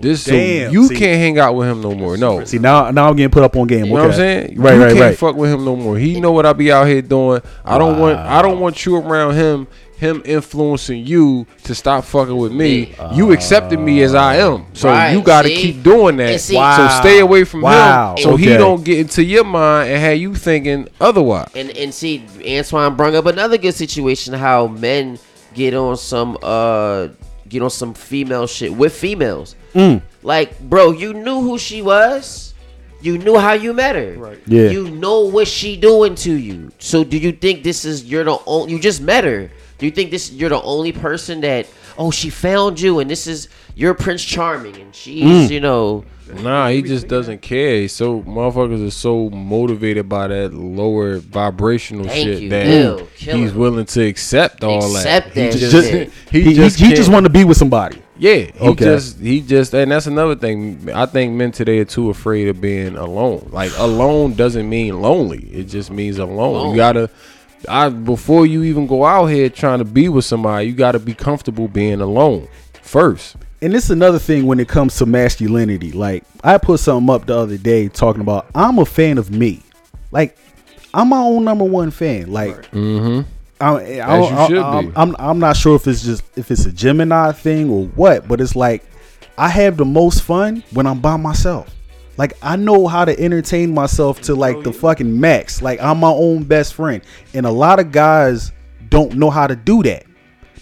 S4: This
S3: damn.
S4: so you
S3: See-
S4: can't hang out with him no more. No.
S3: See now now I'm getting put up on game.
S4: You know what I'm saying?
S3: Right,
S4: you
S3: right,
S4: can't
S3: right.
S4: fuck with him no more. He know what I be out here doing. I don't want I don't want you around him, him influencing you to stop fucking with me. you accepted me as I am. So
S5: Right,
S4: you gotta
S5: see?
S4: keep doing that.
S5: And see-
S4: So stay away from
S3: Wow,
S4: him so he don't get into your mind and have you thinking otherwise.
S5: And and see, Antoine brung up another good situation how men get on some uh get on some female shit with females.
S3: Mm.
S5: Like, bro, you knew who she was. You knew how you met her.
S6: Right.
S3: Yeah.
S5: You know what she doing to you. So do you think this is you're the only you just met her? Do you think this you're the only person that oh she found you and this is you're Prince Charming and she's
S3: Mm.
S5: you know
S4: Nah, he just doesn't care. He's so motherfuckers are so motivated by that lower vibrational
S5: Thank
S4: shit
S5: you,
S4: that
S5: Bill. Killer.
S4: he's willing to accept all
S5: Accept
S4: that.
S5: that
S4: He
S5: shit.
S4: just,
S3: Just-
S4: he,
S3: He,
S4: just
S3: he, he just
S4: can't-
S3: wanted to be with somebody.
S4: Yeah, he
S3: Okay.
S4: just he just and that's another thing. I think men today are too afraid of being alone. Like alone doesn't mean lonely. It just means alone.
S5: Alone.
S4: You gotta I before you even go out here trying to be with somebody, you gotta be comfortable being alone first.
S3: And this is another thing when it comes to masculinity. Like I put something up the other day talking about I'm a fan of me. Like I'm my own number one fan. Like
S4: Mm-hmm.
S3: I'm I'm not sure if it's just if it's a Gemini thing or what, but it's like I have the most fun when I'm by myself. Like I know how to entertain myself to like the fucking max. Like I'm my own best friend, and a lot of guys don't know how to do that.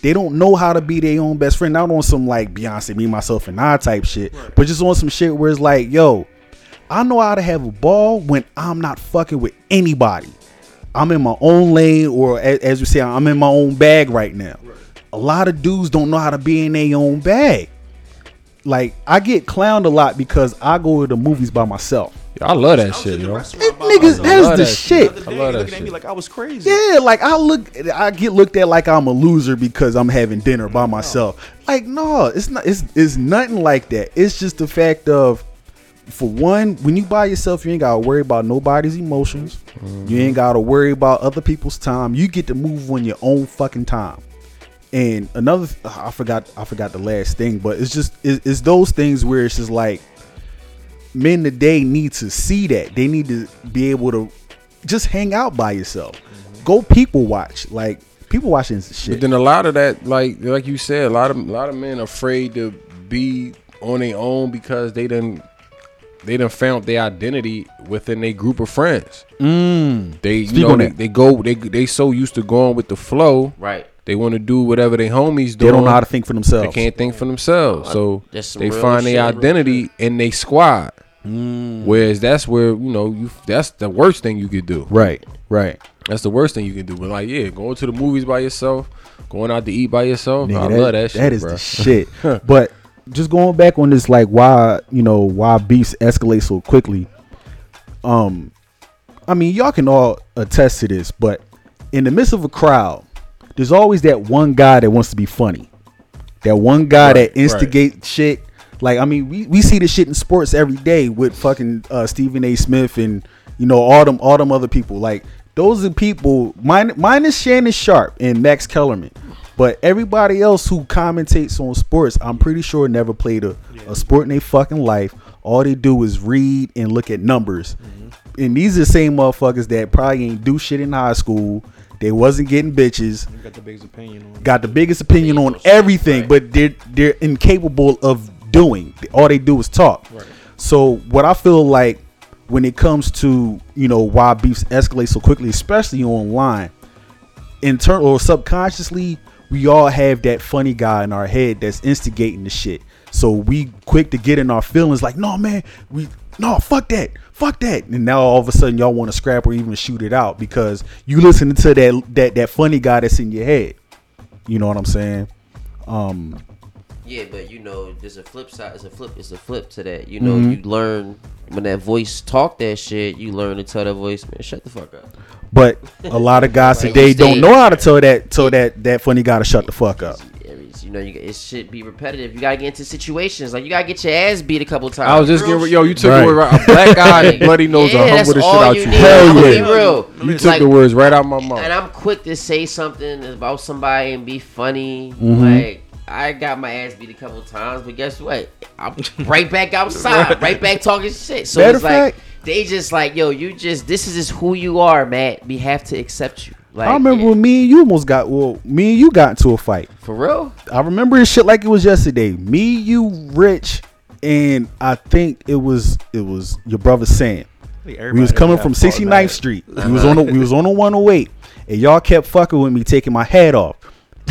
S3: They don't know how to be their own best friend. Not on some like Beyonce, me, myself, and I type shit, but just on some shit where it's like, yo, I know how to have a ball when I'm not fucking with anybody. I'm in my own lane, or as, you say, I'm in my own bag right now. A lot of dudes don't know how to be in their own bag. Like I get clowned a lot because I go to the movies by myself.
S4: I love that
S6: I was
S4: shit, yo.
S6: restaurant by
S3: Niggas,
S6: myself
S3: that is
S4: love
S3: the
S4: that
S3: shit.
S6: the other
S4: I love that
S6: looking at me
S4: shit.
S6: like I was crazy.
S3: Yeah, like I look, I get looked at like I'm a loser because I'm having dinner by myself. Like, no, it's not. It's it's nothing like that. It's just the fact of, for one, when you by yourself, you ain't gotta worry about nobody's emotions. You ain't mm-hmm. gotta worry about other people's time. You get to move on your own fucking time. And another, I forgot, I forgot the last thing, but it's just it's, it's those things where it's just like men today need to see that. They need to be able to just hang out by yourself. Mm-hmm. Go people watch. Like people watching shit.
S4: But then a lot of that, like like you said, a lot of a lot of men afraid to be on their own because they done they done found their identity within a group of friends.
S3: Mm.
S4: They you
S3: Speak
S4: know they, they go they they so used to going with the flow.
S5: Right.
S4: They want to do whatever they homies
S3: do.
S4: They
S3: don't know how to think for themselves.
S4: They can't think for themselves. So they find their identity in their squad.
S3: Mm.
S4: Whereas that's where you know you that's the worst thing you could do.
S3: Right, right.
S4: That's the worst thing you can do. But like, yeah, going to the movies by yourself, going out to eat by yourself.
S3: Nigga,
S4: I love that shit.
S3: That is
S4: bro.
S3: the shit. but just going back on this, like why you know why beefs escalate so quickly. Um, I mean y'all can all attest to this, but in the midst of a crowd, there's always that one guy that wants to be funny. That one guy
S4: Right,
S3: that instigates shit. Like I mean, we, we see this shit in sports every day with fucking uh, Stephen A. Smith and you know all them all them other people. Like those are people min- minus Shannon Sharpe and Max Kellerman. But everybody else who commentates on sports, I'm pretty sure never played a, a sport in their fucking life. All they do is read and look at numbers. Mm-hmm. And these are the same motherfuckers that probably ain't do shit in high school. They wasn't getting bitches
S6: You got the biggest opinion on.
S3: got the biggest opinion on everything, but they're they're incapable of doing. All they do is talk. So what I feel like when it comes to you know why beefs escalate so quickly, especially online, internal or subconsciously, we all have that funny guy in our head that's instigating the shit. So we quick to get in our feelings, like, no man, we no fuck that, fuck that, and now all of a sudden y'all want to scrap or even shoot it out because you listening to that that that funny guy that's in your head. You know what I'm saying? Um,
S5: Yeah, but you know, there's a flip side. It's a flip. It's a flip to that. You know,
S3: Mm-hmm.
S5: you learn when that voice talk that shit. You learn to tell that voice, man, shut the fuck up.
S3: But a lot of guys
S5: Like,
S3: today don't know how to tell that tell that that funny guy to shut the fuck up.
S5: You know, you, it should be repetitive. You gotta get into situations like you gotta get your ass beat a couple times.
S4: I was just
S5: Real
S4: getting yo, you took
S3: Right.
S4: the word right. A black guy bloody nose
S5: yeah,
S4: will
S5: that's
S4: humble the shit out
S5: you
S4: you.
S3: Hell yeah.
S5: be real.
S4: You took
S5: Like,
S4: the words right out my mouth.
S5: and I'm quick to say something about somebody and be funny.
S3: Mm-hmm.
S5: Like I got my ass beat a couple times, but guess what? I'm right back outside, right back talking shit. So
S3: Matter
S5: it's
S3: of
S5: like
S3: fact-
S5: they just like, yo, you just this is just who you are, Matt. We have to accept you. Like
S3: I remember when me and you almost got well, me and you got into a fight.
S5: for real.
S3: I remember this shit like it was yesterday. Me, you, Rich, and I think it was it was your brother Sam. We was coming from 69th Street. We was on the, we was on the 108, and y'all kept fucking with me, taking my hat off.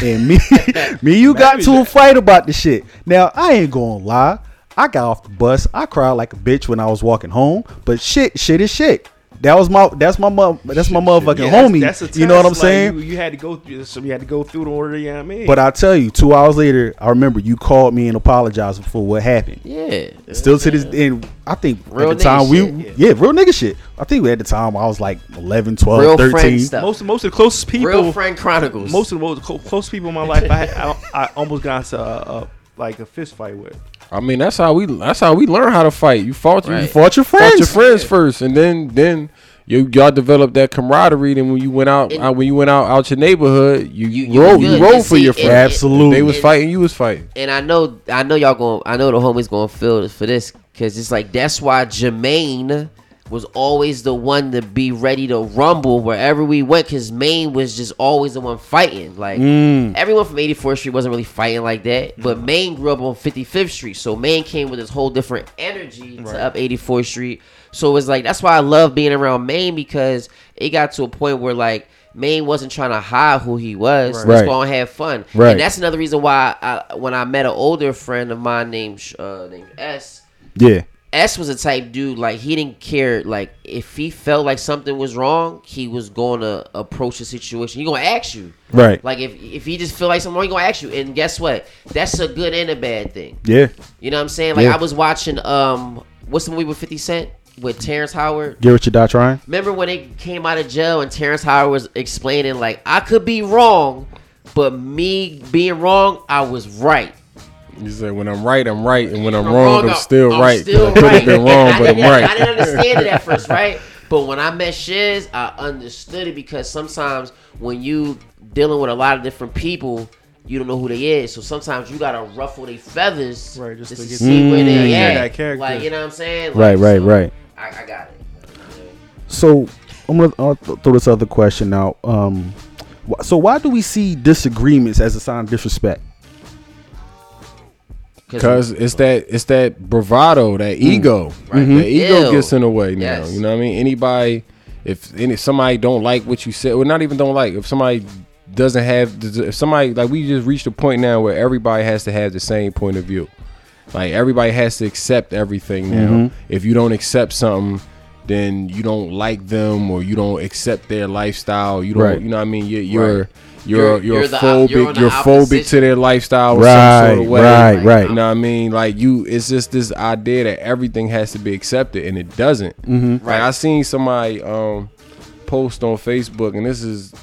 S3: And me, me, you got into a fight about the shit. Now I ain't gonna lie. I got off the bus. I cried like a bitch when I was walking home. But shit, shit is shit. That was my that's my mom that's my motherfucking homie. you know what I'm saying?
S6: You, you had to go through this. You had to go through the order. You know what I mean?
S3: But I tell you, two hours later, I remember you called me and apologized for what happened.
S5: Yeah.
S3: Still to this and I think
S5: Real
S3: at the time
S5: nigga
S3: we
S5: shit.
S3: yeah. real nigga shit. I think we at the time I was like 11, 12,
S5: Real
S3: 13.
S5: stuff.
S6: most most of the closest people,
S5: Real friend chronicles.
S6: most of the most close people in my life, I, I I almost got into a, a like a fist fight with.
S4: I mean, that's how we that's how we learn how to fight. You fought you
S3: Fought your
S4: fought
S3: friends.
S4: your friends first, and then then you y'all developed that camaraderie. And when you went out
S5: And-
S4: uh, when you went out out your neighborhood, you
S5: You-
S4: you,
S5: you
S4: roll you
S5: good.
S4: for
S5: see,
S4: your
S5: and-
S4: friends.
S5: and-
S3: Absolutely.
S4: They was
S5: and-
S4: fighting, you was fighting.
S5: and I know I know y'all going I know the homies going to feel for this because it's like that's why Jermaine was always the one to be ready to rumble wherever we went because Maine was just always the one fighting. Like
S3: Mm.
S5: everyone from 84th Street wasn't really fighting like that, but Maine grew up on 55th Street, so Maine came with this whole different energy to up 84th Street. So it was like that's why I love being around Maine because it got to a point where like. Maine wasn't trying to hide who he was. Let's
S3: Right.
S5: go and have fun.
S3: Right.
S5: And that's another reason why I, when I met an older friend of mine named uh, named S,
S3: Yeah.
S5: S was a type dude like he didn't care like if he felt like something was wrong, he was going to approach the situation. He gonna ask you,
S3: Right.
S5: like if if he just feel like something wrong, he gonna ask you. And guess what? That's a good and a bad thing.
S3: Yeah.
S5: You know what I'm saying? Like
S3: Yeah.
S5: I was watching um what's the movie with Fifty Cent with Terrence Howard.
S3: Get what you die trying.
S5: Remember when they came out of jail and Terrence Howard was explaining like I could be wrong, but me being wrong, I was right.
S4: You said when I'm right, I'm right, and when I'm,
S5: I'm
S4: wrong, I'm still right.
S5: still
S4: I could have been wrong, but I'm
S5: didn't- I didn't understand it at first, right? But when I met Shiz, I understood it because sometimes when you dealing with a lot of different people, you don't know who they is. So sometimes you gotta ruffle their feathers
S6: Right, just
S5: just
S6: to
S5: to
S6: get
S5: see where
S3: Mm.
S5: they
S6: Yeah,
S5: at.
S6: that character.
S5: Like you know what I'm saying? Like,
S3: Right, right,
S5: so
S3: right.
S5: I, I got it.
S3: So I'm gonna I'll th- throw this other question out. Um, wh- so why do we see disagreements as a sign of disrespect?
S4: Cause it's that it's that bravado, that mm. ego,
S5: Right.
S4: The ego
S5: Ew.
S4: gets in the way now.
S5: Yes.
S4: You know what I mean? Anybody, if any somebody don't like what you said, or not even don't like, if somebody doesn't have, if somebody like we just reached a point now where everybody has to have the same point of view. Like everybody has to accept everything now. Mm-hmm. If you don't accept something, then you don't like them or you don't accept their lifestyle. You don't,
S3: Right.
S4: you know what I mean? You're you're
S5: Right.
S4: You're
S5: You're-
S4: you're,
S5: you're the
S4: phobic.
S5: you're the
S4: You're phobic to their lifestyle, or some
S3: Right,
S4: sort of way.
S3: right, right.
S4: You know what I mean? Like you, it's just this idea that everything has to be accepted, and it doesn't.
S3: Mm-hmm.
S4: Like I seen somebody um post on Facebook, and this is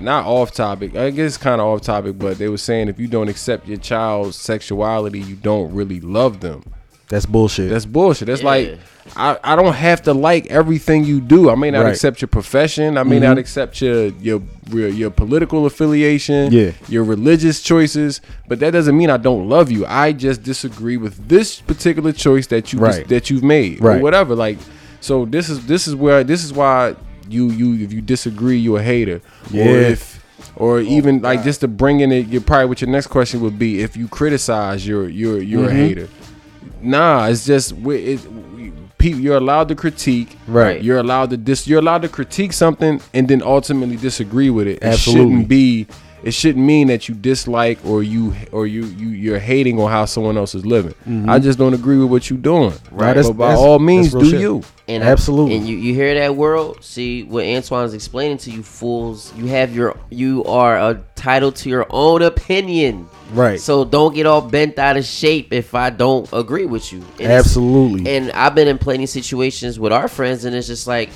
S4: not off topic. I guess kind of off topic, but they were saying if you don't accept your child's sexuality, you don't really love them.
S3: That's bullshit.
S4: That's bullshit. That's
S5: Yeah.
S4: like I, I don't have to like everything you do. I may not
S3: Right.
S4: accept your profession. I may not accept your your your, your political affiliation.
S3: Yeah.
S4: Your religious choices. But that doesn't mean I don't love you. I just disagree with this particular choice that you
S3: Right.
S4: that you've made.
S3: Right.
S4: Or whatever. Like so this is this is where this is why you you if you disagree you're a hater.
S3: Yeah.
S4: Or if or even like just to bring in it, you probably what your next question would be if you criticize you're you're you're
S3: Mm-hmm.
S4: a hater. Nah, it's just we- it, we- people. You're allowed to critique.
S3: Right.
S4: You're allowed to dis. You're allowed to critique something and then ultimately disagree with it. It
S3: Absolutely.
S4: shouldn't be. It shouldn't mean that you dislike or you or you you you're hating on how someone else is living. Mm-hmm. I just don't agree with what you're doing.
S3: Right. that's-
S4: But by
S3: that's-
S4: all means, do
S3: shit.
S4: you.
S5: And
S3: Absolutely.
S5: and you, you hear that world? See what Antoine's explaining to you fools. You have your you are entitled to your own opinion.
S3: Right.
S5: So don't get all bent out of shape if I don't agree with you. And
S3: Absolutely.
S5: And I've been in plenty of situations with our friends, and it's just like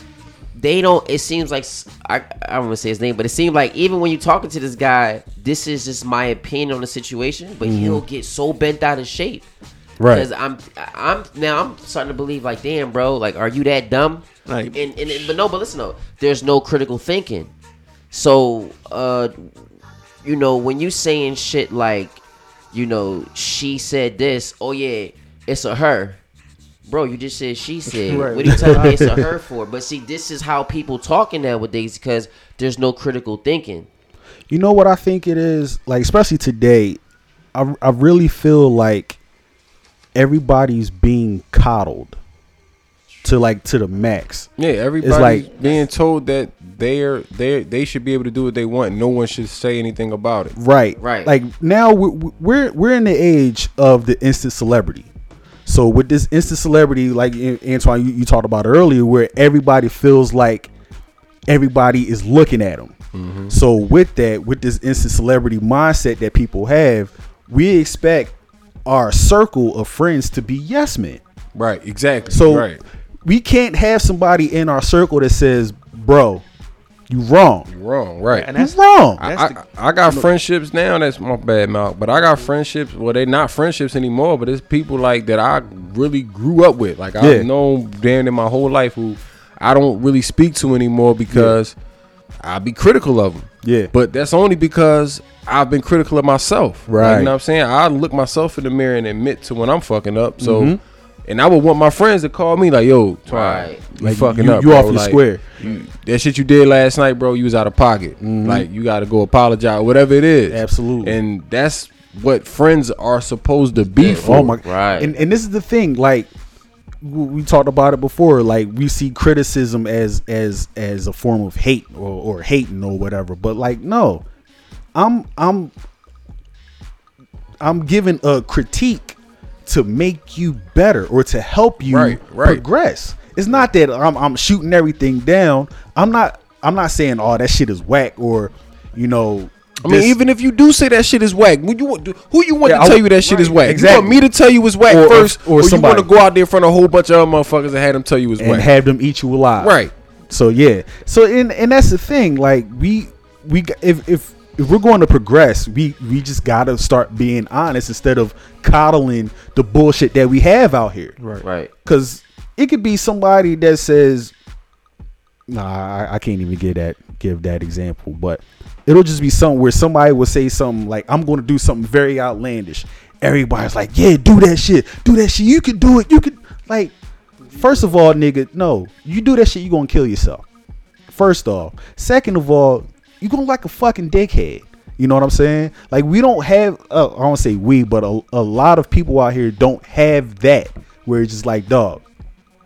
S5: they don't. It seems like I I don't want to say his name, but it seems like even when you're talking to this guy, this is just my opinion on the situation, but he'll get so bent out of shape.
S3: Mm-hmm. Right.
S5: Because I'm, I'm now I'm starting to believe like, damn, bro, like, are you that dumb?
S6: Like-
S5: and, and but no, but listen though, there's no critical thinking. So, uh, you know, when you saying shit like, you know, she said this, oh yeah, it's a her. Bro, you just said she said.
S6: Right.
S5: What are you telling me it's a her for? But see, this is how people talking nowadays because there's no critical thinking.
S3: You know what I think it is? Like, especially today, I, I really feel like everybody's being coddled to like to the max.
S4: Yeah, everybody's
S3: like-
S4: being told that they're they they should be able to do what they want. No one should say anything about it.
S3: Right.
S5: Right.
S3: Like now we're we're, we're in the age of the instant celebrity. So with this instant celebrity, like Antoine, you, you talked about earlier, where everybody feels like everybody is looking at them.
S4: Mm-hmm.
S3: So with that, with this instant celebrity mindset that people have, we expect our circle of friends to be yes men.
S4: Right. Exactly.
S3: So
S4: right.
S3: we can't have somebody in our circle that says, "Bro, you wrong.
S4: You wrong. Right.
S6: And that's
S3: wrong."
S4: I,
S6: That's
S4: I, I got friendships now. That's my bad mouth. But I got friendships. Well, they're not friendships anymore. But it's people like that I really grew up with. Like
S3: Yeah.
S4: I've known damn in my whole life who I don't really speak to anymore because I be critical of them.
S3: Yeah.
S4: But that's only because I've been critical of myself. Like,
S3: Right.
S4: you know what I'm saying? I look myself in the mirror and admit to when I'm fucking up. So.
S3: Mm-hmm.
S4: And I would want my friends to call me like, "Yo, Twan,
S5: Right.
S4: you
S3: Like,
S4: fucking
S3: you-
S4: up,
S3: you
S4: bro.
S3: off your
S4: Like,
S3: square."
S4: you- that shit you did last night, bro. You was out of pocket. Mm-hmm. Like you got to go apologize, whatever it is.
S3: Absolutely.
S4: And that's what friends are supposed to be for.
S3: Oh my
S5: Right.
S3: And and this is the thing, like we talked about it before. Like we see criticism as as as a form of hate or, or hating or whatever. But like no, I'm I'm I'm giving a critique to make you better or to help you
S4: Right, right.
S3: progress. It's not that I'm I'm shooting everything down. I'm not I'm not saying oh that shit is whack or you know.
S4: I mean, even if you do say that shit is whack, who you want, who you want
S3: Yeah,
S4: to tell
S3: w-
S4: you that shit is
S3: right,
S4: whack? You want me to tell you it's whack
S3: Or- or-
S4: first,
S3: or
S4: or, you want to go out there in front of a whole bunch of other motherfuckers and have them tell you it's
S3: and
S4: whack?
S3: have them eat you alive.
S4: Right.
S3: So yeah. So and and that's the thing. Like we we if if if we're going to progress, we we just gotta start being honest instead of coddling the bullshit that we have out here.
S6: right.
S5: Right.
S3: Because it could be somebody that says, "Nah, I, I can't even give that give that example," but it'll just be something where somebody will say something like, "I'm going to do something very outlandish." Everybody's like, "Yeah, do that shit, do that shit. You can do it. You can." Like, first of all, nigga, no, you do that shit, you gonna kill yourself. First off, second of all, you gonna like a fucking dickhead. You know what I'm saying? Like we don't have. Uh, I don't say we, but a, a lot of people out here don't have that. Where it's just like, dog,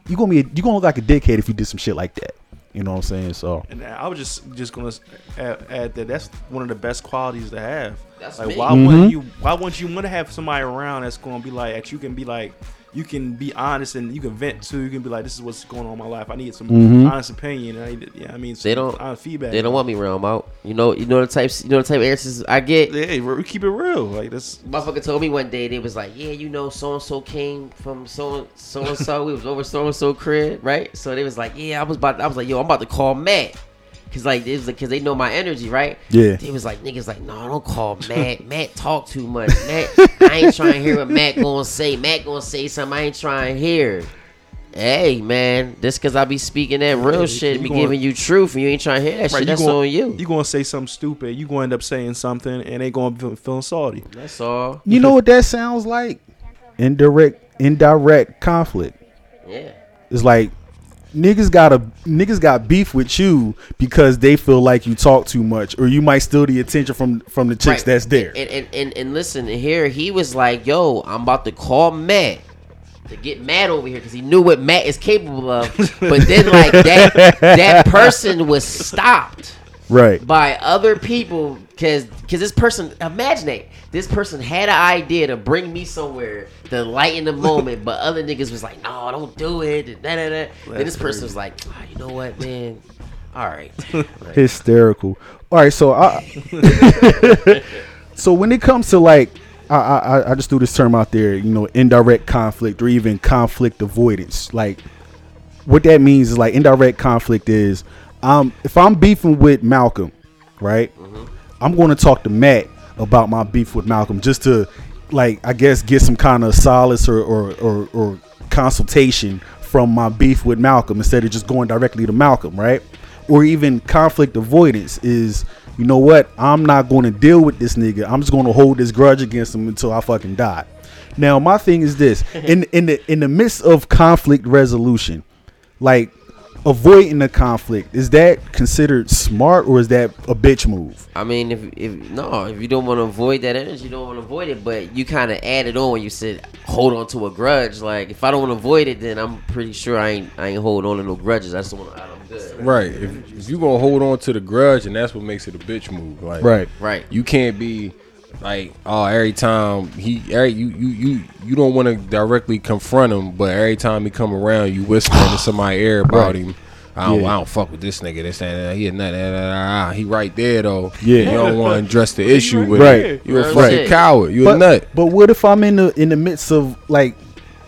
S3: you gonna be you gonna look like a dickhead if you did some shit like that. You know what I'm saying? So
S6: And I was just just gonna add, add that that's one of the best qualities to have.
S5: That's
S6: like
S5: me.
S6: why
S3: Mm-hmm.
S6: wouldn't you why wouldn't you want to have somebody around that's gonna be like that you can be like you can be honest and you can vent too. you can be like this is what's going on in my life I need some
S3: Mm-hmm.
S6: honest opinion I need, yeah I mean
S5: They don't-
S6: honest feedback
S5: They don't want me around out. You know, you know the types, you know the type of answers I get.
S6: yeah we keep it real like this
S5: Motherfucker told me one day they was like, yeah, you know, so and so came from so so and so. We was over so and so crib, right? So they was like, yeah, I was about, I was like, yo, I'm about to call Matt, cause like it was like, cause they know my energy, right?
S3: Yeah.
S5: They was like, niggas like, no, don't call Matt. Matt talk too much. Matt, I ain't trying to hear what Matt gonna say. Matt gonna say something I ain't trying to hear. Hey man, this cause I be speaking that real
S6: Yeah,
S5: shit,
S6: you
S5: be
S6: gonna-
S5: giving you truth, and you ain't trying to hear that shit. That's
S6: gonna,
S5: on you.
S6: you gonna say something stupid you gonna end up saying something and they gonna be feeling salty
S5: That's all.
S3: you know what that sounds like? Indirect indirect conflict.
S5: Yeah.
S3: It's like niggas got a niggas got beef with you because they feel like you talk too much, or you might steal the attention from from the chicks
S5: Right.
S3: that's there.
S5: And, and and and listen, here he was like, "Yo, I'm about to call Matt to get Matt over here because he knew what Matt is capable of." But then, like that, that person was stopped
S3: right.
S5: by other people because because this person, imagine it, this person had an idea to bring me somewhere to lighten the moment, but other niggas was like, "No, don't do it." And da, da, da. Then this person was like, "Ah, "You know what, man." All right. Like,
S3: hysterical. All right, so I so when it comes to like I, I I just threw this term out there, you know, indirect conflict or even conflict avoidance. Like what that means is like indirect conflict is um if I'm beefing with Malcolm, right? I'm going to talk to Matt about my beef with Malcolm just to like I guess get some kind of solace or or, or, or consultation from my beef with Malcolm instead of just going directly to Malcolm, right? Or even conflict avoidance is you know what? I'm not going to deal with this nigga. I'm just going to hold this grudge against him until I fucking die. Now, my thing is this: in in the in the midst of conflict resolution, like avoiding the conflict, is that considered smart or is that a bitch move?
S5: I mean, if if no, if you don't want to avoid that energy, you don't want to avoid it. But you kind of added on when you said hold on to a grudge. Like if I don't want to avoid it, then I'm pretty sure I ain't I ain't holding on to no grudges. I just want to. I'm good.
S4: Right. If, if you gonna hold on to the grudge, and that's what makes it a bitch move. Like
S3: Right.
S5: Right.
S4: You can't be like, oh, every time he, every, you, you, you, you don't want to directly confront him, but every time he come around, you whispering to somebody ear about
S3: Right.
S4: him. I don't,
S3: Yeah.
S4: I don't fuck with this nigga. This and that. He a that. He right there though.
S3: Yeah.
S4: You don't want to address the issue with
S3: Right.
S4: it. You a fucking
S5: shit.
S4: coward. You a
S3: but,
S4: nut.
S3: But what if I'm in the in the midst of like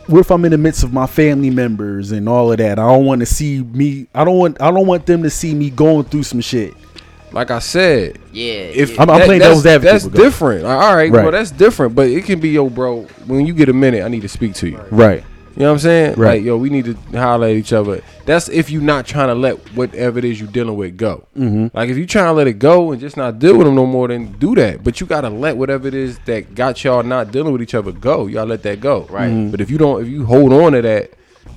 S3: what if I'm in the midst of my family members and all of that? I don't want to see me I don't want I don't want them to see me going through some shit.
S4: Like I said,
S5: Yeah.
S4: if
S5: yeah.
S3: I'm- I'm playing
S4: that's,
S3: devil's advocate,
S4: That's different. Like, all right,
S3: Right.
S4: bro, that's different. But it can be, yo, bro. When you get a minute, I need to speak to you.
S3: Right.
S4: You know what I'm saying?
S3: Right.
S4: Like, yo, we need to holler at each other. That's if you're not trying to let whatever it is you're dealing with go. Mm-hmm. Like, if you're trying to let it go and just not deal with them no more, then do that. But you gotta let whatever it is that got y'all not dealing with each other go. Y'all let that go.
S5: Right.
S3: Mm-hmm.
S4: But if you don't, if you hold on to that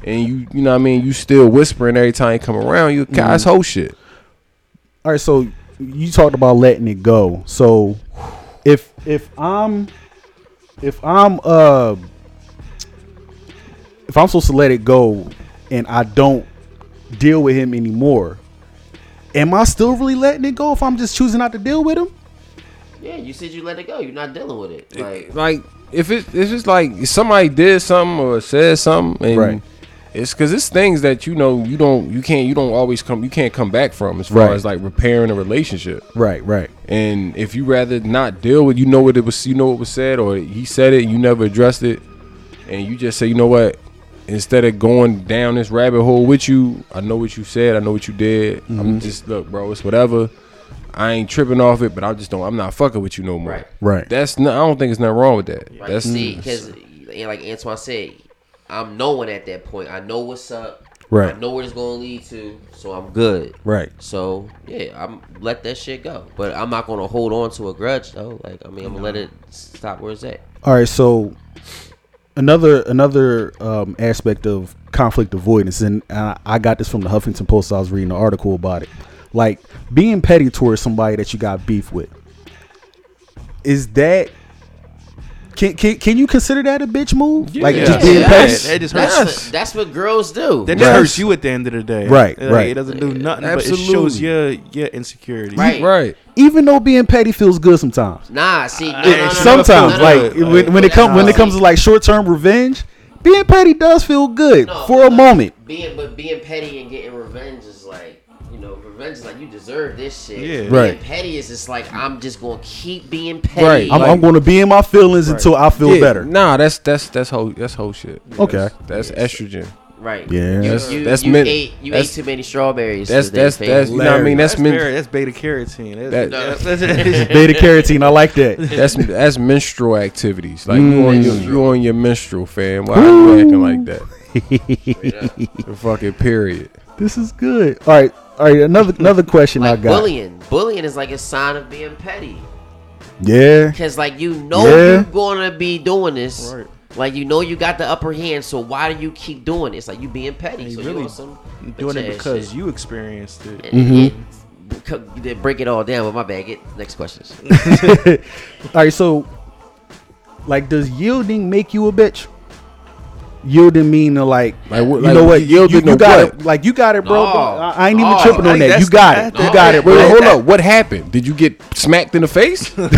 S4: and you, you know what I mean, you still whispering every time you come around, you guys whole shit.
S3: All right, so you talked about letting it go. So if if I'm if I'm uh if I'm supposed to let it go and I don't deal with him anymore, am I still really letting it go if I'm just choosing not to deal with him?
S5: yeah, you said you let it go. You're not dealing with it. Like
S4: like if it if it's like somebody did something or said something and
S3: Right.
S4: It's because it's things that you know you don't you can't you don't always come you can't come back from as far
S3: Right.
S4: as like repairing a relationship
S3: Right, right.
S4: and if you rather not deal with you know what it was you know what was said or he said it you never addressed it and you just say you know what instead of going down this rabbit hole with you I know what you said I know what you did
S3: Mm-hmm.
S4: I'm just look bro it's whatever I ain't tripping off it but I just don't I'm not fucking with you no more
S5: Right.
S3: Right.
S4: that's not I don't think it's nothing wrong with that
S5: Right.
S4: that's
S5: See, because like Antoine said, I'm knowing at that point. I know what's up.
S3: Right.
S5: I know where it's going to lead to, so I'm good.
S3: Right.
S5: So yeah, I'm let that shit go. But I'm not gonna hold on to a grudge though. Like I mean, I'm gonna let it stop where it's at.
S3: All right, so another another um, aspect of conflict avoidance, and I, I got this from the Huffington Post. I was reading an article about it, like being petty towards somebody that you got beef with. is that can, can can you consider that a bitch move? Like
S4: Yeah.
S3: just
S5: Yeah,
S3: being
S5: yeah.
S3: petty?
S6: That just
S5: That's
S6: hurts.
S5: what, that's what girls do.
S6: That just
S3: Right.
S6: hurts you at the end of the day.
S3: Right,
S6: Like,
S3: right.
S6: It doesn't do nothing, but it shows your your insecurity.
S5: Right.
S4: Right.
S3: Even though being petty feels good sometimes.
S5: Nah, see, no,
S6: Uh,
S5: no, no, no,
S3: sometimes,
S5: no, no, no,
S3: like
S5: no, no.
S3: when, when it comes when it comes to like short term revenge, being petty does feel good
S5: no,
S3: for a moment.
S5: Being but being petty and getting revenge is like you know, revenge is like you deserve this shit.
S6: Yeah.
S5: Being
S3: Right.
S5: petty is just like I'm just gonna keep being petty.
S4: Right.
S3: I'm,
S4: Like-
S3: I'm going to be in my feelings until I feel
S4: Yeah,
S3: better.
S4: Nah, that's that's that's whole that's whole shit.
S3: Okay.
S4: That's, that's estrogen.
S5: Right.
S3: Yeah.
S5: You,
S4: That's-
S5: you,
S4: that's
S5: you
S4: meant-
S5: ate you
S4: that's-
S5: ate too many strawberries.
S4: That's
S5: today,
S4: that's that's you know what I mean. That's
S6: That's,
S4: men,
S6: that's beta carotene. That's,
S4: That-
S6: that's,
S3: Beta carotene, I like that.
S4: that's that's menstrual activities. Like you on your you on your menstrual, fam. Why are you acting like that? The fucking period.
S3: This is good. All right, all right. Another another question
S5: like
S3: I got.
S5: bullying. Bullying is like a sign of being petty.
S3: Yeah,
S5: Cause like you know
S3: Yeah.
S5: you're gonna be doing this.
S6: Right.
S5: Like you know you got the upper hand, so why do you keep doing it? It's like you being petty.
S6: And
S5: so
S6: you
S5: you
S6: really
S5: on some
S6: doing it because
S5: shit.
S6: you experienced it.
S3: Mm-hmm.
S5: it- co- they break it all down with my bag. Get next questions.
S3: all right. So, like, does yielding make you a bitch? Yielding mean to like,
S4: Like,
S3: you
S4: like,
S3: know what? You,
S4: yielding
S3: you
S4: to
S3: got
S4: what?
S3: it. Like you got it, bro.
S5: No.
S3: I, I ain't even
S5: No.
S3: tripping on that. You got it.
S6: that-
S3: You got it,
S4: Wait,
S3: bro.
S4: hold up. What happened? Did you get smacked in the face? like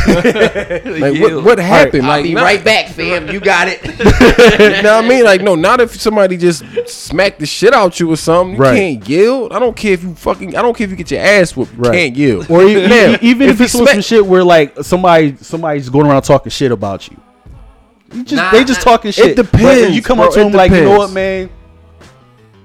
S4: what what happened?
S5: I'll
S4: Like
S5: be
S4: not-
S5: right back, fam. You got it.
S4: you know what I mean? Like, no, not if somebody just smacked the shit out you or something. You
S3: Right.
S4: can't yield. I don't care if you fucking. I don't care if you get your ass whooped. You
S3: Right.
S4: can't yield.
S3: Or e-
S4: Now,
S3: e- even if,
S4: he
S3: it's on
S4: smack-
S3: some shit where like somebody somebody's going around talking shit about you. You just
S5: Nah,
S3: they just talking shit. But
S4: depends,
S3: you come
S4: bro,
S3: up to
S4: it
S3: them like, you know what, man?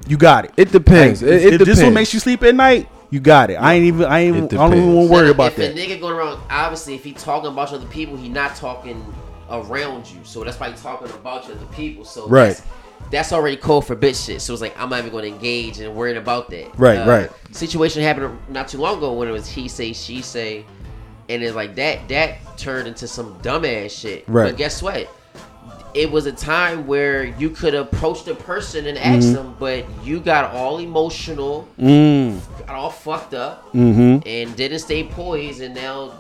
S3: You got it.
S4: It depends.
S3: Like,
S4: it, it
S3: if
S4: depends.
S3: this one makes you sleep at night, you got it. I ain't even. I ain't.
S4: It
S3: I don't even want to worry about
S5: if
S3: that.
S5: If a nigga going around, obviously, if he talking about other people, he not talking around you. So that's why he talking about other people. So
S3: Right.
S5: That's, that's already code for bitch shit. So it's like I'm not even going to engage and worrying about that. Uh,
S3: Right, right.
S5: Situation happened not too long ago when it was he say she say, and it's like that that turned into some dumbass shit.
S3: Right.
S5: But guess what? It was a time where you could approach the person and ask
S3: Mm-hmm.
S5: them, but you got all emotional,
S3: Mm,
S5: got all fucked up,
S3: mm-hmm.
S5: and didn't stay poised, and now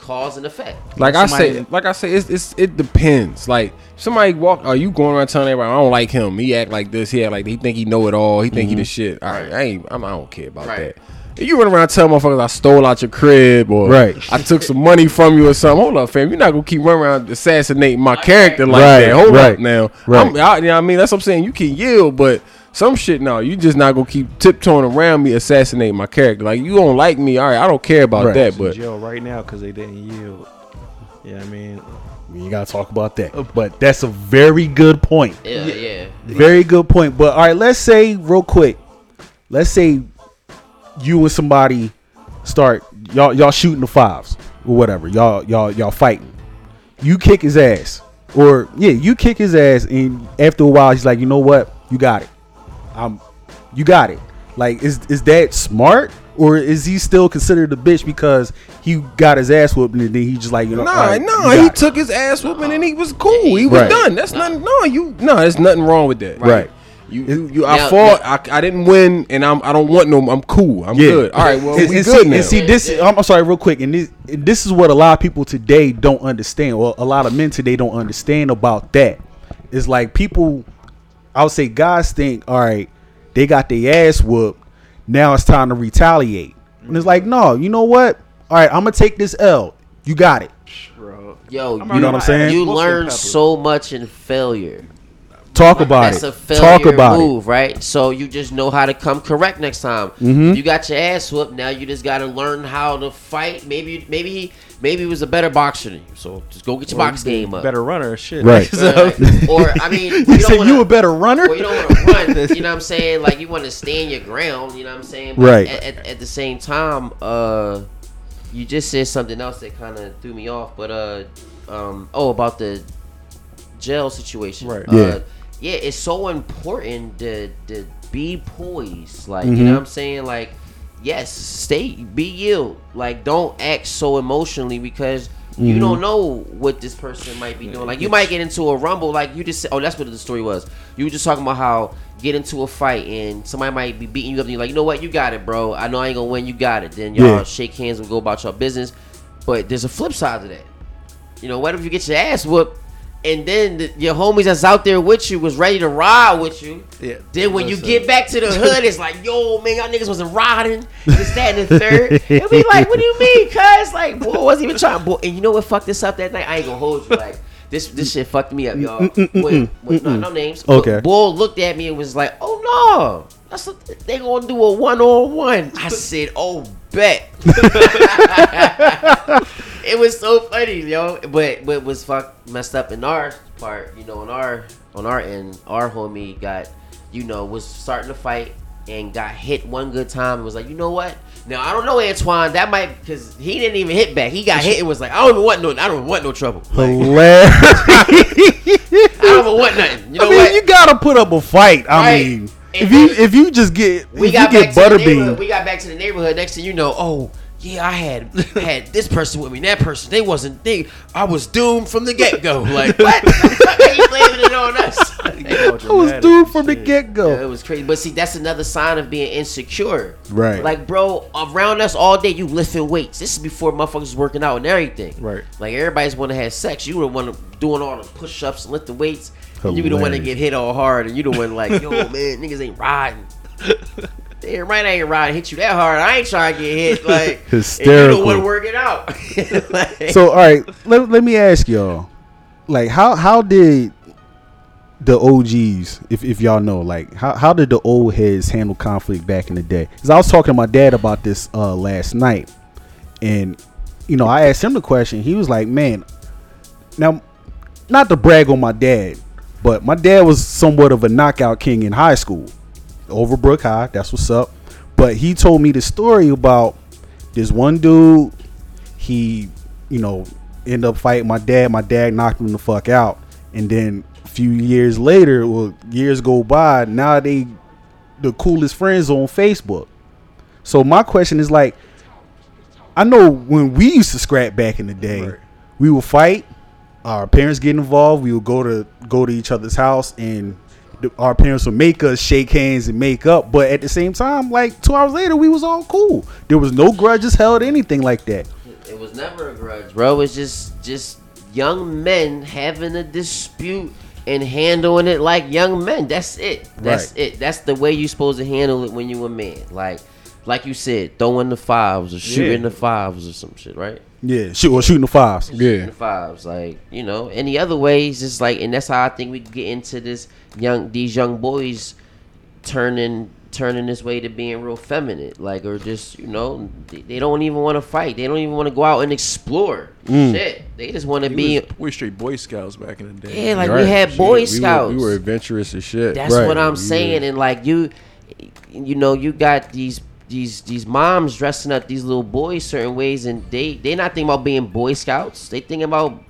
S5: cause and effect.
S4: Like I
S6: Somebody-
S4: say, like I say, it's, it's it depends. Like somebody walk, are you going around telling everybody I don't like him? He act like this. He act like he think he know it all. He think he the shit. All right, I ain't. I'm, I don't care about
S5: Right.
S4: that. If you run around telling motherfuckers I stole out your crib or
S3: Right.
S4: I took some money from you or something, hold up, fam. You're not gonna keep running around assassinating my character like
S3: Right,
S4: that. Hold
S3: right,
S4: up now.
S3: right.
S4: I'm, I, you know what I mean? That's what I'm saying. You can yield, but some shit no. You just not gonna keep tiptoeing around me assassinating my character. Like you don't like me. All right, I don't care about
S3: Right.
S4: that.
S6: in
S4: But
S6: jail right now because they didn't yield. Yeah, I mean,
S3: You gotta talk about that. Uh, but that's a very good point.
S5: Yeah, yeah.
S3: Very good point. But all right, let's say real quick. Let's say you and somebody start y'all y'all shooting the fives or whatever. Y'all y'all y'all fighting. You kick his ass. Or yeah, you kick his ass and after a while he's like, "You know what? You got it. Um you got it." Like is is that smart or is he still considered a bitch because he got his ass whooped and then he just like, you know,
S4: Nah,
S3: all right,
S4: nah,
S3: you
S4: he
S3: it.
S4: took his ass whooping and he was cool. He was
S3: Right.
S4: done. That's nothing. No, you no, there's nothing wrong with that.
S3: Right.
S4: You, you, you I
S5: Now-
S4: fought. I, I didn't win, and I'm I don't want no. I'm cool. I'm
S3: Yeah.
S4: good. All right. Well,
S3: and,
S4: we
S3: and
S4: good
S3: see,
S4: now.
S3: and see this. I'm, I'm sorry, real quick, and this, and this is what a lot of people today don't understand. Well, a lot of men today don't understand about that. It's like people, I would say, guys think, all right, they got their ass whooped. Now it's time to retaliate, and it's like, no, you know what? All right, I'm gonna take this L. You got it.
S6: bro.
S5: Yo, you,
S3: You know what I'm saying?
S5: you learn so much in failure.
S3: Talk about
S5: That's
S3: it.
S5: a failure
S3: Talk about
S5: move, right? So you just know how to come correct next time.
S3: Mm-hmm.
S5: You got your ass whooped. Now you just got to learn how to fight. Maybe, maybe, he, maybe he was a better boxer than you. So just go get your box game up.
S6: Better runner, shit.
S3: Right.
S6: So-
S5: Right. or I mean, you
S3: You
S5: don't
S3: said
S5: wanna,
S3: you a better runner.
S5: Or you don't want to run. You know what I'm saying? Like you want to stand your ground. You know what I'm saying? But
S3: Right.
S5: At, at, at the same time, uh, you just said something else that kind of threw me off. But uh, um, oh, about the jail situation.
S6: Right.
S5: Uh,
S3: Yeah.
S5: Yeah, it's so important to, to be poised. Like,
S3: Mm-hmm.
S5: you know what I'm saying? Like, yes, stay, be you. Like, don't act so emotionally because
S3: Mm-hmm.
S5: you don't know what this person might be doing. Like, you might get into a rumble. Like, you just said, oh, that's what the story was. You were just talking about how get into a fight and somebody might be beating you up and you're like, you know what? You got it, bro. I know I ain't gonna win. You got it. Then y'all
S3: Yeah.
S5: shake hands and go about your business. But there's a flip side to that. You know, what if you get your ass whooped, and then the, your homies that's out there with you was ready to ride with you.
S6: Yeah.
S5: Then when you get back to the hood, it's like, yo, man, y'all niggas wasn't riding. This, that, and the third. It'll be like, what do you mean, cuz? Like, boy, wasn't even trying. Boy, and you know what fucked this up that night? I ain't gonna hold you. Like, this this shit fucked me up, y'all. Mm, mm, mm, with, with, no, no names.
S3: Okay.
S5: Bull looked at me and was like, oh no. That's what they gonna do a one on one. I said, oh bet. it was so funny, yo. But but was fuck messed up in our part, you know, on our on our end, our homie got, you know, was starting to fight and got hit one good time and was like, you know what? Now I don't know Antoine. That might because he didn't even hit back. He got hit and was like, I don't even want no, I don't want no trouble. Like,
S3: Hilarious.
S5: I don't even want nothing. You know
S3: I mean,
S5: what?
S3: you gotta put up a fight. I
S5: Right.
S3: mean,
S5: And
S3: if you if you just get
S5: we
S3: if
S5: got
S3: you
S5: back
S3: get
S5: to the neighborhood.
S3: butterbean,
S5: We got back to the neighborhood. Next thing you know, oh yeah, I had had this person with me. That person, they wasn't. They, I was doomed from the get go. Like what? the are you blaming it on us?
S3: I was doomed from the get
S5: Yeah, it was crazy. But see, that's another sign of being insecure.
S3: Right.
S5: Like, bro, around us all day, you lifting weights. This is before motherfuckers was working out and everything.
S6: Right.
S5: Like everybody's want to have sex. You were the one doing all the push ups and lifting weights. And you be the one that get hit all hard, and you the one like, yo, man, niggas ain't riding. Damn right, I ain't riding. Hit you that hard. I ain't trying to get hit. Like, hysterical. you the one working out. Like-
S3: So all right, let, let me ask y'all, like how how did the OGs, if, if y'all know, like how, how did the old heads handle conflict back in the day? Because I was talking to my dad about this uh, last night, and you know I asked him the question. He was like, "Man, now not to brag on my dad, but my dad was somewhat of a knockout king in high school, Overbrook High. That's what's up." But he told me the story about this one dude he, you know, end up fighting my dad. My dad knocked him the fuck out. And then a few years later, well, years go by, now they the coolest friends on Facebook. So my question is like, I know when we used to scrap back in the day,
S6: Right.
S3: we would fight, our parents get involved, we would go to go to each other's house and our parents would make us shake hands and make up, but at the same time, like two hours later, we was all cool. There was no grudges held, anything like that.
S5: It was never a grudge, bro. It's just just young men having a dispute and handling it like young men. That's it. That's
S3: Right.
S5: it. That's the way you're supposed to handle it when you a man. Like like you said, throwing the fives or shooting
S6: Yeah.
S5: the fives or some shit, right?
S3: Yeah, shoot or shooting the fives.
S4: Yeah.
S5: the fives. Like you know, any other ways, just like, and that's how I think we get into this young, these young boys turning turning this way to being real feminine, like, or just you know, they, they don't even want to fight. They don't even want to go out and explore. Mm. Shit, they just want to be.
S6: we were straight Boy Scouts back in the day.
S5: Yeah, like we
S4: Right.
S5: had
S4: Shit,
S5: Boy
S4: we were-
S5: Scouts.
S4: We were, adventurous as shit.
S5: That's
S3: Right.
S5: what I'm
S4: We
S5: saying,
S4: were-
S5: and like you, you know, you got these these these moms dressing up these little boys certain ways, and they they not thinking about being Boy Scouts. They thinking about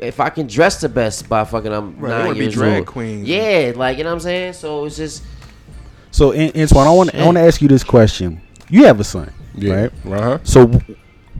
S5: if I can dress the best by fucking I'm
S6: Right, they
S5: nine
S6: wanna be
S5: years
S6: drag
S5: old.
S6: queens.
S5: Yeah, like you know what I'm saying. So it's just
S3: So, An- Antoine, I want I want to ask you this question. You have a son,
S4: Yeah.
S3: right?
S4: Uh huh.
S3: So,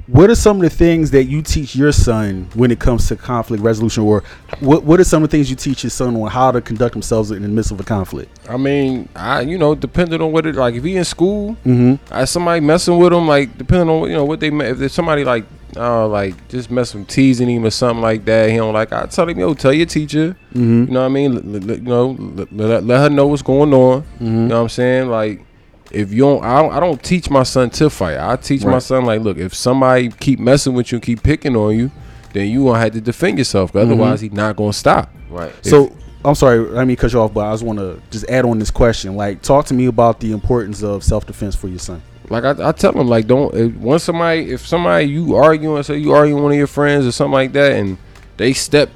S3: what are some of the things that you teach your son when it comes to conflict resolution, or what what are some of the things you teach your son on how to conduct themselves in the midst of a conflict?
S4: I mean, I you know, depending on what it like, if he in school,
S3: Mm-hmm.
S4: I somebody messing with him, like depending on you know what they me- if there's somebody like uh like just mess with teasing him or something like that, he don't like. I tell him, yo, tell your teacher,
S3: Mm-hmm.
S4: you know what I mean? Let, let- let- you know, let, let, let her know what's going on.
S3: Mm-hmm.
S4: You know what I'm saying? Like. If you don't, I don't, I don't teach my son to fight. I teach my son like, look, if somebody keep messing with you, and keep picking on you, then you gonna have to defend yourself. 'cause
S3: Mm-hmm.
S4: Otherwise, he not gonna stop.
S5: right.
S3: So, I'm sorry, let me cut you off, but I just want to just add on this question. Like, talk to me about the importance of self defense for your son.
S4: Like I, I tell them, like don't if, once somebody if somebody you arguing, say you arguing one of your friends or something like that, and they step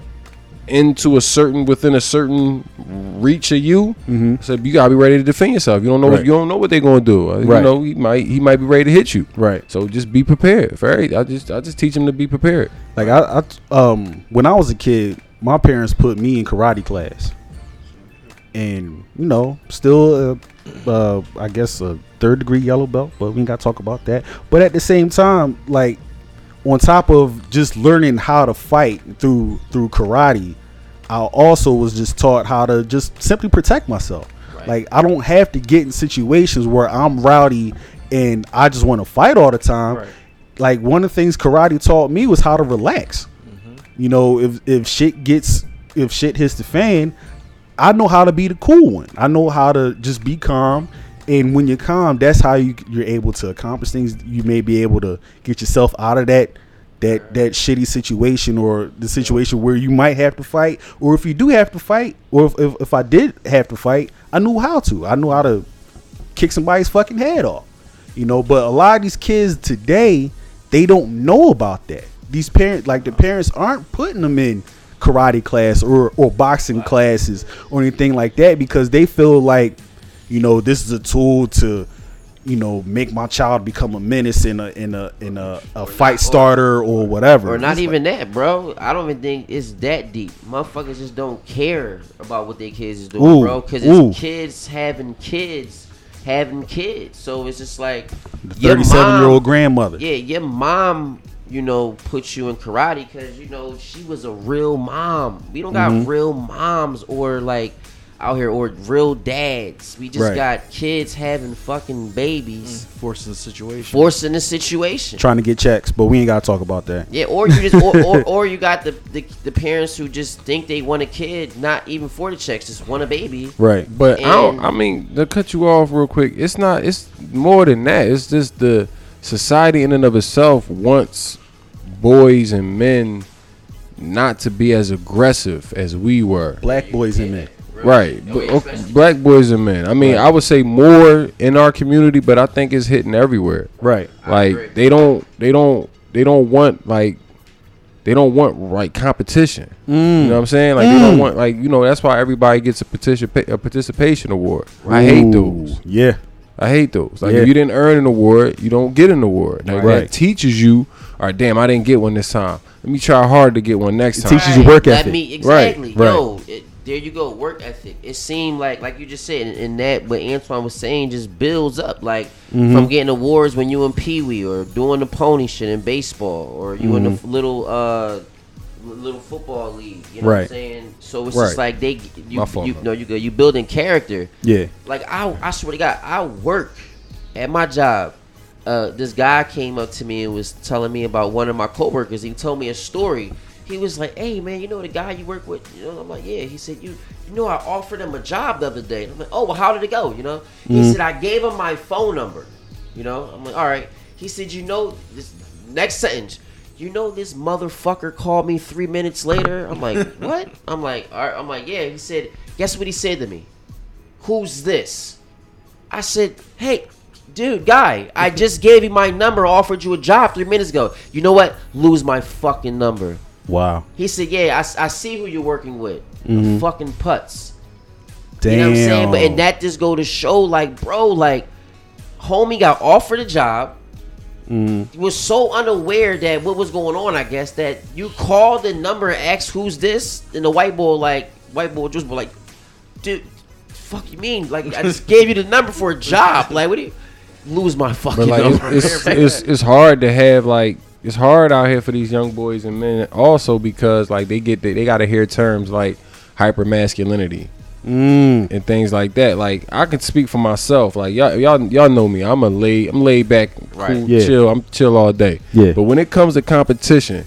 S4: into a certain within a certain reach of you,
S3: Mm-hmm.
S4: so you gotta be ready to defend yourself. You don't know
S3: Right.
S4: you don't know what they're gonna do. Uh,
S3: Right.
S4: You know he might he might be ready to hit you.
S3: Right.
S4: So just be prepared. Right. I just I just teach them to be prepared.
S3: Like I, I um when I was a kid, my parents put me in karate class, and you know, still, uh, uh, I guess a third degree yellow belt, but we ain't got to talk about that. But at the same time, like on top of just learning how to fight through through karate, I also was just taught how to just simply protect myself.
S5: Right.
S3: Like I don't have to get in situations where I'm rowdy and I just want to fight all the time.
S6: Right.
S3: Like one of the things karate taught me was how to relax. Mm-hmm. You know, if if shit gets if shit hits the fan, I know how to be the cool one. I know how to just be calm. And when you're calm, that's how you you're able to accomplish things. You may be able to get yourself out of that that that shitty situation or the situation where you might have to fight. Or if you do have to fight, or if, if, if I did have to fight, I knew how to. I knew how to kick somebody's fucking head off. You know, but a lot of these kids today, they don't know about that. These parents, like the parents, aren't putting them in karate class or or boxing classes or anything like that because they feel like, you know, this is a tool to, you know, make my child become a menace in a in a in a, a fight starter or whatever.
S5: Or not
S3: It's
S5: even that, bro. I don't even think it's that deep. Motherfuckers just don't care about what their kids is doing,
S3: Ooh,
S5: bro. Because
S3: ooh.
S5: it's kids having kids having kids. So it's just like
S3: like
S5: your
S3: thirty-seven year old grandmother.
S5: Yeah, your mom, you know, put you in karate because you know she was a real mom. We don't got
S3: Mm-hmm.
S5: real moms or like out here or real dads. We just
S3: Right.
S5: got kids having fucking babies, mm.
S6: Forcing the situation.
S5: forcing the situation.
S3: Trying to get checks, but we ain't gotta talk about that.
S5: Yeah, or you just or, or, or you got the, the the parents who just think they want a kid, not even for the checks, just want a baby.
S3: Right.
S4: But I don't.
S5: And-
S4: I mean, to cut you off real quick, it's not. It's more than that. It's just the society in and of itself wants boys and men not to be as aggressive as we were.
S3: Black boys in there.
S4: Right, but, okay, black boys and men. I mean, I would say more in our community, but I think it's hitting everywhere.
S3: Right.
S4: Like they don't, they don't, they don't want like, they don't want like competition. You mm. know what I'm saying? Like they don't mm. want like you know that's why everybody gets a petition a participation award. I hate those.
S3: Yeah.
S4: I hate those. Like
S3: Yeah.
S4: if you didn't earn an award, you don't get an award. Like
S3: Right.
S4: that teaches you, all right, damn, I didn't get one this time. Let me try hard to get one next time.
S3: teaches you work
S5: Let
S3: ethic.
S5: me
S4: Right,
S5: exactly.
S3: right.
S5: Yo, it, there you go, work ethic. It seemed like, like you just said, and that what Antoine was saying just builds up. Like
S3: Mm-hmm.
S5: from getting awards when you in Pee Wee or doing the pony shit in baseball or you in the
S3: Mm-hmm.
S5: little uh little football league. You know what
S3: Right.
S5: I'm saying? So it's
S3: Right.
S5: just like they you
S4: fault,
S5: you you go you building character.
S3: Yeah.
S5: Like I, I swear to God, I work at my job. Uh, this guy came up to me and was telling me about one of my coworkers. He told me a story. He was like, "Hey man, you know the guy you work with?" You know, I'm like, "Yeah." He said, "You, you know, I offered him a job the other day." I'm like, "Oh, well, how did it go?" You know, he mm-hmm. said, "I gave him my phone number." You know, I'm like, "All right." He said, "You know, this next sentence." You know this motherfucker called me three minutes later. I'm like, what? I'm like, all right. I'm like, yeah. He said, guess what he said to me? Who's this? I said, hey, dude, guy, I just gave you my number, offered you a job three minutes ago. You know what? Lose my fucking number.
S3: Wow.
S5: He said, yeah, I, I see who you're working with. Fucking putts.
S3: Damn.
S5: You know what I'm saying? But and that just go to show, like, bro, like, homie got offered a job.
S3: Mm-hmm.
S5: Was so unaware that what was going on, I guess, that you called the number and asked who's this, and the white boy like white boy just like, dude, fuck you mean? Like I just gave you the number for a job. Like what do you lose my fucking
S4: But like
S5: number?
S4: it's, it's it's it's hard to have like it's hard out here for these young boys and men also because like they get they, they got to hear terms like hyper masculinity
S3: Mm.
S4: and things like that. Like I can speak for myself. Like y'all y'all y'all know me. I'm a laid I'm laid back,
S5: Right.
S4: cool,
S3: Yeah.
S4: chill. I'm chill all day.
S3: Yeah.
S4: But when it comes to competition,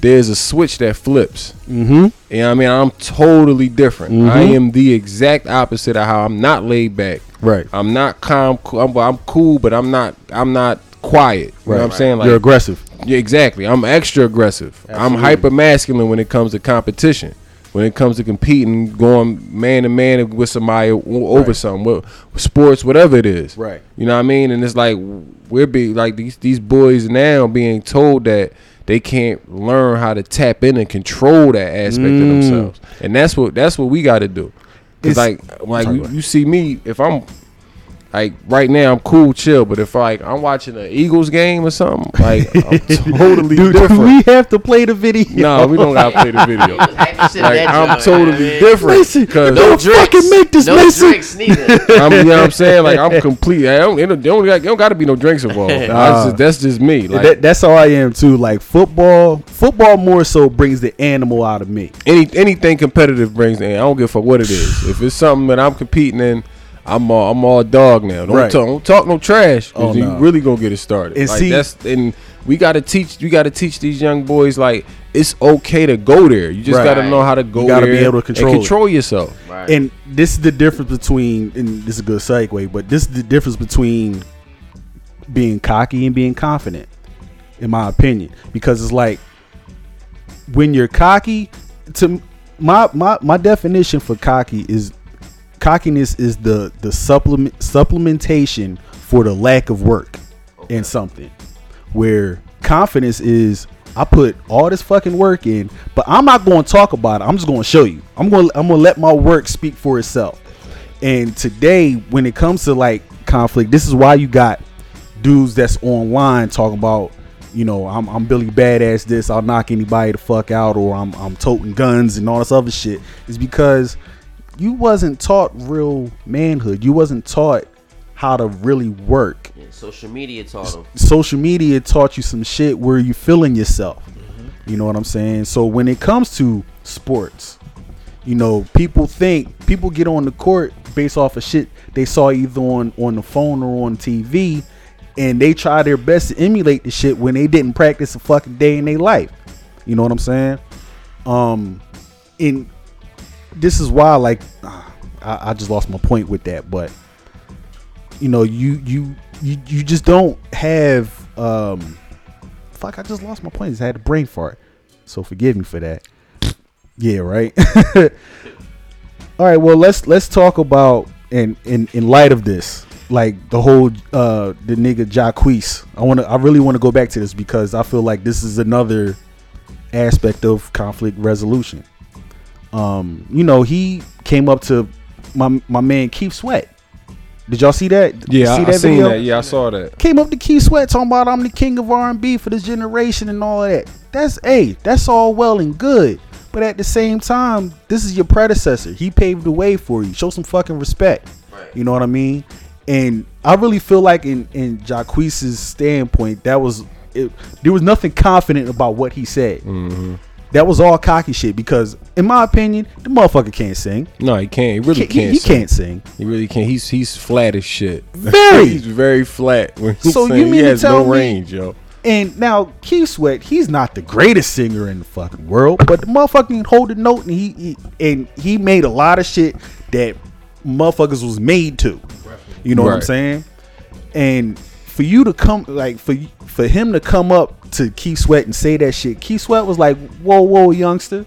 S4: there's a switch that flips.
S3: Mm-hmm.
S4: And I mean, I'm totally different. I am the exact opposite of how I'm not laid back.
S3: Right.
S4: I'm not calm. cool- I'm, I'm cool, but I'm not. I'm not quiet. You know what I'm saying? Like
S3: You're aggressive.
S4: yeah, exactly. I'm extra aggressive. I'm
S3: Absolutely.
S4: hyper masculine when it comes to competition. When it comes to competing, going man to man with somebody over
S3: Right.
S4: something, sports, whatever it is.
S3: Right.
S4: You know what I mean? And it's like we're be like these these boys now being told that they can't learn how to tap in and control that aspect of mm. themselves, and that's what that's what we got to do. Cause
S3: It's-
S4: like like you, you see me if I'm like right now I'm cool chill, but if like I'm watching an Eagles game or something, like I'm totally
S3: Dude, do
S4: different.
S3: we have to play the video?
S4: no, we don't gotta play the video. Like I'm totally
S5: man.
S4: different.
S3: Mason,
S4: Cause
S5: No
S3: Don't
S5: drinks.
S3: fucking make this,
S5: no
S3: Mason.
S5: drinks neither.
S4: I'm, you know what I'm saying? Like I'm complete. I don't, it don't, they don't got, they don't got to be no drinks involved. I
S3: Nah.
S4: just- that's just me. Like
S3: that, that's how I am too. Like football, football more so brings the animal out of me.
S4: any anything competitive brings in. I don't give a fuck what it is. If it's something that I'm competing in, I'm all I'm all dog now. Don't
S3: Right.
S4: talk don't talk no trash. 'cause
S3: Oh,
S4: you
S3: no.
S4: really gonna get it started.
S3: And
S4: like
S3: see-
S4: that's and we gotta teach we gotta teach these young boys like it's okay to go there. You just
S3: Right.
S4: gotta know how to go
S3: You gotta
S4: there
S3: be able to control it.
S4: control yourself.
S5: Right.
S3: And this is the difference between, and this is a good segue, but this is the difference between being cocky and being confident, in my opinion. Because it's like when you're cocky, to my my my definition for cocky is cockiness is the the supplement supplementation for the lack of work in something. Where confidence is I put all this fucking work in, but I'm not going to talk about it. I'm just going to show you. I'm going I'm going to let my work speak for itself. And today when it comes to like conflict, this is why you got dudes that's online talking about you know, I'm, I'm Billy Badass this, I'll knock anybody the fuck out, or I'm, I'm toting guns and all this other shit, is because you wasn't taught real manhood. You wasn't taught how to really work.
S5: Yeah, social media taught him.
S3: Social media taught you some shit where you feeling yourself. You know what I'm saying? So when it comes to sports, you know, people think people get on the court based off of shit they saw either on on the phone or on TV, and they try their best to emulate the shit when they didn't practice a fucking day in their life. You know what I'm saying? Um, and this is why, like, I, I just lost my point with that, but you know, you you you you just don't have um, fuck. I just lost my point. I had a brain fart, so forgive me for that. Yeah, right. All right, well let's let's talk about in in in light of this, like the whole uh the nigga Jacquees. I want to I really want to go back to this because I feel like this is another aspect of conflict resolution. Um, you know, he came up to my my man Keith Sweat. Did y'all see that?
S4: Yeah,
S3: see
S4: I, I seen that. Yeah, I saw that.
S3: came up to Keith Sweat talking about I'm the king of R&B for this generation and all that. That's hey, that's all well and good. But at the same time, this is your predecessor. He paved the way for you. Show some fucking respect.
S5: Right.
S3: You know what I mean? And I really feel like in in Jacquees's standpoint, that was it, there was nothing confident about what he said. That was all cocky shit because, in my opinion, the motherfucker can't sing.
S4: No, he can't. He really
S3: He,
S4: can't.
S3: he
S4: sing.
S3: can't sing.
S4: He really can't. He's he's flat as shit.
S3: Very.
S4: he's very flat. When
S3: So you mean
S4: he
S3: to
S4: has
S3: tell
S4: no
S3: me-
S4: range, yo.
S3: And now Keith Sweat, he's not the greatest singer in the fucking world, but the motherfucker can hold a note, and he, he and he made a lot of shit that motherfuckers was made to. You know what I'm saying? And for you to come, like for for him to come up to Keith Sweat and say that shit, Keith Sweat was like, "Whoa, whoa, youngster,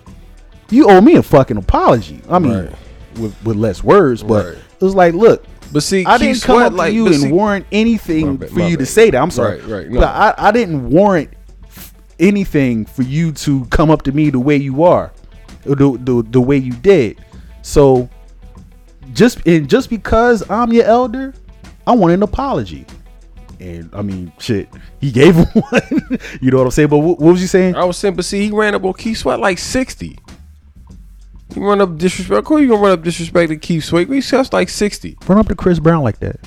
S3: you owe me a fucking apology." I mean,
S4: Right.
S3: with with less words, but
S4: Right.
S3: it was like, look,
S4: But see,
S3: I
S4: Keith
S3: didn't come
S4: Sweat,
S3: up to
S4: like,
S3: you and
S4: see-
S3: warrant anything
S4: bad,
S3: for you to say that. I'm sorry.
S4: Right, right, no.
S3: But I, I didn't warrant anything for you to come up to me the way you are, the, the, the way you did. So just and just because I'm your elder, I want an apology. And I mean, shit, he gave him one. you know what I'm saying? But what, what was you saying?
S4: I was saying, but see, he ran up on Keith Sweat like sixty. He run up disrespect. Of course, you gonna run up disrespect to Keith Sweat. He's just like sixty.
S3: Run up to Chris Brown like that.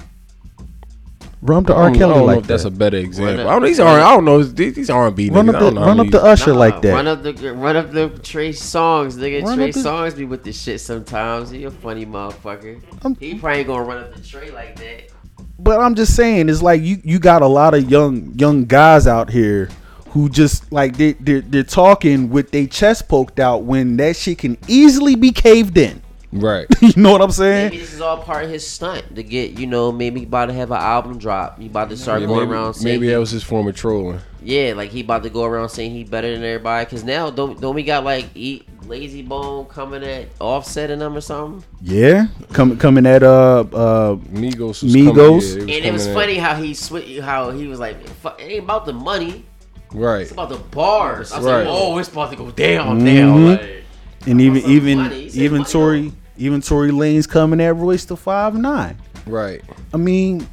S3: Run up to R. Kelly like
S4: if that's
S3: that.
S4: a better example.
S5: up-
S4: I don't. These are. I don't know. These these R and B
S3: run
S4: niggas.
S3: up
S4: I
S3: to
S4: don't know
S3: run up to
S4: many-
S3: Usher like that.
S5: Run up the run up the Trey Songz, nigga.
S3: Run
S5: Trey
S3: up the-
S5: songs be with this shit sometimes. He a funny motherfucker.
S3: I'm-
S5: he probably ain't gonna run up the Trey like that.
S3: But I'm just saying, it's like you you got a lot of young young guys out here who just like they they're, they're talking with their chest poked out when that shit can easily be caved in.
S4: Right.
S3: you know what I'm saying?
S5: Maybe this is all part of his stunt to get, you know, maybe he about to have an album drop. He about to start
S4: Yeah,
S5: going
S4: maybe,
S5: around saying,
S4: maybe that was his form of trolling.
S5: yeah, like he about to go around saying he better than everybody. Cause now don't don't we got like eat Layzie Bone coming at Offset and them or something?
S3: Yeah, coming coming at uh uh
S4: Migos. Was
S3: Migos.
S4: Coming, yeah, was
S5: And it was
S4: coming
S5: funny how he swi how he was like, it ain't about the money,
S4: right.
S5: it's about the bars. I was
S4: Right.
S5: like, oh, it's about to go down now.
S3: Mhm.
S5: Like,
S3: and even even
S5: money. He said
S3: even
S5: money
S3: Tory even Tory Lanez coming at Royce da five nine.
S4: Right.
S3: I mean,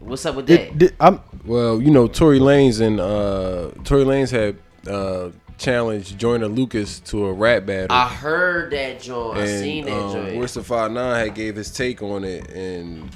S5: what's up with that?
S3: it, it- I'm
S4: Well, you know, Tory Lanez and uh Tory Lanez had uh challenged Joyner Lucas to a rap battle.
S5: I heard that joint. I seen that
S4: um,
S5: joint.
S4: Royce da Five Nine had gave his take on it, and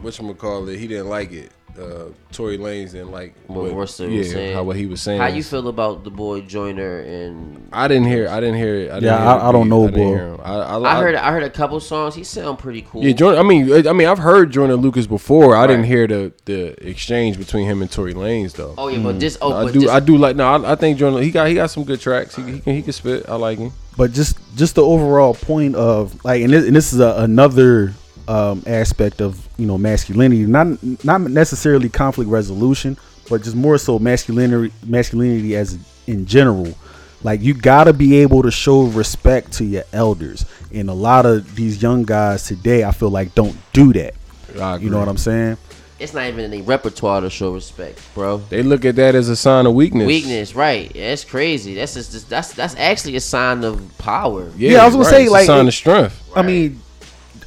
S4: what call it, he didn't like it. Uh, Tory Lanez didn't like
S5: What Russell
S4: yeah,
S5: was saying.
S4: how what he was saying.
S5: How you feel about the boy Joyner and?
S4: I didn't hear. I didn't hear. it. I didn't
S3: Yeah,
S4: hear
S3: I- I don't know,
S4: didn't
S3: bro.
S4: hear. I, I,
S5: I heard I heard a couple songs. He sound pretty cool.
S4: Yeah, Jordan. I mean, I mean, I've heard Joyner Lucas before. I didn't hear the the exchange between him and Tory Lanez though.
S5: Oh yeah, but this oh
S4: I
S5: but
S4: do.
S5: this,
S4: I do like. No, I, I think Jordan. He got. He got some good tracks. He, he can. He can spit. I like him.
S3: but just just the overall point of like and this, and this is a, another um, aspect of you know masculinity not not necessarily conflict resolution but just more so masculinity masculinity as in general like you gotta be able to show respect to your elders and a lot of these young guys today i feel like don't do that you know what i'm saying
S5: it's not even in the repertoire to show respect, bro.
S4: They look at that as a sign of weakness.
S5: Weakness, right? That's crazy. That's just that's that's actually a sign of power.
S3: Yeah, I was gonna
S4: right.
S3: say,
S4: It's a
S3: like,
S4: sign
S3: it-
S4: of strength.
S3: I mean,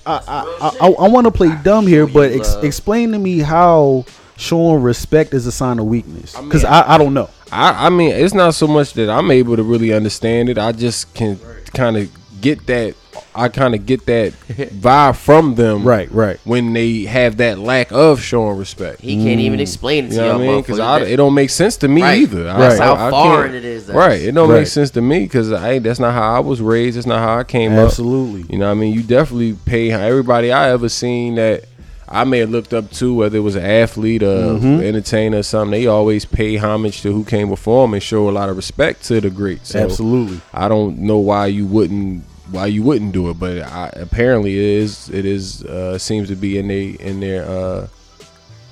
S3: I I, I, I want to play dumb here, but ex- explain to me how showing respect is a sign of weakness.
S4: mean-
S3: Because I, I don't know.
S4: I, I mean, it's not so much that I'm able to really understand it. I just can kind of get that. I kind of get that vibe from them.
S3: Right, right.
S4: When they have that lack of showing respect.
S5: He can't even mm. explain it to
S4: You know what I
S5: y'all
S4: mean? Because it don't make sense to me
S5: Right.
S4: either.
S5: That's
S3: Right.
S5: how
S4: I
S5: foreign
S4: can't-
S5: it is. to
S4: Right. It don't
S3: Right.
S4: make sense to me because I that's not how I was raised. That's not how I came up.
S3: Absolutely.
S4: You know what I mean? You definitely pay everybody I ever seen that I may have looked up to, whether it was an athlete or
S3: Mm-hmm.
S4: entertainer or something. They always pay homage to who came before them and show a lot of respect to the greats. So
S3: Absolutely.
S4: I don't know why you wouldn't why you wouldn't do it, but I, apparently it is it is uh, seems to be in they in their uh,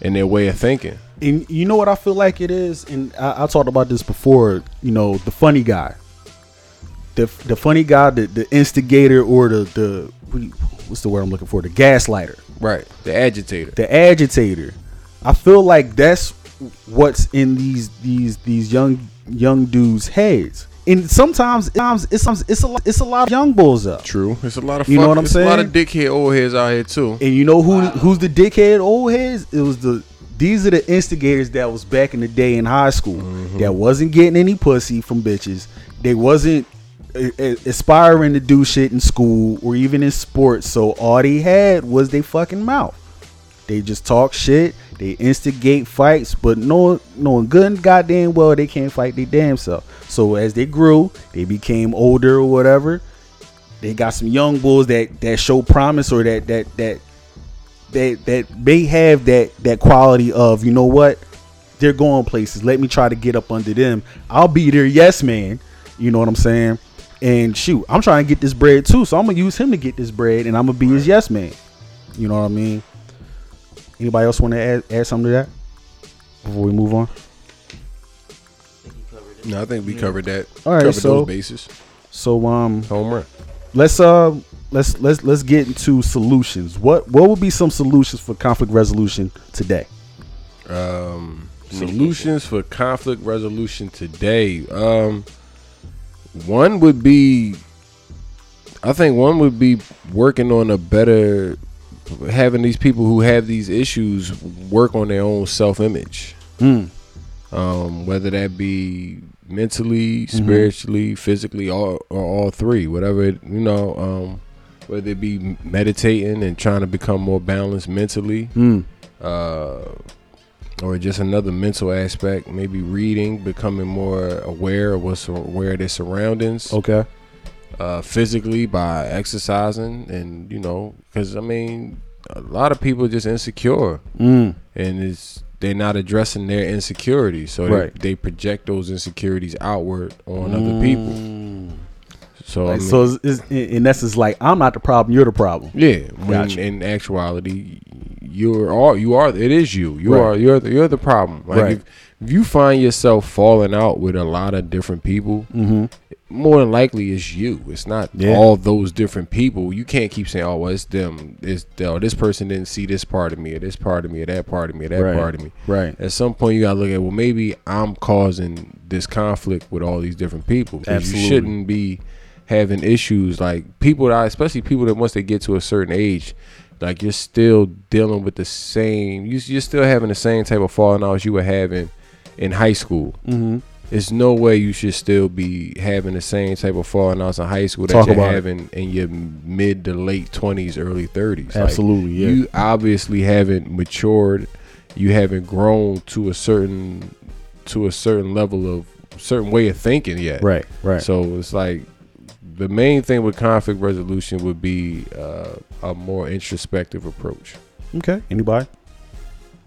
S4: in their way of thinking.
S3: And you know what I feel like it is, and I, I talked about this before. You know, the funny guy, the the funny guy, the, the instigator, or the the what do you- what's the word I'm looking for? The gaslighter,
S4: Right. The agitator.
S3: the agitator. I feel like that's what's in these these these young young dudes' heads. And sometimes, sometimes it's some- it's a lot, it's a lot of young bulls up.
S4: True. It's a lot of
S3: You know what I'm
S4: it's A lot of dickhead old heads out here too.
S3: And you know who who's the dickhead old heads? It was the these are the instigators that was back in the day in high school mm-hmm. that wasn't getting any pussy from bitches. They wasn't aspiring to do shit in school or even in sports. So all they had was they fucking mouth. They just talk shit. They instigate fights, but knowing knowing good and goddamn well they can't fight their damn self. So as they grew, they became older or whatever. They got some young bulls that that show promise or that that that that that may have that that quality of you know what they're going places. Let me try to get up under them. I'll be their yes man. You know what I'm saying? And shoot, I'm trying to get this bread too, so I'm gonna use him to get this bread, and I'm gonna be his yes man. You know what I mean? Anybody else want to add, add something to that before we move on?
S4: No, I think we covered that.
S3: All right,
S4: covered
S3: so-
S4: those bases.
S3: So um,
S4: Home run.
S3: let's uh let's let's let's get into solutions. What what would be some solutions for conflict resolution today?
S4: Um, solutions for conflict resolution today. Um, one would be, I think one would be working on a better, having these people who have these issues work on their own self image.
S3: Mm.
S4: Um, whether that be mentally, spiritually, physically, or, or all three, whatever it, you know. Um, whether it be meditating and trying to become more balanced mentally,
S3: Mm.
S4: uh, or just another mental aspect, maybe reading, becoming more aware of what's aware of their surroundings,
S3: Okay.
S4: uh, physically by exercising, and you know, because I mean, a lot of people are just insecure,
S3: Mm.
S4: and it's they're not addressing their insecurities, so
S3: Right.
S4: they, they project those insecurities outward on other people. So, I
S3: Like,
S4: mean,
S3: so it's, it's, in in essence, like I'm not the problem, you're the problem.
S4: Yeah, when
S3: Gotcha.
S4: in actuality, you're all you are. It is you. You
S3: Right.
S4: are. You're the, you're the problem. Like
S3: Right.
S4: if, if you find yourself falling out with a lot of different people,
S3: Mm-hmm.
S4: more than likely it's you. It's not
S3: Yeah.
S4: all those different people. You can't keep saying, "Oh, well, it's them. It's oh, this person didn't see this part of me, or this part of me, or that part of me, or that
S3: Right.
S4: part of me."
S3: Right.
S4: At some point, you gotta look at well, maybe I'm causing this conflict with all these different people.
S3: Absolutely.
S4: You shouldn't be having issues like people that, especially people that once they get to a certain age, like you're still dealing with the same. You, you're still having the same type of falling outs you were having in high school.
S3: Mm-hmm.
S4: There's no way you should still be having the same type of falling outs in high school that
S3: Talk
S4: you're
S3: about it.
S4: having in your mid to late twenties, early thirties.
S3: Absolutely, yeah.
S4: You obviously haven't matured you haven't grown to a certain to a certain level of certain way of thinking yet.
S3: Right, right.
S4: So it's like the main thing with conflict resolution would be uh, a more introspective approach.
S3: Okay. Anybody?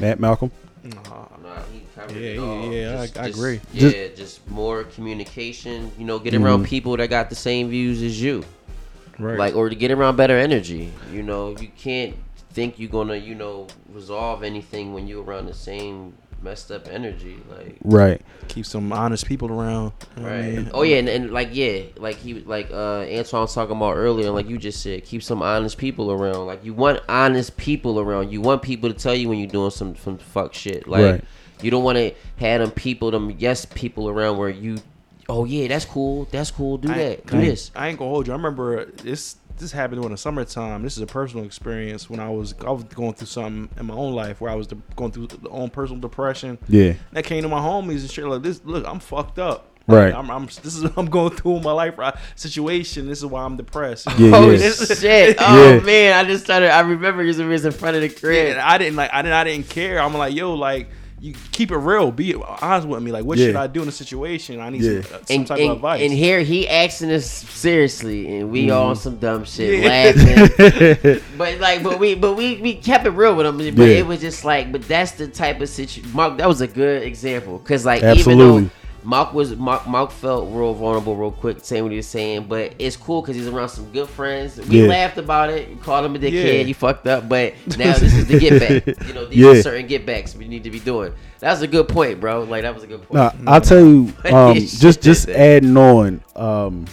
S3: Matt, Malcolm.
S5: Nah, he covered
S6: Yeah,
S5: it
S6: yeah,
S5: all.
S6: yeah, I-
S5: Just-
S6: I
S5: just-
S6: agree.
S5: Yeah, just, more communication. You know, get
S3: Mm-hmm.
S5: around people that got the same views as you.
S6: Right.
S5: Like, or to get around better energy. You know, you can't think you're gonna, you know, resolve anything when you're around the same messed up energy. Like,
S3: Right.
S6: keep some honest people around. you I
S5: Right.
S6: mean?
S5: Oh yeah, and, and like yeah, like he like uh Antoine was talking about earlier, and like you just said, keep some honest people around. Like you want honest people around. You want people to tell you when you're doing some some fuck shit. Like
S3: Right.
S5: you don't want to have them people, them yes people around where you, oh yeah, that's cool, that's cool, do
S6: I,
S5: that, do
S6: I-
S5: this.
S6: I ain't gonna hold you. I remember this. This happened during the summertime. This is a personal experience when I was I was going through something in my own life where I was de- going through the own personal depression.
S3: Yeah.
S6: that came to my homies and shit like this. Look, I'm fucked up.
S3: Right.
S6: I'm, I'm this is what I'm going through in my life right, situation. This is why I'm depressed.
S3: Yeah,
S5: Oh
S3: yeah.
S5: shit! Oh
S3: Yeah.
S5: man, I just started. I remember you was in front of the
S6: Yeah,
S5: crib.
S6: and I didn't like. I didn't. I didn't care. I'm like, yo, like you keep it real. Be honest with me. Like, what
S3: Yeah.
S6: should I do in a situation? I need
S3: Yeah.
S6: some, uh, some
S5: and,
S6: type
S5: and,
S6: of advice.
S5: and here he asking us seriously, and we all some dumb shit,
S6: Yeah.
S5: laughing. but like, but we, but we, we kept it real with him. But
S3: Yeah.
S5: it was just like, but that's the type of situation. Mark, that was a good example because like,
S3: Absolutely.
S5: even though Mark was Mark, Mark felt real vulnerable, real quick, saying what he was saying, but it's cool because he's around some good friends. We
S3: Yeah.
S5: laughed about it, we called him a dickhead,
S6: Yeah.
S5: he fucked up, but now this is the get back. You know, these
S3: Yeah.
S5: are certain get backs we need to be doing. That was a good point, bro. Like that was a good point.
S3: Nah, I'll tell you, um, just just adding on, um,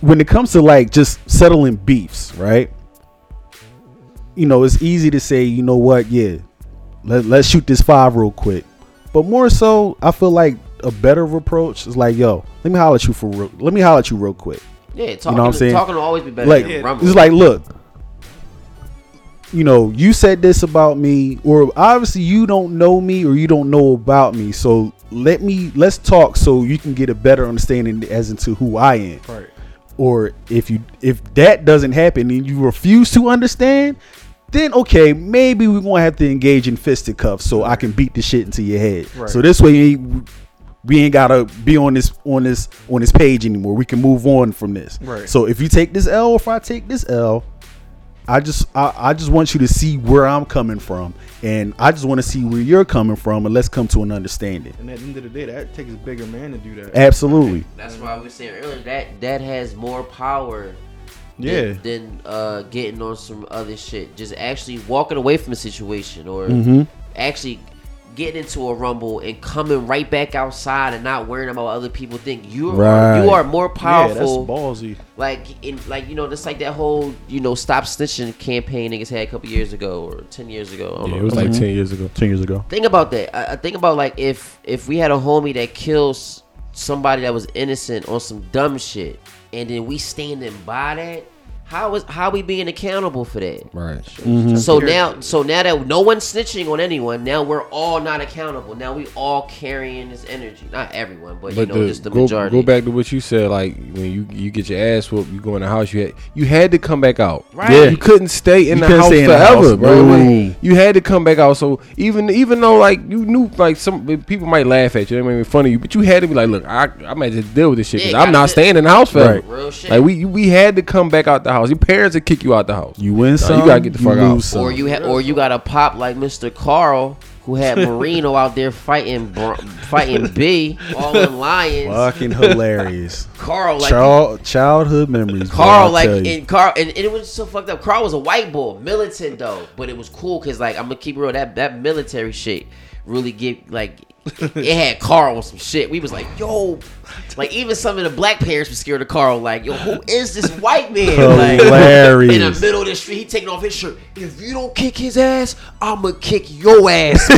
S3: when it comes to like just settling beefs, right? You know, it's easy to say, you know what, yeah, let, let's shoot this five real quick. But more so, I feel like a better approach is like, yo, let me holler at you for real, let me holler at you real quick.
S5: Yeah, talking,
S3: what I'm saying?
S5: talking will always be better
S3: like
S5: than rumbling.
S3: it's like look you know you said this about me or obviously you don't know me or you don't know about me so let me let's talk so you can get a better understanding as into who i am
S6: right.
S3: or if you if that doesn't happen and you refuse to understand then okay maybe we're gonna have to engage in fisticuffs so i can beat the shit into your head
S6: Right.
S3: so this way we ain't gotta be on this on this on this page anymore we can move on from this
S6: Right.
S3: so if you take this l or if i take this l i just i, I just want you to see where i'm coming from and i just want to see where you're coming from and let's come to an understanding
S6: And at the end of the day, that takes a bigger man to do that.
S3: absolutely
S5: That's why we were saying earlier that that has more power.
S6: Yeah.
S5: Than, than uh, getting on some other shit. Just actually walking away from a situation or
S3: Mm-hmm.
S5: actually getting into a rumble and coming right back outside and not worrying about what other people think. You are
S3: Right.
S5: you are more powerful.
S6: Yeah, that's ballsy.
S5: like in like you know just like that whole you know stop snitching campaign niggas had a couple years ago or ten years ago. I don't
S4: Yeah,
S5: know.
S4: it was like ten years ago.
S3: 10 years ago
S5: think about that. I, I think about like if if we had a homie that kills somebody that was innocent on some dumb shit, and then we standing by that. How is how we being accountable for that?
S4: Right. Mm-hmm.
S5: So now, so now that no one's snitching on anyone, now we're all not accountable. Now we all carrying this energy. Not everyone, but, you know,
S4: the-
S5: just the
S4: go,
S5: majority.
S4: Go back to what you said. Like when you you get your ass whooped, you go in the house. You had you had to come back out.
S5: Right.
S3: Yeah.
S4: You couldn't stay in
S3: You
S4: the house
S3: stay in the
S4: forever,
S3: house,
S4: bro.
S3: bro.
S4: Like, you had to come back out. So even even though like you knew like some people might laugh at you, they might be funny you, but you had to be like, look, I I might just deal with this shit because
S5: Yeah,
S4: I'm not staying in the house forever.
S3: Right.
S5: Real shit.
S4: Like we we had to come back out the house. Your parents would kick you out the house.
S3: you win
S4: Nah,
S3: some
S4: you gotta get the fuck out.
S3: lose some.
S5: or you ha- or you got to pop like Mr. Carl, who had Marino out there fighting Br- fighting B, all in lions.
S3: fucking hilarious
S5: Carl like
S3: Child, childhood memories.
S5: Carl
S3: I
S5: like
S3: tell you.
S5: and Carl and, and it was so fucked up. Carl was a white boy, militant though, but it was cool because like I'm gonna keep it real. That that military shit really get like it had Carl on some shit. We was like, yo, like even some of the black parents were scared of Carl. Like, yo, who is this white man? Like,
S3: Hilarious.
S5: in the middle of the street, he taking off his shirt. If you don't kick his ass, I'ma kick your ass. I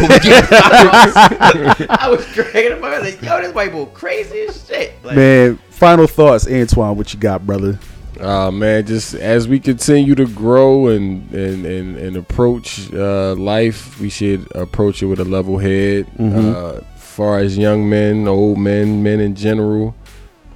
S5: was cracking up. I was like, yo, this white boy crazy as shit. Like,
S3: Man, final thoughts, Antoine. What you got, brother?
S4: Uh, man, just as we continue to grow and and and, and approach uh, life, we should approach it with a level head. Uh, far as young men, old men, men in general,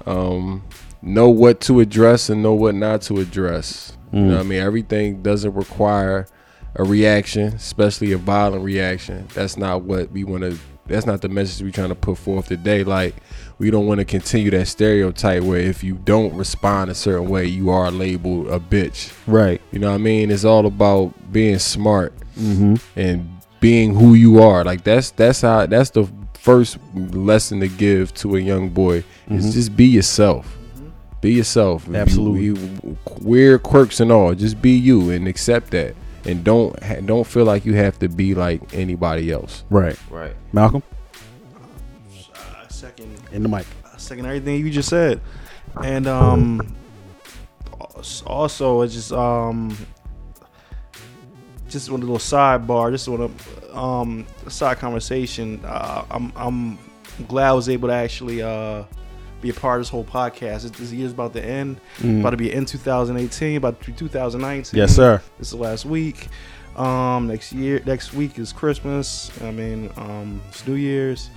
S4: um, know what to address and know what not to address. You know, what I mean, everything doesn't require a reaction, especially a violent reaction. That's not what we want to. That's not the message we're trying to put forth today. Like we don't want to continue that stereotype where if you don't respond a certain way, you are labeled a bitch.
S3: Right.
S4: You know what I mean? It's all about being smart
S3: Mm-hmm.
S4: and being who you are. Like that's that's how that's the first lesson to give to a young boy is just be yourself. Be yourself. If you-
S3: Absolutely.
S4: You, weird quirks and all. Just be you and accept that. And don't don't feel like you have to be like anybody else.
S3: Right.
S5: Right.
S3: Malcolm
S6: Uh, second,
S3: in the mic.
S6: second everything you just said, and um, also it's just um, just one little sidebar, just one um side conversation. Uh, I'm I'm glad I was able to actually uh be a part of this whole podcast. This, this year's about to end, about to be in 2018, about to be 2019.
S3: Yes, sir.
S6: This is the last week. Um, next year, next week is Christmas. I mean, um, it's New Year's,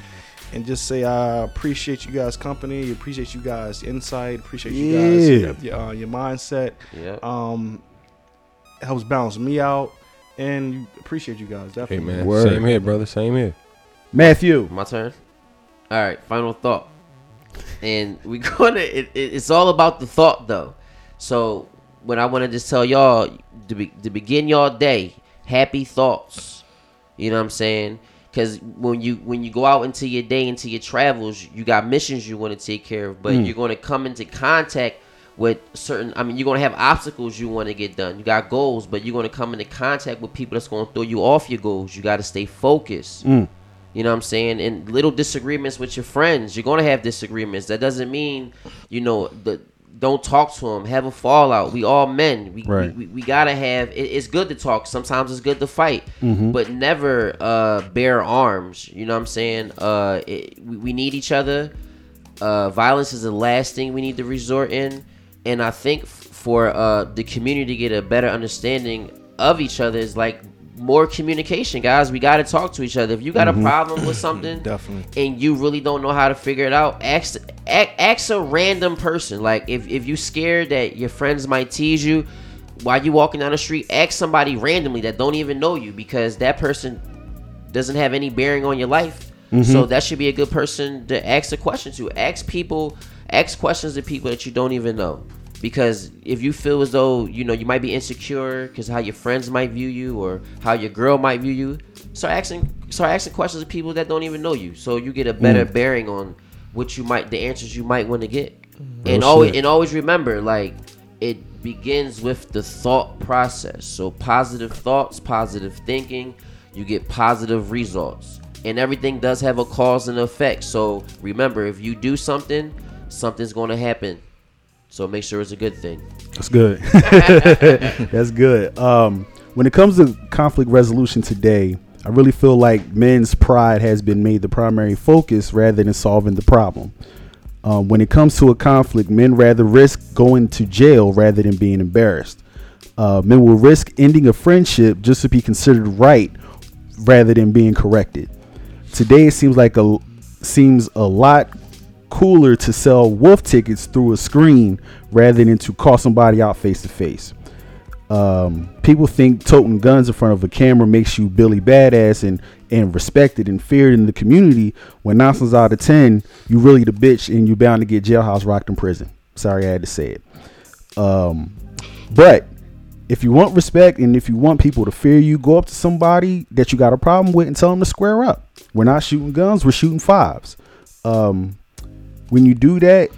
S6: and just say I appreciate you guys' company. Appreciate you guys' insight. Appreciate you guys
S3: Yeah.
S6: your, your, uh, your mindset.
S5: Yeah.
S6: Um, helps balance me out, and appreciate you guys
S4: Hey
S6: definitely.
S4: man,
S3: Word.
S4: same here, brother. Same here.
S3: Matthew.
S5: My turn. All right, final thought. And we gonna. It, it, it's all about the thought, though. So what I want to just tell y'all to, be, to begin y'all day, happy thoughts. You know what I'm saying? Because when you when you go out into your day, into your travels, you got missions you want to take care of, but hmm. you're going to come into contact with certain. I mean, you're going to have obstacles you want to get done. You got goals, but you're going to come into contact with people that's going to throw you off your goals. You got to stay focused. You know what I'm saying? And little disagreements with your friends. You're gonna have disagreements. That doesn't mean, you know, the don't talk to them. Have a fallout. We all men. We
S3: Right.
S5: we, we, gotta have. It, it's good to talk. Sometimes it's good to fight, but never uh, bear arms. You know what I'm saying? Uh, it, we, we need each other. Uh, violence is the last thing we need to resort in, and I think for uh, the community to get a better understanding of each other is like more communication, guys. We got to talk to each other. If you got a problem with something,
S6: Definitely.
S5: and you really don't know how to figure it out, ask ask, ask a random person. Like if if you scared that your friends might tease you while you walking down the street, ask somebody randomly that don't even know you because that person doesn't have any bearing on your life. So that should be a good person to ask a question to. Ask people, ask questions to people that you don't even know. Because if you feel as though you know you might be insecure because how your friends might view you or how your girl might view you, start asking start asking questions to people that don't even know you, so you get a better mm. bearing on what you might the answers you might want to get. Mm-hmm. and always
S3: shit.
S5: and always remember like it begins with the thought process. So positive thoughts, positive thinking, you get positive results. And everything does have a cause and effect. So remember, if you do something, something's going to happen. So make sure it's a good thing.
S3: That's good. That's good. Um, when it comes to conflict resolution today, I really feel like men's pride has been made the primary focus rather than solving the problem. Um, when it comes to a conflict, men rather risk going to jail rather than being embarrassed. Uh, men will risk ending a friendship just to be considered right rather than being corrected. Today, it seems like a seems a lot cooler to sell wolf tickets through a screen rather than to call somebody out face to face. Um, people think toting guns in front of a camera makes you Billy Badass and and respected and feared in the community. When nine out of ten, you really the bitch and you're bound to get jailhouse rocked in prison. Sorry, I had to say it. Um, but if you want respect and if you want people to fear you, go up to somebody that you got a problem with and tell them to square up. We're not shooting guns, we're shooting fives. Um, when you do that,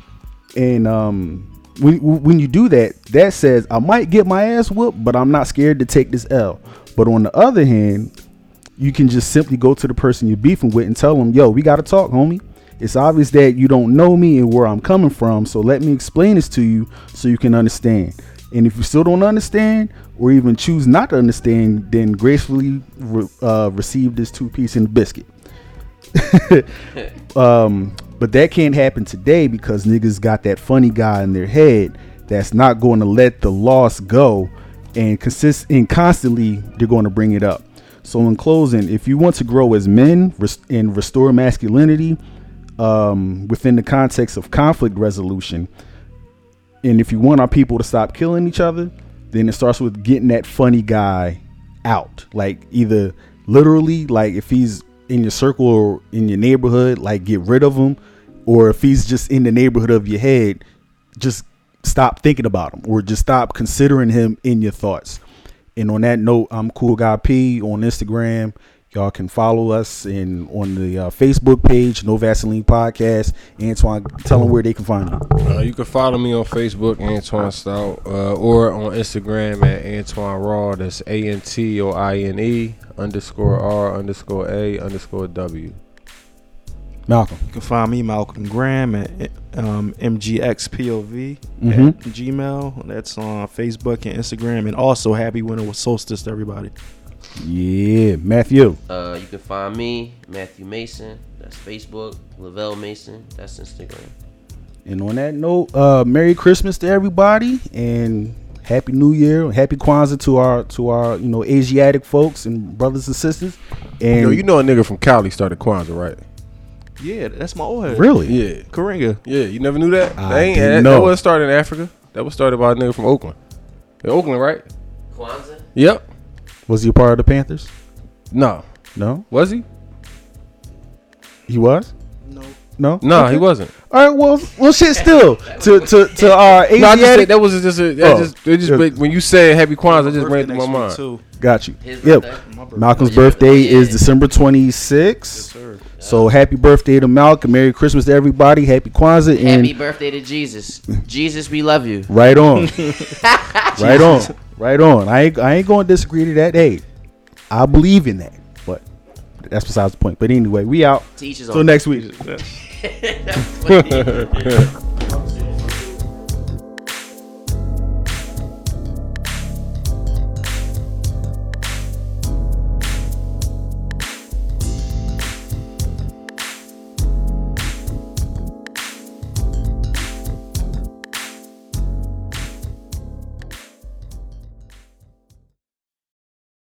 S3: and um, when when you do that, that says I might get my ass whooped, but I'm not scared to take this L. But on the other hand, you can just simply go to the person you're beefing with and tell them, "Yo, we got to talk, homie. It's obvious that you don't know me and where I'm coming from, so let me explain this to you so you can understand." And if you still don't understand, or even choose not to understand, then gracefully re- uh, receive this two piece in the biscuit. um, but that can't happen today because niggas got that funny guy in their head that's not going to let the loss go, and consist and constantly they're going to bring it up. So in closing, if you want to grow as men and restore masculinity um, within the context of conflict resolution, and if you want our people to stop killing each other, then it starts with getting that funny guy out. Like either literally, like if he's in your circle or in your neighborhood, like get rid of him, or if he's just in the neighborhood of your head, just stop thinking about him or just stop considering him in your thoughts. And on that note, I'm Cool Guy P on Instagram. Y'all can follow us in on the uh, Facebook page, No Vaseline Podcast. Antoine, tell them where they can find you.
S4: Uh, you can follow me on Facebook, Antoine Stout, uh, or on Instagram at Antoine Raw. That's A N T O I N E underscore R underscore A underscore W.
S3: Malcolm.
S6: You can find me Malcolm Graham at um, MGXPOV
S3: Mhm.
S6: at Gmail. That's on Facebook and Instagram, and also Happy Winter with Solstice to everybody.
S3: Yeah, Matthew.
S5: Uh, you can find me, Matthew Mason. That's Facebook. Lavelle Mason. That's Instagram.
S3: And on that note, uh, Merry Christmas to everybody and Happy New Year, Happy Kwanzaa to our to our you know Asiatic folks and brothers and sisters. And
S4: Yo, you know a nigga from Cali started Kwanzaa, right?
S6: Yeah, that's my old head.
S3: really,
S4: Yeah.
S6: Karenga.
S4: Yeah, you never knew that?
S3: I
S4: that ain't,
S3: didn't
S4: that,
S3: know.
S4: that wasn't started in Africa. That was started by a nigga from Oakland. In Oakland, right?
S5: Kwanzaa?
S4: Yep.
S3: Was he a part of the Panthers?
S4: No.
S3: No,
S4: Was he?
S3: he was.
S6: No.
S3: No,
S4: No,
S3: Okay.
S4: he wasn't.
S3: All right, well, well, shit. Still, to to to our uh,
S4: No, I just said that was just a, that
S3: Oh.
S4: just, it just
S3: Yeah.
S4: when you said Happy Kwanzaa, it just ran through my mind.
S6: too.
S3: Got you.
S5: His
S3: Yep.
S5: birthday?
S3: Malcolm's oh,
S5: Yeah.
S3: birthday oh,
S5: Yeah.
S3: is December 26th.
S6: Sir.
S3: So happy birthday to Malcolm. Merry Christmas to everybody. Happy Kwanzaa and
S5: Happy birthday to Jesus. Jesus, we love you.
S3: right on. right on. Right on. I ain't I ain't going to disagree to that. Hey, I believe in that. But that's besides the point. But anyway, we out.
S5: Teachers
S3: Till next week.
S6: Yeah.